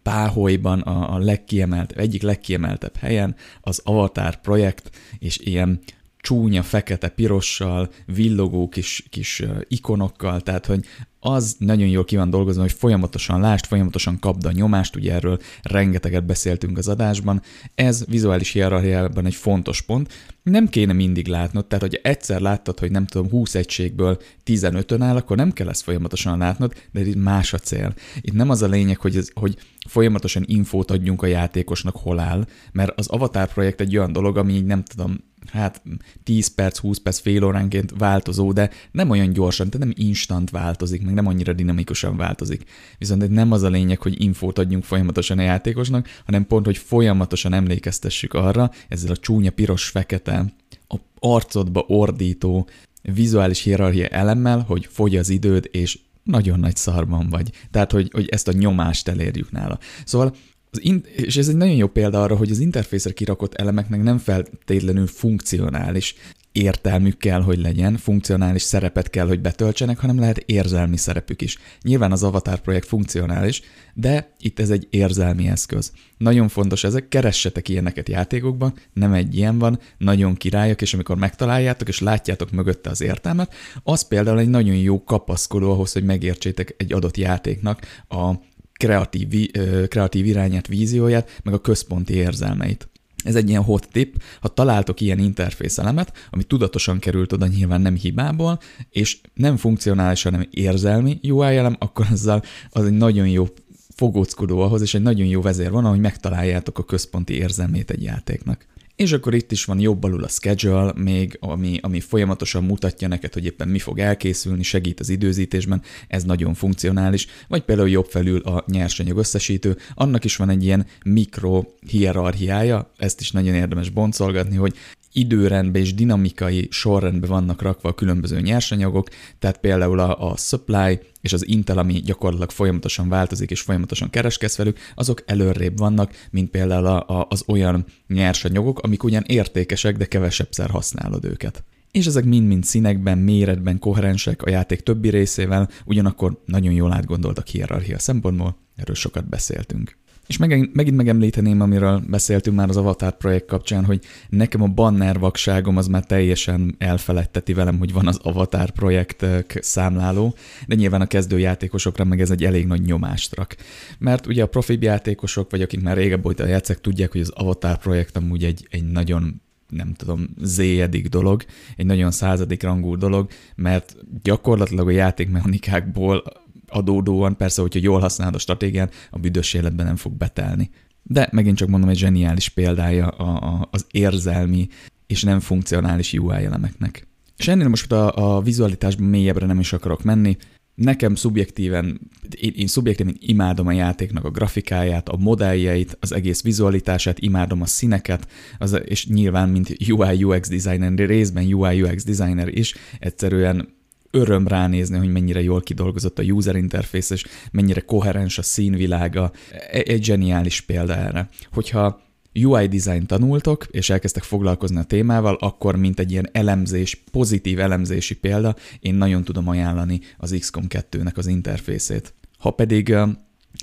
páholyban a, a legkiemelt, egyik legkiemeltebb helyen az Avatar projekt, és ilyen csúnya, fekete, pirossal, villogó kis, kis ikonokkal, tehát hogy az nagyon jól ki van dolgozva, hogy folyamatosan lást, folyamatosan kapd a nyomást, ugye erről rengeteget beszéltünk az adásban. Ez vizuális hierarchiában egy fontos pont. Nem kéne mindig látnod, tehát hogy egyszer láttad, hogy nem tudom, 20 egységből 15-ön áll, akkor nem kell ezt folyamatosan látnod, de itt más a cél. Itt nem az a lényeg, hogy, ez, hogy folyamatosan infót adjunk a játékosnak hol áll, mert az Avatar projekt egy olyan dolog, ami így nem tudom, hát 10 perc, 20 perc, fél óránként változó, de nem olyan gyorsan, tehát nem instant változik, meg nem annyira dinamikusan változik. Viszont nem az a lényeg, hogy infót adjunk folyamatosan a játékosnak, hanem pont, hogy folyamatosan emlékeztessük arra, ezzel a csúnya piros-fekete, a arcodba ordító, vizuális hierarchia elemmel, hogy fogy az időd, és nagyon nagy szarban vagy. Tehát, hogy, hogy ezt a nyomást elérjük nála. Szóval az in- és ez egy nagyon jó példa arra, hogy az interfészre kirakott elemeknek nem feltétlenül funkcionális értelmük kell, hogy legyen, funkcionális szerepet kell, hogy betöltsenek, hanem lehet érzelmi szerepük is. Nyilván az Avatar projekt funkcionális, de itt ez egy érzelmi eszköz. Nagyon fontos ezek, keressetek ilyeneket játékokban, nem egy ilyen van, nagyon királyok, és amikor megtaláljátok, és látjátok mögötte az értelmet, az például egy nagyon jó kapaszkodó ahhoz, hogy megértsétek egy adott játéknak a kreatív, kreatív irányát, vízióját, meg a központi érzelmeit. Ez egy ilyen hot tip, ha találtok ilyen interfész elemet, ami tudatosan került oda nyilván nem hibából, és nem funkcionális, hanem érzelmi UI elem, akkor azzal az egy nagyon jó fogóckodó ahhoz, és egy nagyon jó vezér van, ahogy megtaláljátok a központi érzelmét egy játéknak. És akkor itt is van jobb alul a schedule, még ami, ami folyamatosan mutatja neked, hogy éppen mi fog elkészülni, segít az időzítésben, ez nagyon funkcionális, vagy például jobb felül a nyersanyag összesítő, annak is van egy ilyen mikro hierarchiája, ezt is nagyon érdemes boncolgatni, hogy időrendben és dinamikai sorrendben vannak rakva a különböző nyersanyagok, tehát például a, a supply és az Intel, ami gyakorlatilag folyamatosan változik és folyamatosan kereskedsz velük, azok előrébb vannak, mint például a, a, az olyan nyersanyagok, amik ugyan értékesek, de kevesebbszer használod őket. És ezek mind-mind színekben, méretben koherensek a játék többi részével, ugyanakkor nagyon jól átgondoltak hierarchia szempontból, erről sokat beszéltünk. És meg, megint megemlíteném, amiről beszéltünk már az Avatar projekt kapcsán, hogy nekem a banner vakságom az már teljesen elfeledteti velem, hogy van az Avatar projekt számláló, de nyilván a kezdőjátékosokra meg ez egy elég nagy nyomást rak. Mert ugye a profi játékosok, vagy akik már régebb óta játszek, tudják, hogy az Avatar projekt amúgy egy, egy nagyon nem tudom, zéjedik dolog, egy nagyon századik rangú dolog, mert gyakorlatilag a játékmechanikákból adódóan, persze, hogyha jól használod a stratégián, a büdös életben nem fog betelni. De megint csak mondom, egy zseniális példája a, a, az érzelmi és nem funkcionális UI elemeknek. És ennél most a, a vizualitásban mélyebbre nem is akarok menni. Nekem szubjektíven, én, én szubjektíven imádom a játéknak a grafikáját, a modelljeit, az egész vizualitását, imádom a színeket, az, és nyilván, mint UI UX designer, részben UI UX designer is, egyszerűen öröm ránézni, hogy mennyire jól kidolgozott a user interface, és mennyire koherens a színvilága. E-, egy zseniális példa erre. Hogyha UI design tanultok, és elkezdtek foglalkozni a témával, akkor mint egy ilyen elemzés, pozitív elemzési példa, én nagyon tudom ajánlani az XCOM 2-nek az interfészét. Ha pedig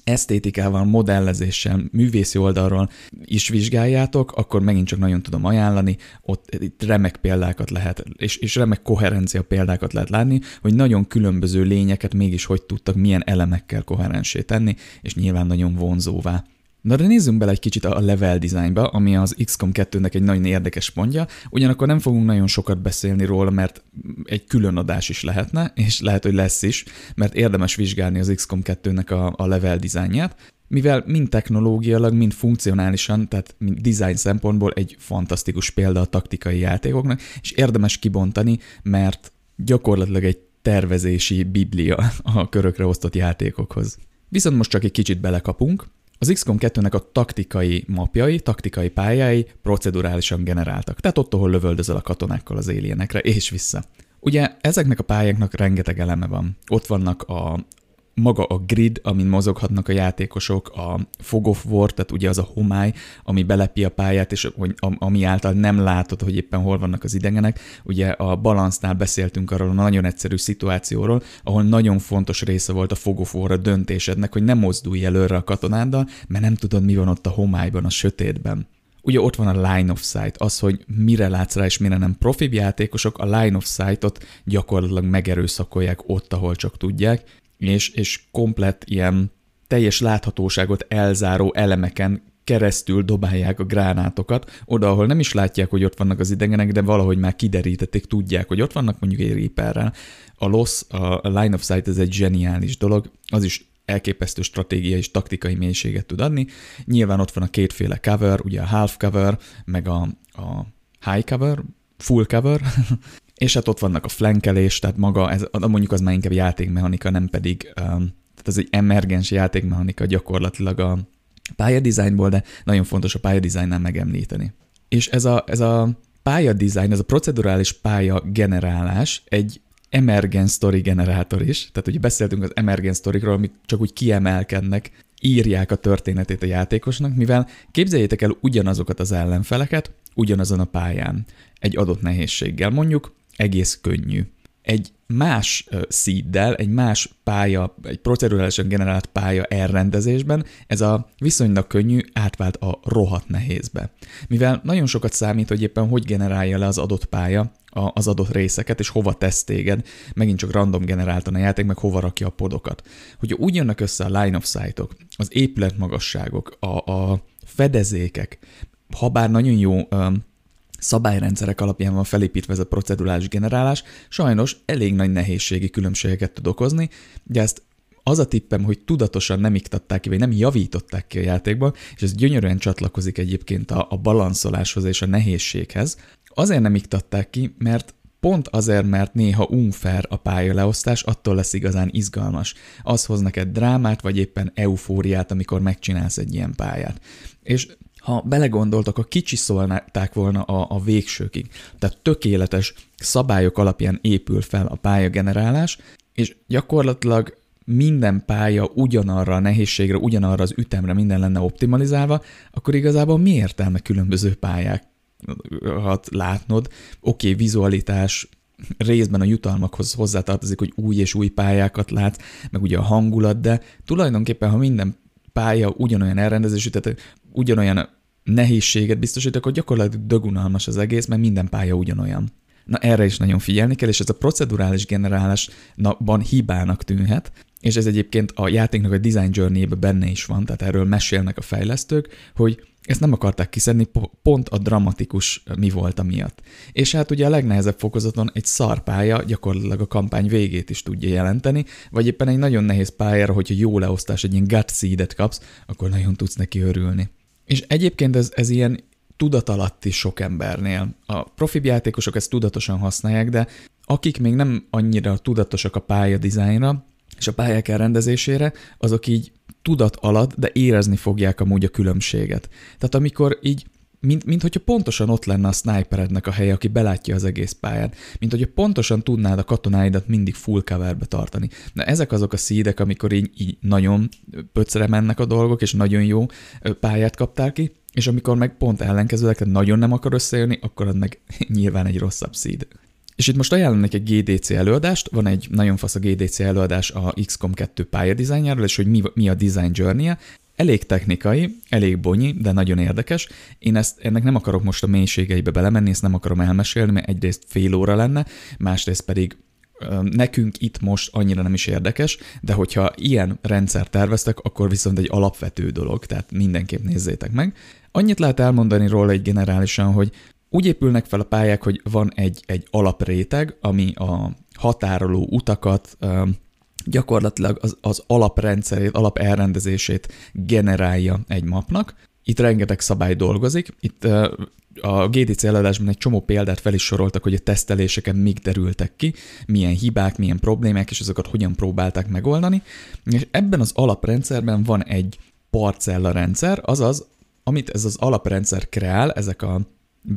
esztétikával, modellezéssel, művészi oldalról is vizsgáljátok, akkor megint csak nagyon tudom ajánlani, ott itt remek példákat lehet, és, és remek koherencia példákat lehet látni, hogy nagyon különböző lényeket mégis hogy tudtak milyen elemekkel koherensé tenni, és nyilván nagyon vonzóvá. Na de nézzünk bele egy kicsit a level designba, ami az XCOM 2-nek egy nagyon érdekes pontja, ugyanakkor nem fogunk nagyon sokat beszélni róla, mert egy külön adás is lehetne, és lehet, hogy lesz is, mert érdemes vizsgálni az XCOM 2-nek a, a level designját, mivel mind technológiailag, mind funkcionálisan, tehát mind design szempontból egy fantasztikus példa a taktikai játékoknak, és érdemes kibontani, mert gyakorlatilag egy tervezési biblia a körökre osztott játékokhoz. Viszont most csak egy kicsit belekapunk, az XCOM 2-nek a taktikai mapjai, taktikai pályái procedurálisan generáltak, tehát ott, ahol lövöldözel a katonákkal az élienekre, és vissza. Ugye ezeknek a pályáknak rengeteg eleme van. Ott vannak a maga a grid, amin mozoghatnak a játékosok, a fog of war, tehát ugye az a homály, ami belepi a pályát, és ami által nem látod, hogy éppen hol vannak az idegenek. Ugye a balancnál beszéltünk arról a nagyon egyszerű szituációról, ahol nagyon fontos része volt a fog of war a döntésednek, hogy nem mozdulj előre a katonáddal, mert nem tudod, mi van ott a homályban, a sötétben. Ugye ott van a line of sight, az, hogy mire látsz rá és mire nem. Profi játékosok a line of sight-ot gyakorlatilag megerőszakolják ott, ahol csak tudják, és, és komplett ilyen teljes láthatóságot elzáró elemeken keresztül dobálják a gránátokat, oda, ahol nem is látják, hogy ott vannak az idegenek, de valahogy már kiderítették, tudják, hogy ott vannak mondjuk egy Reaperrel. A loss, a line of sight, ez egy zseniális dolog, az is elképesztő stratégiai és taktikai mélységet tud adni. Nyilván ott van a kétféle cover, ugye a half cover, meg a, a high cover, full cover, és hát ott vannak a flankelés, tehát maga, ez, mondjuk az már inkább játékmechanika, nem pedig, um, tehát ez egy emergens játékmechanika gyakorlatilag a pályadizájnból, de nagyon fontos a pályadizájnnál megemlíteni. És ez a, ez a pályadizájn, ez a procedurális pálya generálás egy emergent story generátor is, tehát ugye beszéltünk az emergent storyról, amik csak úgy kiemelkednek, írják a történetét a játékosnak, mivel képzeljétek el ugyanazokat az ellenfeleket, ugyanazon a pályán, egy adott nehézséggel. Mondjuk egész könnyű. Egy más szíddel, egy más pálya, egy procedurálisan generált pálya elrendezésben ez a viszonylag könnyű átvált a rohadt nehézbe. Mivel nagyon sokat számít, hogy éppen hogy generálja le az adott pálya az adott részeket, és hova tesz téged, megint csak random generáltan a játék, meg hova rakja a podokat. Hogyha úgy jönnek össze a line of sight-ok, az épületmagasságok, a, a fedezékek, ha bár nagyon jó um, szabályrendszerek alapján van felépítve ez a procedurális generálás, sajnos elég nagy nehézségi különbségeket tud okozni, de ezt az a tippem, hogy tudatosan nem iktatták ki, vagy nem javították ki a játékba, és ez gyönyörűen csatlakozik egyébként a, a balanszoláshoz és a nehézséghez. Azért nem iktatták ki, mert Pont azért, mert néha unfair a pályaleosztás, attól lesz igazán izgalmas. Az hoz neked drámát, vagy éppen eufóriát, amikor megcsinálsz egy ilyen pályát. És ha belegondoltak, a kicsi szólták volna a, a végsőkig. Tehát tökéletes szabályok alapján épül fel a pályagenerálás, és gyakorlatilag minden pálya ugyanarra a nehézségre, ugyanarra az ütemre minden lenne optimalizálva, akkor igazából mi értelme különböző pályákat látnod? Oké, okay, vizualitás, részben a jutalmakhoz hozzátartozik, hogy új és új pályákat lát, meg ugye a hangulat, de tulajdonképpen, ha minden pálya ugyanolyan elrendezésű, tehát ugyanolyan nehézséget biztosít, akkor gyakorlatilag dögunalmas az egész, mert minden pálya ugyanolyan. Na erre is nagyon figyelni kell, és ez a procedurális generálásban hibának tűnhet, és ez egyébként a játéknak a design journey benne is van, tehát erről mesélnek a fejlesztők, hogy ezt nem akarták kiszedni pont a dramatikus mi volt miatt. És hát ugye a legnehezebb fokozaton egy szarpálya gyakorlatilag a kampány végét is tudja jelenteni, vagy éppen egy nagyon nehéz pályára, hogyha jó leosztás, egy ilyen gut kapsz, akkor nagyon tudsz neki örülni. És egyébként ez, ez ilyen tudat alatt is sok embernél. A profi játékosok ezt tudatosan használják, de akik még nem annyira tudatosak a pálya dizájnra és a pályák elrendezésére, azok így tudat alatt, de érezni fogják amúgy a különbséget. Tehát amikor így mint, mint hogyha pontosan ott lenne a sniperednek a helye, aki belátja az egész pályát, mint hogyha pontosan tudnád a katonáidat mindig full coverbe tartani. Na ezek azok a szídek, amikor így, így nagyon pöcre mennek a dolgok, és nagyon jó pályát kaptál ki, és amikor meg pont ellenkezőleg, nagyon nem akar összejönni, akkor az meg nyilván egy rosszabb szíd. És itt most ajánlanak egy GDC előadást, van egy nagyon fasz a GDC előadás a XCOM 2 pályadizájnjáról, és hogy mi, mi a design journey. Elég technikai, elég bonyi, de nagyon érdekes. Én ezt, ennek nem akarok most a mélységeibe belemenni, ezt nem akarom elmesélni, mert egyrészt fél óra lenne, másrészt pedig nekünk itt most annyira nem is érdekes, de hogyha ilyen rendszer terveztek, akkor viszont egy alapvető dolog, tehát mindenképp nézzétek meg. Annyit lehet elmondani róla egy generálisan, hogy úgy épülnek fel a pályák, hogy van egy, egy alapréteg, ami a határoló utakat, gyakorlatilag az, az alaprendszerét, alapelrendezését generálja egy mapnak. Itt rengeteg szabály dolgozik. Itt a GDC előadásban egy csomó példát fel is soroltak, hogy a teszteléseken mik derültek ki, milyen hibák, milyen problémák, és azokat hogyan próbálták megoldani. És ebben az alaprendszerben van egy parcella rendszer, azaz, amit ez az alaprendszer kreál, ezek a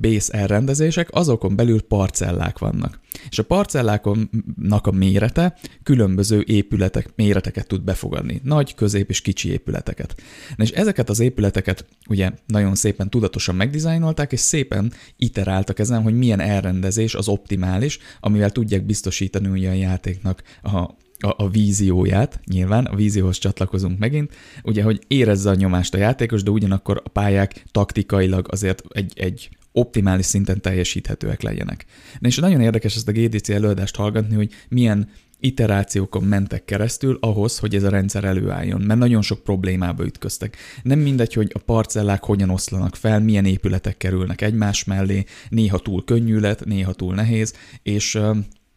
base elrendezések, azokon belül parcellák vannak. És a parcelláknak a mérete különböző épületek méreteket tud befogadni. Nagy, közép és kicsi épületeket. Na és ezeket az épületeket ugye nagyon szépen tudatosan megdizájnolták, és szépen iteráltak ezen, hogy milyen elrendezés az optimális, amivel tudják biztosítani ugye a játéknak a a, a vízióját, nyilván a vízióhoz csatlakozunk megint, ugye, hogy érezze a nyomást a játékos, de ugyanakkor a pályák taktikailag azért egy, egy optimális szinten teljesíthetőek legyenek. Na és nagyon érdekes ezt a GDC előadást hallgatni, hogy milyen iterációkon mentek keresztül ahhoz, hogy ez a rendszer előálljon, mert nagyon sok problémába ütköztek. Nem mindegy, hogy a parcellák hogyan oszlanak fel, milyen épületek kerülnek egymás mellé, néha túl könnyű lett, néha túl nehéz, és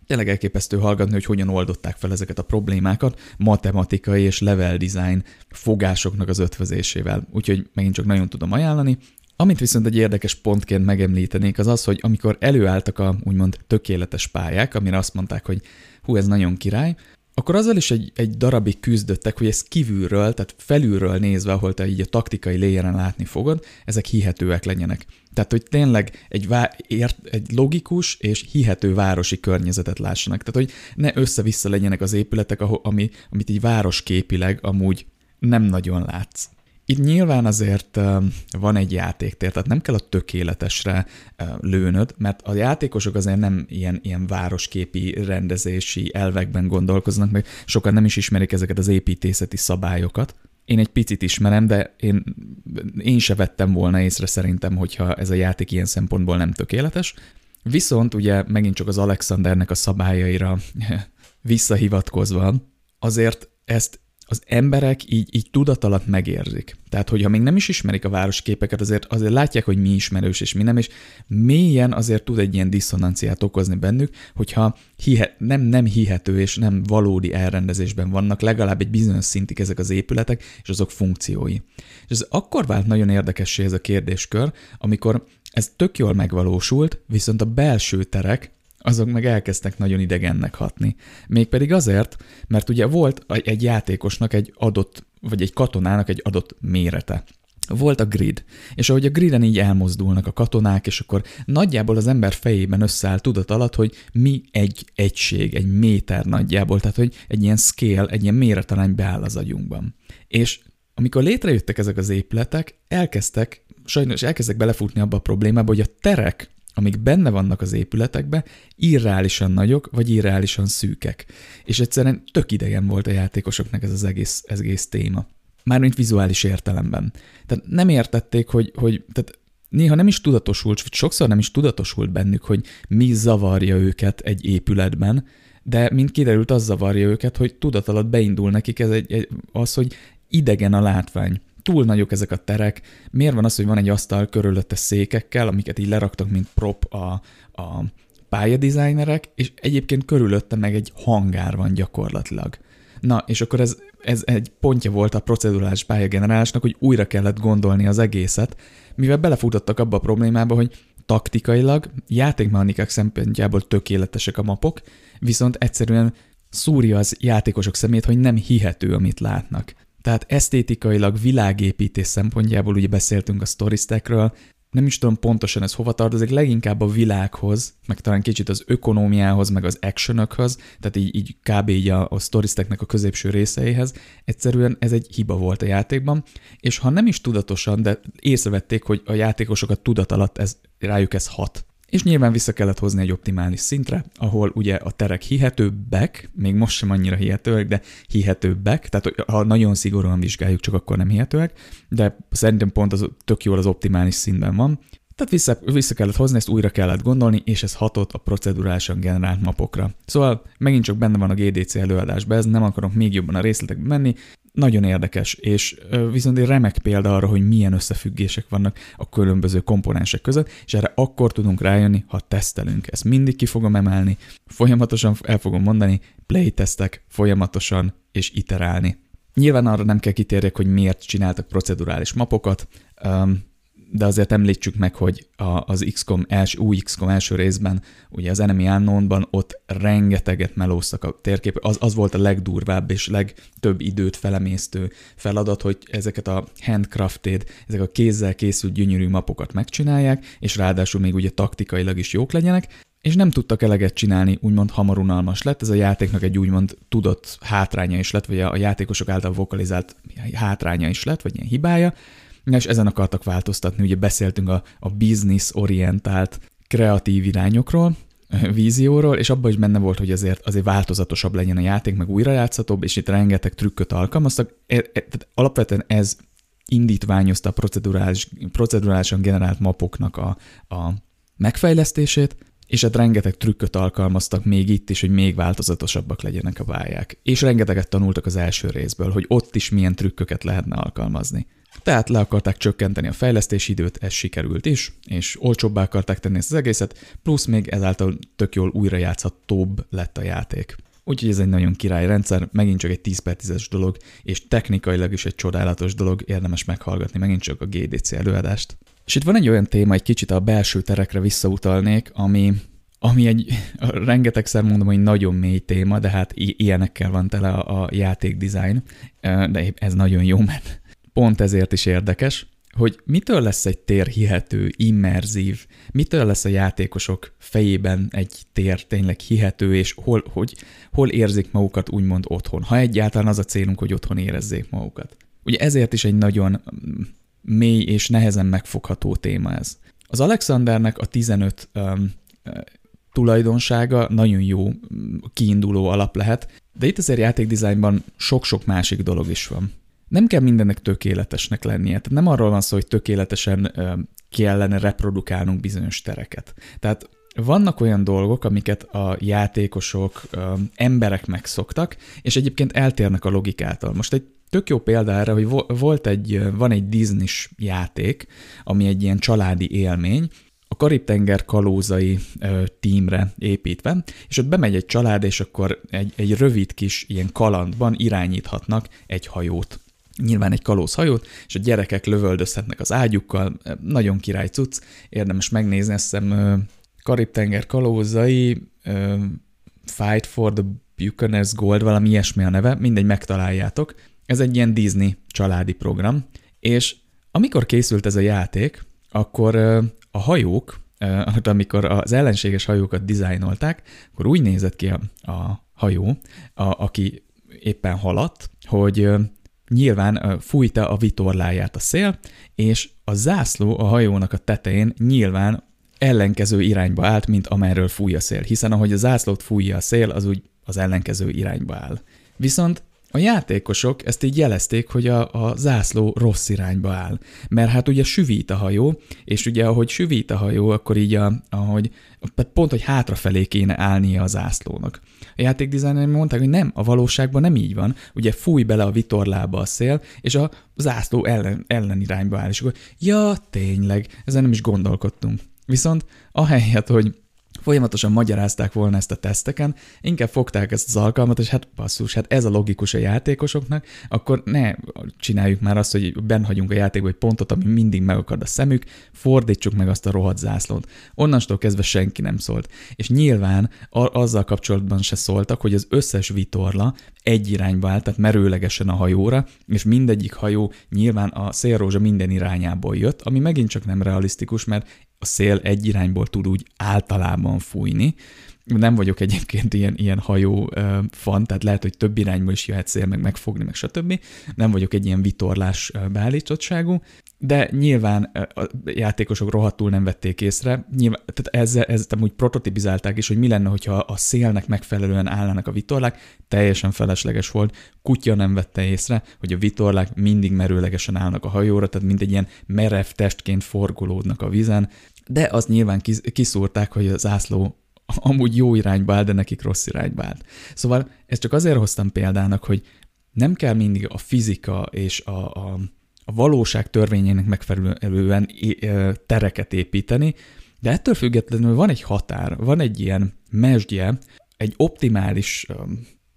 tényleg elképesztő hallgatni, hogy hogyan oldották fel ezeket a problémákat matematikai és level design fogásoknak az ötvözésével. Úgyhogy megint csak nagyon tudom ajánlani. Amit viszont egy érdekes pontként megemlítenék, az az, hogy amikor előálltak a úgymond tökéletes pályák, amire azt mondták, hogy hú, ez nagyon király, akkor azzal is egy, egy darabig küzdöttek, hogy ez kívülről, tehát felülről nézve, ahol te így a taktikai léjeren látni fogod, ezek hihetőek legyenek. Tehát, hogy tényleg egy, vá- ért, egy logikus és hihető városi környezetet lássanak. Tehát, hogy ne össze-vissza legyenek az épületek, ahol, ami, amit így városképileg amúgy nem nagyon látsz. Itt nyilván azért van egy játéktér, tehát nem kell a tökéletesre lőnöd, mert a játékosok azért nem ilyen, ilyen városképi rendezési elvekben gondolkoznak, meg sokan nem is ismerik ezeket az építészeti szabályokat. Én egy picit ismerem, de én, én se vettem volna észre szerintem, hogyha ez a játék ilyen szempontból nem tökéletes. Viszont ugye megint csak az Alexandernek a szabályaira visszahivatkozva, azért ezt az emberek így, így tudat alatt megérzik. Tehát, hogyha még nem is ismerik a városképeket, azért, azért látják, hogy mi ismerős és mi nem, és mélyen azért tud egy ilyen diszonanciát okozni bennük, hogyha hihe, nem, nem hihető és nem valódi elrendezésben vannak legalább egy bizonyos szintig ezek az épületek és azok funkciói. És ez akkor vált nagyon érdekessé ez a kérdéskör, amikor ez tök jól megvalósult, viszont a belső terek azok meg elkezdtek nagyon idegennek hatni. Mégpedig azért, mert ugye volt egy játékosnak egy adott, vagy egy katonának egy adott mérete. Volt a grid, és ahogy a griden így elmozdulnak a katonák, és akkor nagyjából az ember fejében összeáll tudat alatt, hogy mi egy egység, egy méter nagyjából, tehát hogy egy ilyen scale, egy ilyen méretarány beáll az agyunkban. És amikor létrejöttek ezek az épületek, elkezdtek, sajnos elkezdtek belefutni abba a problémába, hogy a terek amik benne vannak az épületekbe, irreálisan nagyok, vagy irreálisan szűkek. És egyszerűen tök idegen volt a játékosoknak ez az egész, ez egész téma. Mármint vizuális értelemben. Tehát nem értették, hogy, hogy tehát néha nem is tudatosult, vagy sokszor nem is tudatosult bennük, hogy mi zavarja őket egy épületben, de mint kiderült, az zavarja őket, hogy tudat alatt beindul nekik ez egy, egy, az, hogy idegen a látvány túl nagyok ezek a terek, miért van az, hogy van egy asztal körülötte székekkel, amiket így leraktak, mint prop a, a pályadizájnerek, és egyébként körülötte meg egy hangár van gyakorlatilag. Na, és akkor ez, ez egy pontja volt a procedurális pályagenerálásnak, hogy újra kellett gondolni az egészet, mivel belefutottak abba a problémába, hogy taktikailag, játékmechanikák szempontjából tökéletesek a mapok, viszont egyszerűen szúrja az játékosok szemét, hogy nem hihető, amit látnak. Tehát esztétikailag, világépítés szempontjából ugye beszéltünk a storystackről, nem is tudom pontosan ez hova tartozik, leginkább a világhoz, meg talán kicsit az ökonómiához, meg az actionökhöz, tehát így, így kb. így a, a storystacknek a középső részeihez. Egyszerűen ez egy hiba volt a játékban, és ha nem is tudatosan, de észrevették, hogy a játékosokat tudat alatt ez, rájuk ez hat és nyilván vissza kellett hozni egy optimális szintre, ahol ugye a terek hihetőbbek, még most sem annyira hihetőek, de hihetőbbek, tehát ha nagyon szigorúan vizsgáljuk, csak akkor nem hihetőek, de szerintem pont az tök jól az optimális szintben van. Tehát vissza, vissza kellett hozni, ezt újra kellett gondolni, és ez hatott a procedurálisan generált mapokra. Szóval megint csak benne van a GDC előadásban, ez nem akarok még jobban a részletekbe menni, nagyon érdekes, és viszont egy remek példa arra, hogy milyen összefüggések vannak a különböző komponensek között, és erre akkor tudunk rájönni, ha tesztelünk. Ezt mindig ki fogom emelni, folyamatosan el fogom mondani, playtestek folyamatosan és iterálni. Nyilván arra nem kell kitérjek, hogy miért csináltak procedurális mapokat, de azért említsük meg, hogy a, az XCOM els, új XCOM első részben, ugye az Enemy Unknown-ban ott rengeteget melóztak a térkép, az, az volt a legdurvább és legtöbb időt felemésztő feladat, hogy ezeket a handcrafted, ezek a kézzel készült gyönyörű mapokat megcsinálják, és ráadásul még ugye taktikailag is jók legyenek, és nem tudtak eleget csinálni, úgymond hamar unalmas lett. Ez a játéknak egy úgymond tudott hátránya is lett, vagy a játékosok által vokalizált hátránya is lett, vagy ilyen hibája, és ezen akartak változtatni, ugye beszéltünk a, a business-orientált kreatív irányokról, vízióról, és abban is benne volt, hogy azért, azért változatosabb legyen a játék, meg újrajátszhatóbb, és itt rengeteg trükköt alkalmaztak. E, e, tehát alapvetően ez indítványozta a procedurális, procedurálisan generált mapoknak a, a megfejlesztését, és hát rengeteg trükköt alkalmaztak még itt is, hogy még változatosabbak legyenek a pályák. És rengeteget tanultak az első részből, hogy ott is milyen trükköket lehetne alkalmazni. Tehát le akarták csökkenteni a fejlesztési időt, ez sikerült is, és olcsóbbá akarták tenni ezt az egészet, plusz még ezáltal tök jól újrajátszhatóbb lett a játék. Úgyhogy ez egy nagyon király rendszer, megint csak egy 10 per 10-es dolog, és technikailag is egy csodálatos dolog, érdemes meghallgatni megint csak a GDC előadást. És itt van egy olyan téma, egy kicsit a belső terekre visszautalnék, ami, ami egy, rengetegszer mondom, hogy nagyon mély téma, de hát ilyenekkel van tele a, a játék design, de ez nagyon jó, mert pont ezért is érdekes, hogy mitől lesz egy tér hihető, immerzív, mitől lesz a játékosok fejében egy tér tényleg hihető, és hol, hogy, hol érzik magukat úgymond otthon, ha egyáltalán az a célunk, hogy otthon érezzék magukat. Ugye ezért is egy nagyon mm, mély és nehezen megfogható téma ez. Az Alexandernek a 15 um, tulajdonsága nagyon jó mm, kiinduló alap lehet, de itt azért játékdizájnban sok-sok másik dolog is van nem kell mindennek tökéletesnek lennie. Tehát nem arról van szó, hogy tökéletesen kellene reprodukálnunk bizonyos tereket. Tehát vannak olyan dolgok, amiket a játékosok, emberek megszoktak, és egyébként eltérnek a logikától. Most egy tök jó példa erre, hogy volt egy, van egy disney játék, ami egy ilyen családi élmény, a Karib-tenger kalózai tímre építve, és ott bemegy egy család, és akkor egy, egy rövid kis ilyen kalandban irányíthatnak egy hajót nyilván egy kalózhajót, és a gyerekek lövöldözhetnek az ágyukkal, nagyon király cucc, érdemes megnézni, azt hiszem Karib-tenger kalózai, Fight for the Buccaneers Gold, valami ilyesmi a neve, mindegy, megtaláljátok. Ez egy ilyen Disney családi program, és amikor készült ez a játék, akkor a hajók, amikor az ellenséges hajókat dizájnolták, akkor úgy nézett ki a, a hajó, a, aki éppen haladt, hogy nyilván fújta a vitorláját a szél, és a zászló a hajónak a tetején nyilván ellenkező irányba állt, mint amerről fúj a szél, hiszen ahogy a zászlót fújja a szél, az úgy az ellenkező irányba áll. Viszont a játékosok ezt így jelezték, hogy a, a zászló rossz irányba áll. Mert hát ugye süvít a hajó, és ugye ahogy süvít a hajó, akkor így a, ahogy, pont, hogy hátrafelé kéne állnia a zászlónak. A játékdizájnerek mondták, hogy nem, a valóságban nem így van. Ugye fúj bele a vitorlába a szél, és a zászló ellen, ellen irányba áll. És akkor, ja, tényleg, ezen nem is gondolkodtunk. Viszont ahelyett, hogy folyamatosan magyarázták volna ezt a teszteken, inkább fogták ezt az alkalmat, és hát basszus, hát ez a logikus a játékosoknak, akkor ne csináljuk már azt, hogy ben hagyunk a játékba egy pontot, ami mindig megakad a szemük, fordítsuk meg azt a rohadt zászlót. Onnantól kezdve senki nem szólt. És nyilván azzal kapcsolatban se szóltak, hogy az összes vitorla egy irányba állt, tehát merőlegesen a hajóra, és mindegyik hajó nyilván a szélrózsa minden irányából jött, ami megint csak nem realisztikus, mert a szél egy irányból tud úgy általában fújni, Nem vagyok egyébként ilyen, ilyen hajó uh, fan, tehát lehet, hogy több irányból is jöhet szél, meg megfogni, meg stb. Nem vagyok egy ilyen vitorlás beállítottságú, de nyilván a játékosok rohadtul nem vették észre. Nyilván, tehát ezzel, ezzel úgy prototipizálták is, hogy mi lenne, hogyha a szélnek megfelelően állnának a vitorlák. Teljesen felesleges volt. Kutya nem vette észre, hogy a vitorlák mindig merőlegesen állnak a hajóra, tehát mint egy ilyen merev testként forgolódnak a vízen. De azt nyilván kiszúrták, hogy az ászló amúgy jó irányba áll, de nekik rossz irányba állt. Szóval ezt csak azért hoztam példának, hogy nem kell mindig a fizika és a, a a valóság törvényének megfelelően tereket építeni, de ettől függetlenül van egy határ, van egy ilyen mesdje, egy optimális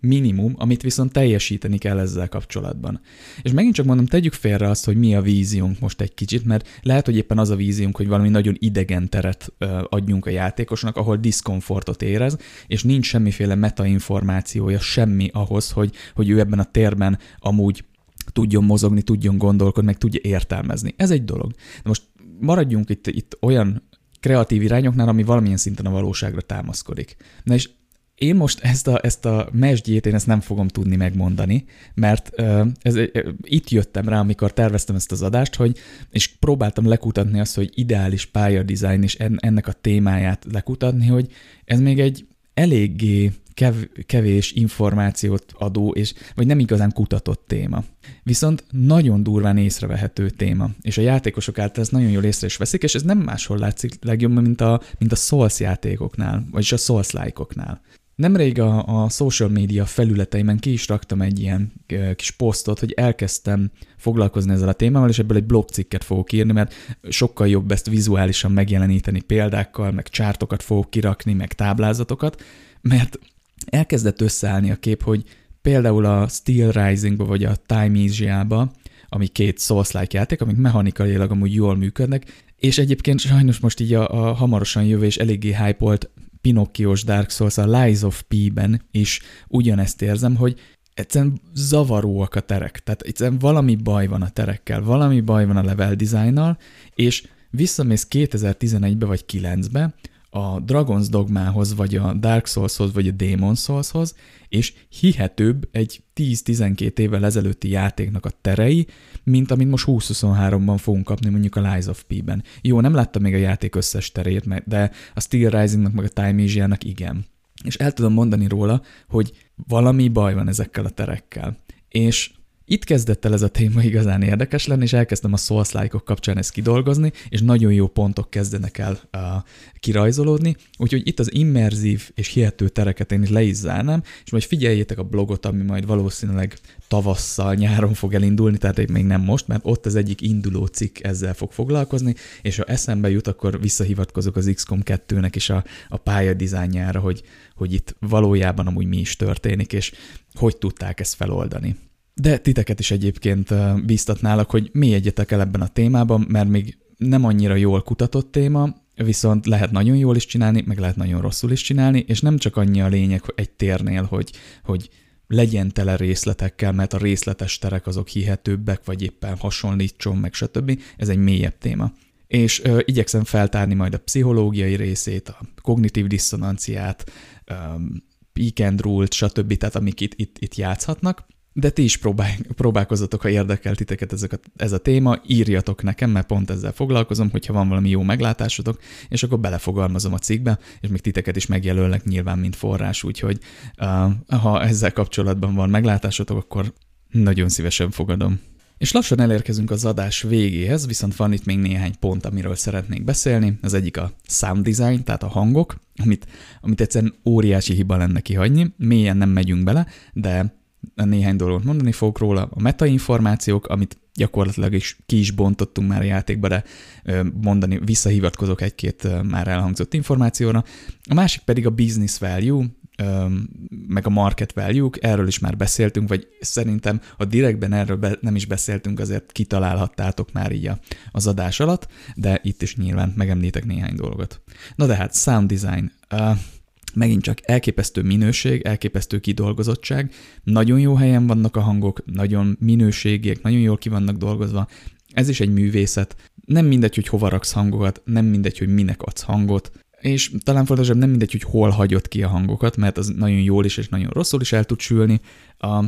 minimum, amit viszont teljesíteni kell ezzel kapcsolatban. És megint csak mondom, tegyük félre azt, hogy mi a víziónk most egy kicsit, mert lehet, hogy éppen az a víziónk, hogy valami nagyon idegen teret adjunk a játékosnak, ahol diszkomfortot érez, és nincs semmiféle metainformációja, semmi ahhoz, hogy, hogy ő ebben a térben amúgy tudjon mozogni, tudjon gondolkodni, meg tudja értelmezni. Ez egy dolog. De most maradjunk itt, itt olyan kreatív irányoknál, ami valamilyen szinten a valóságra támaszkodik. Na és én most ezt a, ezt a mesdjét, én ezt nem fogom tudni megmondani, mert ez, itt jöttem rá, amikor terveztem ezt az adást, hogy, és próbáltam lekutatni azt, hogy ideális pályadizájn és en, ennek a témáját lekutatni, hogy ez még egy eléggé kev, kevés információt adó, és vagy nem igazán kutatott téma. Viszont nagyon durván észrevehető téma, és a játékosok által ezt nagyon jól észre is veszik, és ez nem máshol látszik legjobban, mint a, mint a Souls játékoknál, vagyis a souls -oknál. Nemrég a, a social media felületeimen ki is raktam egy ilyen kis posztot, hogy elkezdtem foglalkozni ezzel a témával, és ebből egy blogcikket fogok írni, mert sokkal jobb ezt vizuálisan megjeleníteni példákkal, meg csártokat fogok kirakni, meg táblázatokat, mert elkezdett összeállni a kép, hogy például a Steel Rising-ba vagy a Time Asia-ba, ami két Souls-like játék, amik mechanikailag amúgy jól működnek, és egyébként sajnos most így a, a hamarosan jövő és eléggé hype Pinocchios Dark Souls, a Lies of P-ben is ugyanezt érzem, hogy egyszerűen zavaróak a terek. Tehát egyszerűen valami baj van a terekkel, valami baj van a level designnal, és visszamész 2011-be vagy 9-be, a Dragon's Dogmához, vagy a Dark Soulshoz, vagy a Demon Soulshoz, és hihetőbb egy 10-12 évvel ezelőtti játéknak a terei, mint amit most 2023-ban fogunk kapni mondjuk a Lies of P-ben. Jó, nem láttam még a játék összes terét, de a Steel Rising-nak meg a Time Asia-nak igen. És el tudom mondani róla, hogy valami baj van ezekkel a terekkel. És itt kezdett el ez a téma igazán érdekes lenni, és elkezdtem a souls -ok kapcsán ezt kidolgozni, és nagyon jó pontok kezdenek el uh, kirajzolódni, úgyhogy itt az immerzív és hihető tereket én le is zárnám, és majd figyeljétek a blogot, ami majd valószínűleg tavasszal, nyáron fog elindulni, tehát még nem most, mert ott az egyik induló cikk ezzel fog foglalkozni, és ha eszembe jut, akkor visszahivatkozok az XCOM 2-nek is a, a pálya dizájnjára, hogy, hogy itt valójában amúgy mi is történik, és hogy tudták ezt feloldani. De titeket is egyébként bíztatnálak, hogy mélyedjetek el ebben a témában, mert még nem annyira jól kutatott téma, viszont lehet nagyon jól is csinálni, meg lehet nagyon rosszul is csinálni, és nem csak annyi a lényeg hogy egy térnél, hogy, hogy legyen tele részletekkel, mert a részletes terek azok hihetőbbek, vagy éppen hasonlítson, meg stb. Ez egy mélyebb téma. És ö, igyekszem feltárni majd a pszichológiai részét, a kognitív diszonanciát, ö, peak and rule stb., tehát amik itt, itt, itt játszhatnak, de ti is próbál, próbálkozatok, ha érdekel titeket ezek a, ez a téma, írjatok nekem, mert pont ezzel foglalkozom, hogyha van valami jó meglátásotok, és akkor belefogalmazom a cikkbe, és még titeket is megjelölnek nyilván, mint forrás, úgyhogy uh, ha ezzel kapcsolatban van meglátásotok, akkor nagyon szívesen fogadom. És lassan elérkezünk az adás végéhez, viszont van itt még néhány pont, amiről szeretnék beszélni. Az egyik a sound design, tehát a hangok, amit, amit egyszerűen óriási hiba lenne kihagyni. Mélyen nem megyünk bele, de néhány dolgot mondani fogok róla. A metainformációk, amit gyakorlatilag is ki is bontottunk már a játékba, de mondani, visszahivatkozok egy-két már elhangzott információra. A másik pedig a business value, meg a market value erről is már beszéltünk, vagy szerintem a direktben erről be, nem is beszéltünk, azért kitalálhattátok már így az adás alatt, de itt is nyilván megemlítek néhány dolgot. Na de hát, sound design. Megint csak elképesztő minőség, elképesztő kidolgozottság, nagyon jó helyen vannak a hangok, nagyon minőségiek, nagyon jól ki vannak dolgozva. Ez is egy művészet. Nem mindegy, hogy hova raksz hangokat, nem mindegy, hogy minek adsz hangot. és talán fontosabb nem mindegy, hogy hol hagyott ki a hangokat, mert az nagyon jól is és nagyon rosszul is el tud sülni. A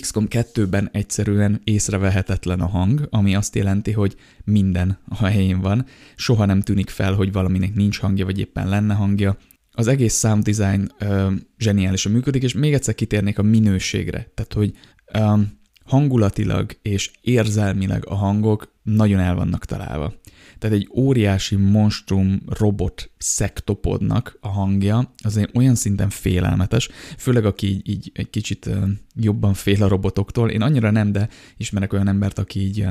XCOM 2-ben egyszerűen észrevehetetlen a hang, ami azt jelenti, hogy minden a helyén van, soha nem tűnik fel, hogy valaminek nincs hangja, vagy éppen lenne hangja. Az egész sound design ö, zseniálisan működik, és még egyszer kitérnék a minőségre. Tehát, hogy ö, hangulatilag és érzelmileg a hangok nagyon el vannak találva. Tehát egy óriási monstrum robot szektopodnak a hangja, azért olyan szinten félelmetes, főleg aki így, így egy kicsit jobban fél a robotoktól. Én annyira nem, de ismerek olyan embert, aki így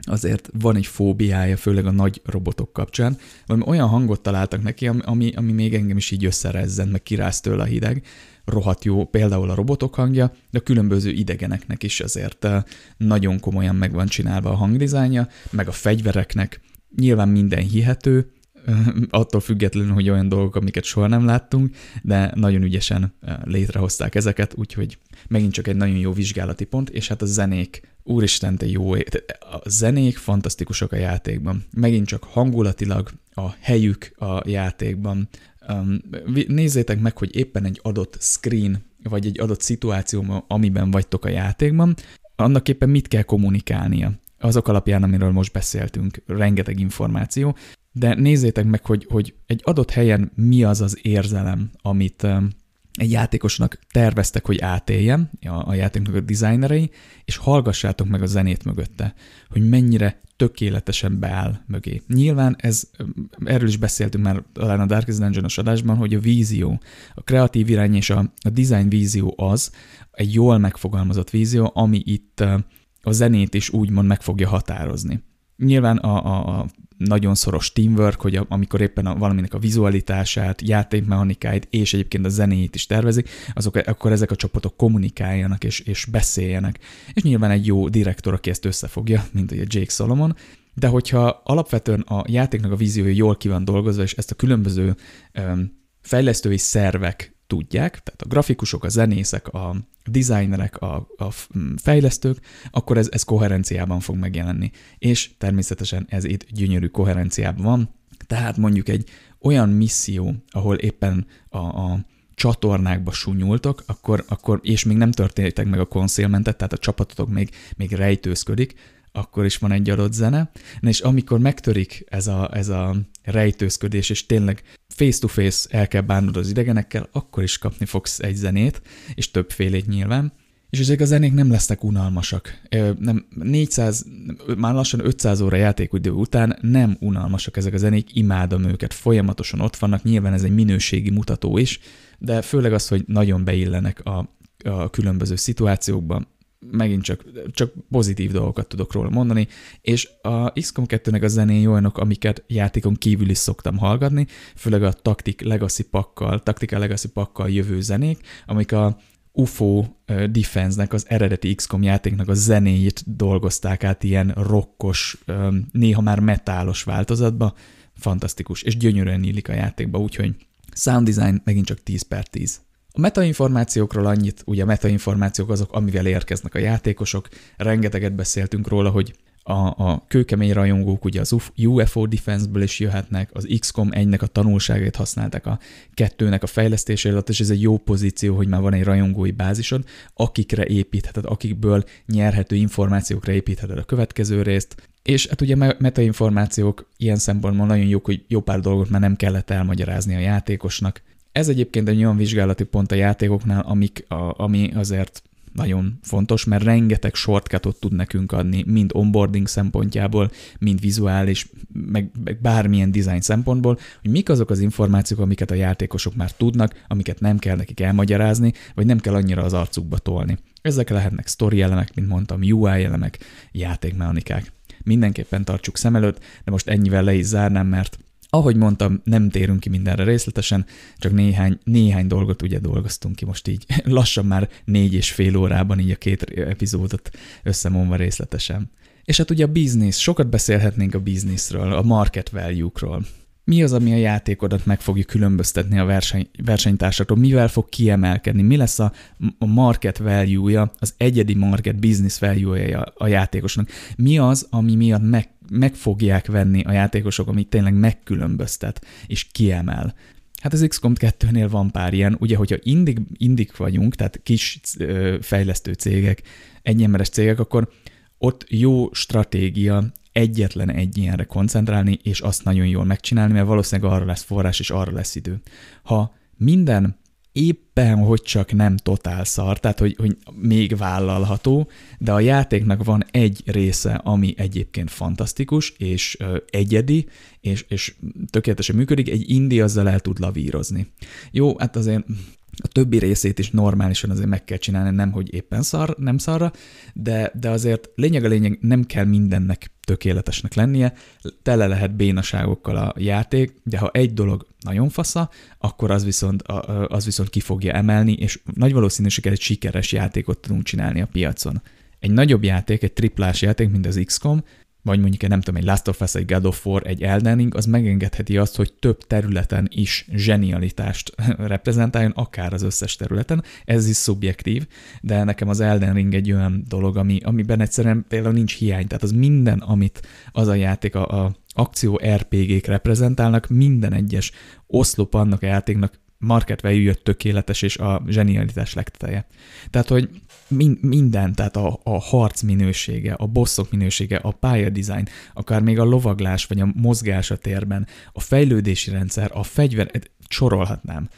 azért van egy fóbiája, főleg a nagy robotok kapcsán. Valami olyan hangot találtak neki, ami, ami még engem is így összerezzen, meg kiráz tőle a hideg. Rohadt jó, például a robotok hangja, de a különböző idegeneknek is azért nagyon komolyan meg van csinálva a hangdizájnja, meg a fegyvereknek, Nyilván minden hihető, attól függetlenül, hogy olyan dolgok, amiket soha nem láttunk, de nagyon ügyesen létrehozták ezeket, úgyhogy megint csak egy nagyon jó vizsgálati pont, és hát a zenék, úristen, te jó, a zenék fantasztikusak a játékban. Megint csak hangulatilag, a helyük a játékban. Nézzétek meg, hogy éppen egy adott screen, vagy egy adott szituáció, amiben vagytok a játékban, annak éppen mit kell kommunikálnia azok alapján, amiről most beszéltünk, rengeteg információ, de nézzétek meg, hogy, hogy egy adott helyen mi az az érzelem, amit egy játékosnak terveztek, hogy átéljen, a, a játéknak a designerei, és hallgassátok meg a zenét mögötte, hogy mennyire tökéletesen beáll mögé. Nyilván ez, erről is beszéltünk már talán a Darkest dungeon adásban, hogy a vízió, a kreatív irány és a, a design vízió az, egy jól megfogalmazott vízió, ami itt a zenét is úgymond meg fogja határozni. Nyilván a, a, a nagyon szoros teamwork, hogy amikor éppen a, valaminek a vizualitását, játékmechanikáit és egyébként a zenéjét is tervezik, azok, akkor ezek a csapatok kommunikáljanak és, és beszéljenek. És nyilván egy jó direktor, aki ezt összefogja, mint ugye Jake Solomon, de hogyha alapvetően a játéknak a víziója jól ki van dolgozva, és ezt a különböző um, fejlesztői szervek tudják, tehát a grafikusok, a zenészek, a designerek, a, a fejlesztők, akkor ez, ez koherenciában fog megjelenni. És természetesen ez itt gyönyörű koherenciában van, tehát mondjuk egy olyan misszió, ahol éppen a, a csatornákba sunyultok, akkor, akkor, és még nem történtek meg a concealmentet, tehát a csapatotok még, még rejtőzködik, akkor is van egy adott zene, és amikor megtörik ez a, ez a rejtőzködés, és tényleg face-to-face el kell bánnod az idegenekkel, akkor is kapni fogsz egy zenét, és többfélét nyilván, és ezek a zenék nem lesznek unalmasak. Nem, 400, már lassan 500 óra játékidő után nem unalmasak ezek a zenék, imádom őket, folyamatosan ott vannak, nyilván ez egy minőségi mutató is, de főleg az, hogy nagyon beillenek a, a különböző szituációkban, megint csak, csak pozitív dolgokat tudok róla mondani, és a XCOM 2-nek a zenéi olyanok, amiket játékon kívül is szoktam hallgatni, főleg a Tactic Legacy pakkal, Tactical Legacy pakkal jövő zenék, amik a UFO Defense-nek, az eredeti XCOM játéknak a zenéjét dolgozták át ilyen rokkos, néha már metálos változatba, fantasztikus, és gyönyörűen illik a játékba, úgyhogy sound design megint csak 10 per 10. A metainformációkról annyit, ugye a metainformációk azok, amivel érkeznek a játékosok, rengeteget beszéltünk róla, hogy a, a kőkemény rajongók ugye az UFO Defense-ből is jöhetnek, az XCOM 1-nek a tanulságait használták a kettőnek a fejlesztése alatt, és ez egy jó pozíció, hogy már van egy rajongói bázisod, akikre építheted, akikből nyerhető információkra építheted a következő részt, és hát ugye metainformációk ilyen szempontból nagyon jók, hogy jó pár dolgot már nem kellett elmagyarázni a játékosnak, ez egyébként egy olyan vizsgálati pont a játékoknál, amik, a, ami azért nagyon fontos, mert rengeteg shortcutot tud nekünk adni, mind onboarding szempontjából, mind vizuális, meg, meg bármilyen design szempontból, hogy mik azok az információk, amiket a játékosok már tudnak, amiket nem kell nekik elmagyarázni, vagy nem kell annyira az arcukba tolni. Ezek lehetnek story elemek, mint mondtam, UI elemek, játékmechanikák. Mindenképpen tartsuk szem előtt, de most ennyivel le is zárnám, mert ahogy mondtam, nem térünk ki mindenre részletesen, csak néhány, néhány dolgot ugye dolgoztunk ki most így. Lassan már négy és fél órában így a két epizódot összemondva részletesen. És hát ugye a biznisz, sokat beszélhetnénk a bizniszről, a market value-król. mi az, ami a játékodat meg fogja különböztetni a verseny, versenytársaktól, mivel fog kiemelkedni, mi lesz a, a market value-ja, az egyedi market business value-ja a játékosnak, mi az, ami miatt meg, meg fogják venni a játékosok, amit tényleg megkülönböztet és kiemel. Hát az XCOM 2-nél van pár ilyen, ugye, hogyha indik, indik vagyunk, tehát kis fejlesztő cégek, egyemeres cégek, akkor ott jó stratégia egyetlen egy ilyenre koncentrálni, és azt nagyon jól megcsinálni, mert valószínűleg arra lesz forrás, és arra lesz idő. Ha minden éppen, hogy csak nem totál szar, tehát hogy, hogy még vállalható, de a játéknak van egy része, ami egyébként fantasztikus, és ö, egyedi, és, és tökéletesen működik, egy indi azzal el tud lavírozni. Jó, hát azért a többi részét is normálisan azért meg kell csinálni, nem hogy éppen szar, nem szarra, de, de azért lényeg a lényeg, nem kell mindennek tökéletesnek lennie, tele lehet bénaságokkal a játék, de ha egy dolog nagyon fasza, akkor az viszont, az viszont ki fogja emelni, és nagy valószínűséggel egy sikeres játékot tudunk csinálni a piacon. Egy nagyobb játék, egy triplás játék, mint az XCOM, vagy mondjuk egy nem tudom, egy Last of Us, egy God of War, egy Elden Ring, az megengedheti azt, hogy több területen is zsenialitást reprezentáljon, akár az összes területen. Ez is szubjektív, de nekem az Elden Ring egy olyan dolog, ami, amiben egyszerűen például nincs hiány. Tehát az minden, amit az a játék, a, a akció RPG-k reprezentálnak, minden egyes oszlop annak a játéknak market value tökéletes, és a zsenialitás legteteje. Tehát, hogy min- minden, tehát a, a harc minősége, a bosszok minősége, a pályadizájn, akár még a lovaglás, vagy a mozgás a térben, a fejlődési rendszer, a fegyver, sorolhatnám.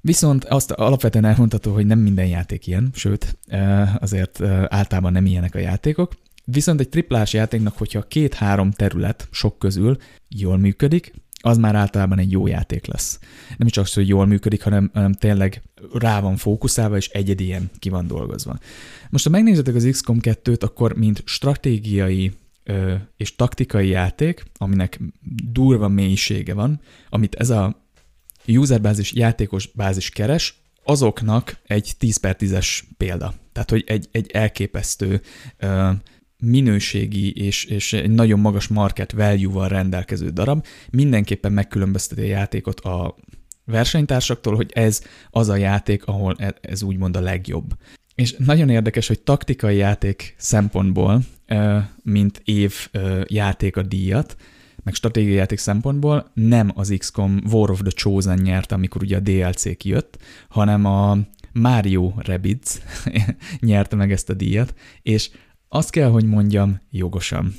Viszont azt alapvetően elmondható, hogy nem minden játék ilyen, sőt, azért általában nem ilyenek a játékok. Viszont egy triplás játéknak, hogyha két-három terület sok közül jól működik, az már általában egy jó játék lesz. Nem csak az, hogy jól működik, hanem, hanem tényleg rá van fókuszálva, és egyedi ilyen ki van dolgozva. Most, ha megnézitek az XCOM 2-t, akkor mint stratégiai ö, és taktikai játék, aminek durva mélysége van, amit ez a userbázis, játékos bázis keres, azoknak egy 10 per 10-es példa. Tehát, hogy egy, egy elképesztő ö, minőségi és, és egy nagyon magas market value-val rendelkező darab, mindenképpen megkülönbözteti a játékot a versenytársaktól, hogy ez az a játék, ahol e, ez úgymond a legjobb. És nagyon érdekes, hogy taktikai játék szempontból, mint év játék a díjat, meg stratégiai játék szempontból nem az XCOM War of the Chosen nyert, amikor ugye a DLC kijött, hanem a Mario Rabbids nyerte meg ezt a díjat, és azt kell, hogy mondjam, jogosan.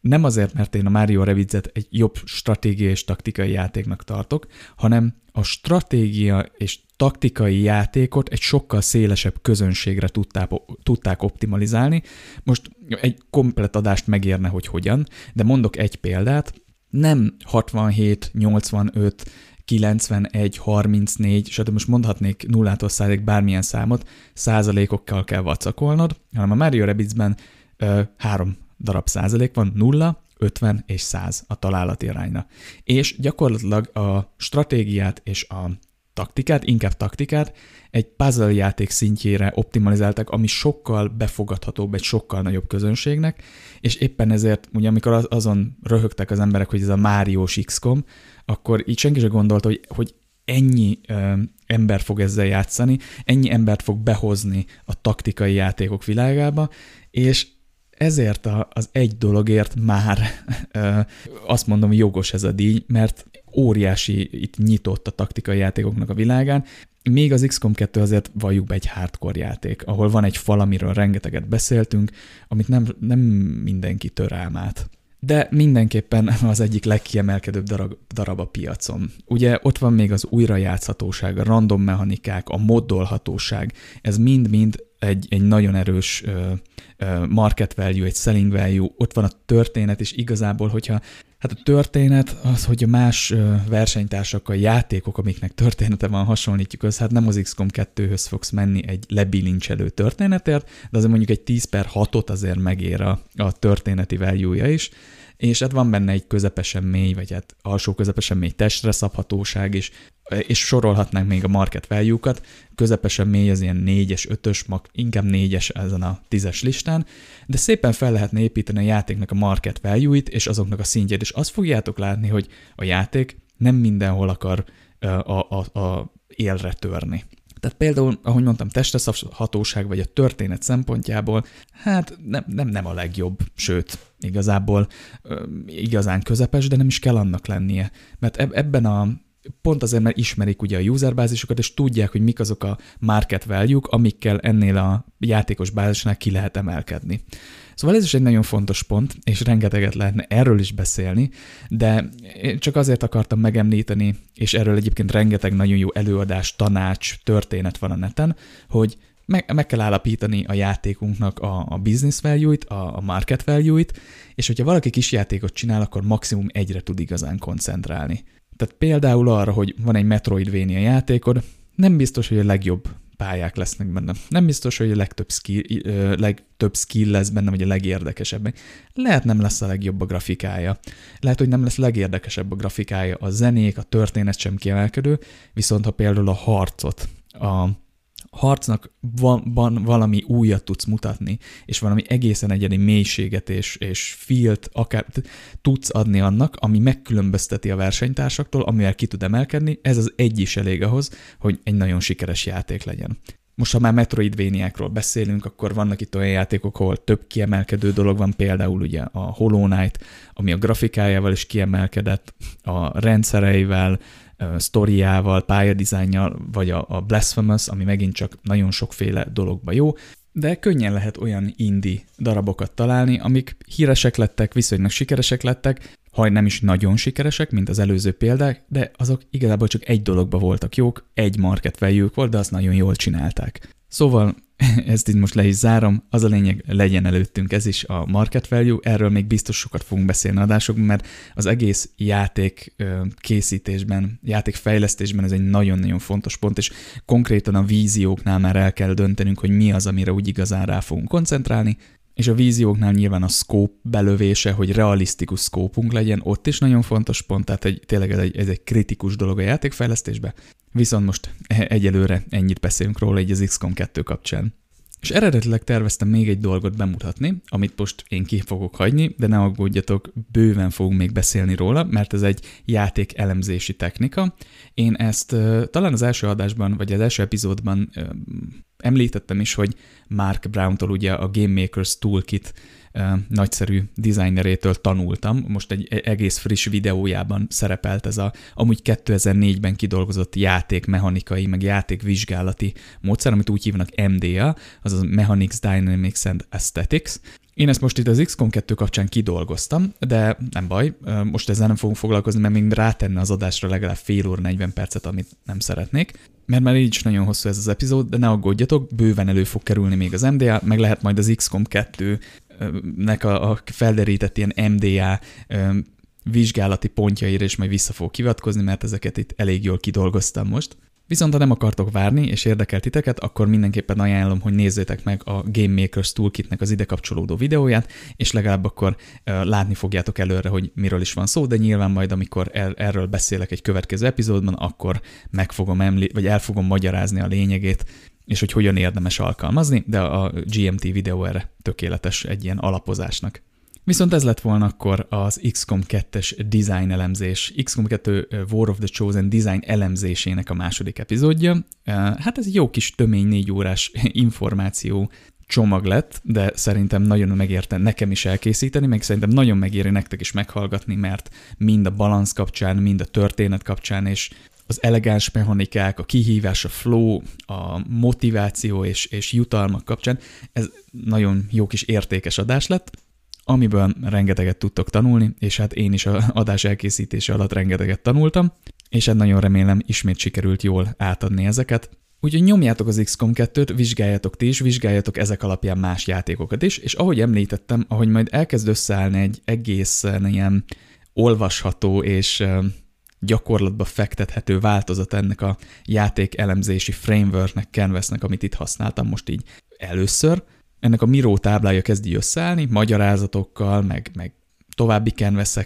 Nem azért, mert én a Mario Revidzet egy jobb stratégiai és taktikai játéknak tartok, hanem a stratégia és taktikai játékot egy sokkal szélesebb közönségre tudták, tudták optimalizálni. Most egy komplet adást megérne, hogy hogyan, de mondok egy példát. Nem 67, 85, 91, 34, stb. most mondhatnék nullától százig bármilyen számot, százalékokkal kell vacakolnod, hanem a Mario Rabbidsben ö, három darab százalék van, nulla, 50 és 100 a találati arányna. És gyakorlatilag a stratégiát és a taktikát, inkább taktikát egy puzzle játék szintjére optimalizálták, ami sokkal befogadhatóbb egy sokkal nagyobb közönségnek, és éppen ezért, ugye amikor azon röhögtek az emberek, hogy ez a Máriós XCOM, akkor így senki sem gondolta, hogy, hogy ennyi ö, ember fog ezzel játszani, ennyi embert fog behozni a taktikai játékok világába, és ezért a, az egy dologért már ö, azt mondom, jogos ez a díj, mert óriási itt nyitott a taktikai játékoknak a világán, még az XCOM 2 azért valljuk be egy hardcore játék, ahol van egy fal, amiről rengeteget beszéltünk, amit nem, nem mindenki tör át de mindenképpen az egyik legkiemelkedőbb darab, darab a piacon. Ugye ott van még az újrajátszhatóság, a random mechanikák, a moddolhatóság, ez mind-mind egy, egy nagyon erős market value, egy selling value, ott van a történet, és igazából, hogyha Hát a történet az, hogy a más versenytársakkal, játékok, amiknek története van, hasonlítjuk össze, hát nem az XCOM 2-höz fogsz menni egy lebilincselő történetért, de azért mondjuk egy 10 per 6-ot azért megér a, a történeti value is, és hát van benne egy közepesen mély, vagy hát alsó közepesen mély testre szabhatóság is, és sorolhatnánk még a market value-kat, közepesen mély az ilyen 4-es, 5-ös, inkább 4-es ezen a 10-es listán, de szépen fel lehetne építeni a játéknak a market value-it, és azoknak a szintjét, és azt fogjátok látni, hogy a játék nem mindenhol akar a, a, a élre törni. Tehát például, ahogy mondtam, testeszabhatóság vagy a történet szempontjából, hát nem, nem, nem a legjobb, sőt, igazából igazán közepes, de nem is kell annak lennie. Mert ebben a pont azért, mert ismerik ugye a userbázisokat, és tudják, hogy mik azok a market value amikkel ennél a játékos bázisnál ki lehet emelkedni. Szóval ez is egy nagyon fontos pont, és rengeteget lehetne erről is beszélni, de én csak azért akartam megemlíteni, és erről egyébként rengeteg nagyon jó előadás, tanács, történet van a neten, hogy meg, meg kell állapítani a játékunknak a, a business value-it, a, a market value-it, és hogyha valaki kis játékot csinál, akkor maximum egyre tud igazán koncentrálni. Tehát például arra, hogy van egy Metroidvania játékod, nem biztos, hogy a legjobb pályák lesznek benne. Nem biztos, hogy a legtöbb skill, legtöbb skill lesz benne, vagy a legérdekesebb. Lehet nem lesz a legjobb a grafikája. Lehet, hogy nem lesz a legérdekesebb a grafikája. A zenék, a történet sem kiemelkedő, viszont ha például a harcot, a harcnak van, van valami újat tudsz mutatni, és valami egészen egyedi mélységet és, és filt akár tudsz adni annak, ami megkülönbözteti a versenytársaktól, amivel ki tud emelkedni, ez az egy is elég ahhoz, hogy egy nagyon sikeres játék legyen. Most, ha már Metroidvaniákról beszélünk, akkor vannak itt olyan játékok, ahol több kiemelkedő dolog van, például ugye a Hollow Knight, ami a grafikájával is kiemelkedett, a rendszereivel, sztoriával, pályadizájnjal, vagy a, a Blasphemous, ami megint csak nagyon sokféle dologba jó, de könnyen lehet olyan indie darabokat találni, amik híresek lettek, viszonylag sikeresek lettek, ha nem is nagyon sikeresek, mint az előző példák, de azok igazából csak egy dologba voltak jók, egy market value volt, de azt nagyon jól csinálták. Szóval ezt így most le is zárom, az a lényeg, legyen előttünk ez is a market value, erről még biztos sokat fogunk beszélni adásokban, mert az egész játék készítésben, játék fejlesztésben ez egy nagyon-nagyon fontos pont, és konkrétan a vízióknál már el kell döntenünk, hogy mi az, amire úgy igazán rá fogunk koncentrálni, és a vízióknál nyilván a scope belövése, hogy realisztikus szkópunk legyen, ott is nagyon fontos pont, tehát egy, tényleg ez egy, ez egy kritikus dolog a játékfejlesztésben. Viszont most e, egyelőre ennyit beszélünk róla egy az XCOM 2 kapcsán. És eredetileg terveztem még egy dolgot bemutatni, amit most én ki fogok hagyni, de ne aggódjatok, bőven fogunk még beszélni róla, mert ez egy játék elemzési technika. Én ezt talán az első adásban, vagy az első epizódban említettem is, hogy Mark Brown-tól ugye a Game Makers Toolkit nagyszerű designerétől tanultam. Most egy e-, egész friss videójában szerepelt ez a amúgy 2004-ben kidolgozott játékmechanikai, meg játékvizsgálati módszer, amit úgy hívnak MDA, azaz Mechanics, Dynamics and Aesthetics, én ezt most itt az XCOM 2 kapcsán kidolgoztam, de nem baj, most ezzel nem fogunk foglalkozni, mert még rátenne az adásra legalább fél óra 40 percet, amit nem szeretnék. Mert már így is nagyon hosszú ez az epizód, de ne aggódjatok, bőven elő fog kerülni még az MDA, meg lehet majd az XCOM 2 nek a, a felderített ilyen MDA vizsgálati pontjaira is majd vissza fog kivatkozni, mert ezeket itt elég jól kidolgoztam most. Viszont ha nem akartok várni, és érdekel titeket, akkor mindenképpen ajánlom, hogy nézzétek meg a Game Makers Toolkitnek az ide kapcsolódó videóját, és legalább akkor látni fogjátok előre, hogy miről is van szó, de nyilván majd, amikor er- erről beszélek egy következő epizódban, akkor meg fogom említ, vagy el fogom magyarázni a lényegét, és hogy hogyan érdemes alkalmazni, de a GMT videó erre tökéletes egy ilyen alapozásnak. Viszont ez lett volna akkor az XCOM 2-es design elemzés, XCOM 2 War of the Chosen design elemzésének a második epizódja. Hát ez egy jó kis tömény négy órás információ csomag lett, de szerintem nagyon megérte nekem is elkészíteni, meg szerintem nagyon megéri nektek is meghallgatni, mert mind a balansz kapcsán, mind a történet kapcsán, és az elegáns mechanikák, a kihívás, a flow, a motiváció és, és jutalmak kapcsán, ez nagyon jó kis értékes adás lett, amiből rengeteget tudtok tanulni, és hát én is a adás elkészítése alatt rengeteget tanultam, és hát nagyon remélem ismét sikerült jól átadni ezeket. Úgyhogy nyomjátok az XCOM 2-t, vizsgáljatok ti is, vizsgáljatok ezek alapján más játékokat is, és ahogy említettem, ahogy majd elkezd összeállni egy egész ilyen olvasható és gyakorlatba fektethető változat ennek a játék elemzési frameworknek, canvasnek, amit itt használtam most így először, ennek a Miro táblája kezdi összeállni, magyarázatokkal, meg, meg további canvas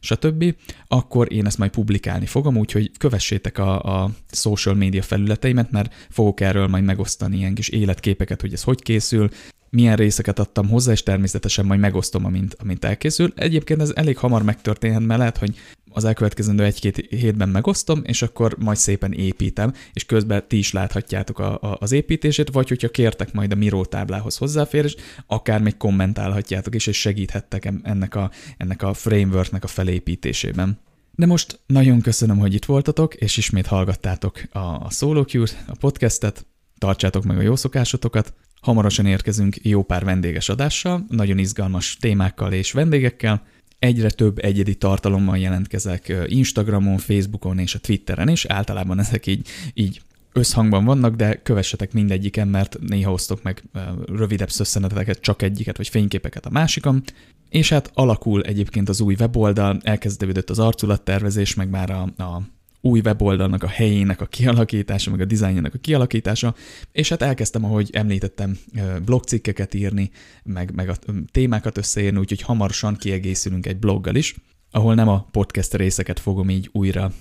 stb., akkor én ezt majd publikálni fogom, úgyhogy kövessétek a, a social media felületeimet, mert fogok erről majd megosztani ilyen kis életképeket, hogy ez hogy készül, milyen részeket adtam hozzá, és természetesen majd megosztom, amint, amint elkészül. Egyébként ez elég hamar megtörténhet, mert lehet, hogy az elkövetkezendő egy-két hétben megosztom, és akkor majd szépen építem, és közben ti is láthatjátok a, a, az építését, vagy hogyha kértek majd a Miro táblához hozzáférés, akár még kommentálhatjátok is, és segíthettek ennek a, ennek a frameworknek a felépítésében. De most nagyon köszönöm, hogy itt voltatok, és ismét hallgattátok a, a Solo Cure, a podcastet, tartsátok meg a jó szokásotokat, Hamarosan érkezünk jó pár vendéges adással, nagyon izgalmas témákkal és vendégekkel. Egyre több egyedi tartalommal jelentkezek Instagramon, Facebookon és a Twitteren is. Általában ezek így, így összhangban vannak, de kövessetek mindegyiken, mert néha osztok meg rövidebb szösszeneteket, csak egyiket, vagy fényképeket a másikon. És hát alakul egyébként az új weboldal, elkezdődött az arculattervezés, meg már a, a új weboldalnak a helyének a kialakítása, meg a dizájnjának a kialakítása, és hát elkezdtem, ahogy említettem, blogcikkeket írni, meg, meg a témákat összeírni, úgyhogy hamarosan kiegészülünk egy bloggal is, ahol nem a podcast részeket fogom így újra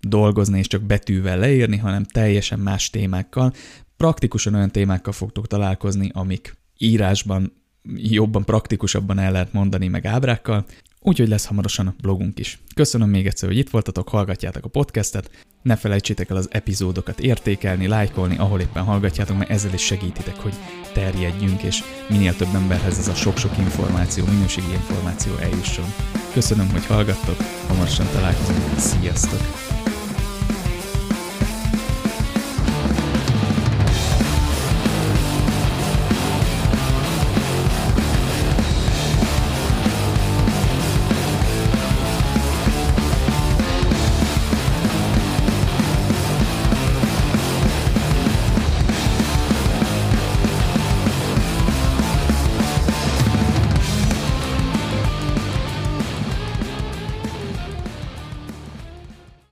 dolgozni és csak betűvel leírni, hanem teljesen más témákkal, praktikusan olyan témákkal fogtok találkozni, amik írásban jobban, praktikusabban el lehet mondani, meg ábrákkal, Úgyhogy lesz hamarosan blogunk is. Köszönöm még egyszer, hogy itt voltatok, hallgatjátok a podcastet. Ne felejtsétek el az epizódokat értékelni, lájkolni, ahol éppen hallgatjátok, mert ezzel is segítitek, hogy terjedjünk, és minél több emberhez ez a sok-sok információ, minőségi információ eljusson. Köszönöm, hogy hallgattok, hamarosan találkozunk, sziasztok!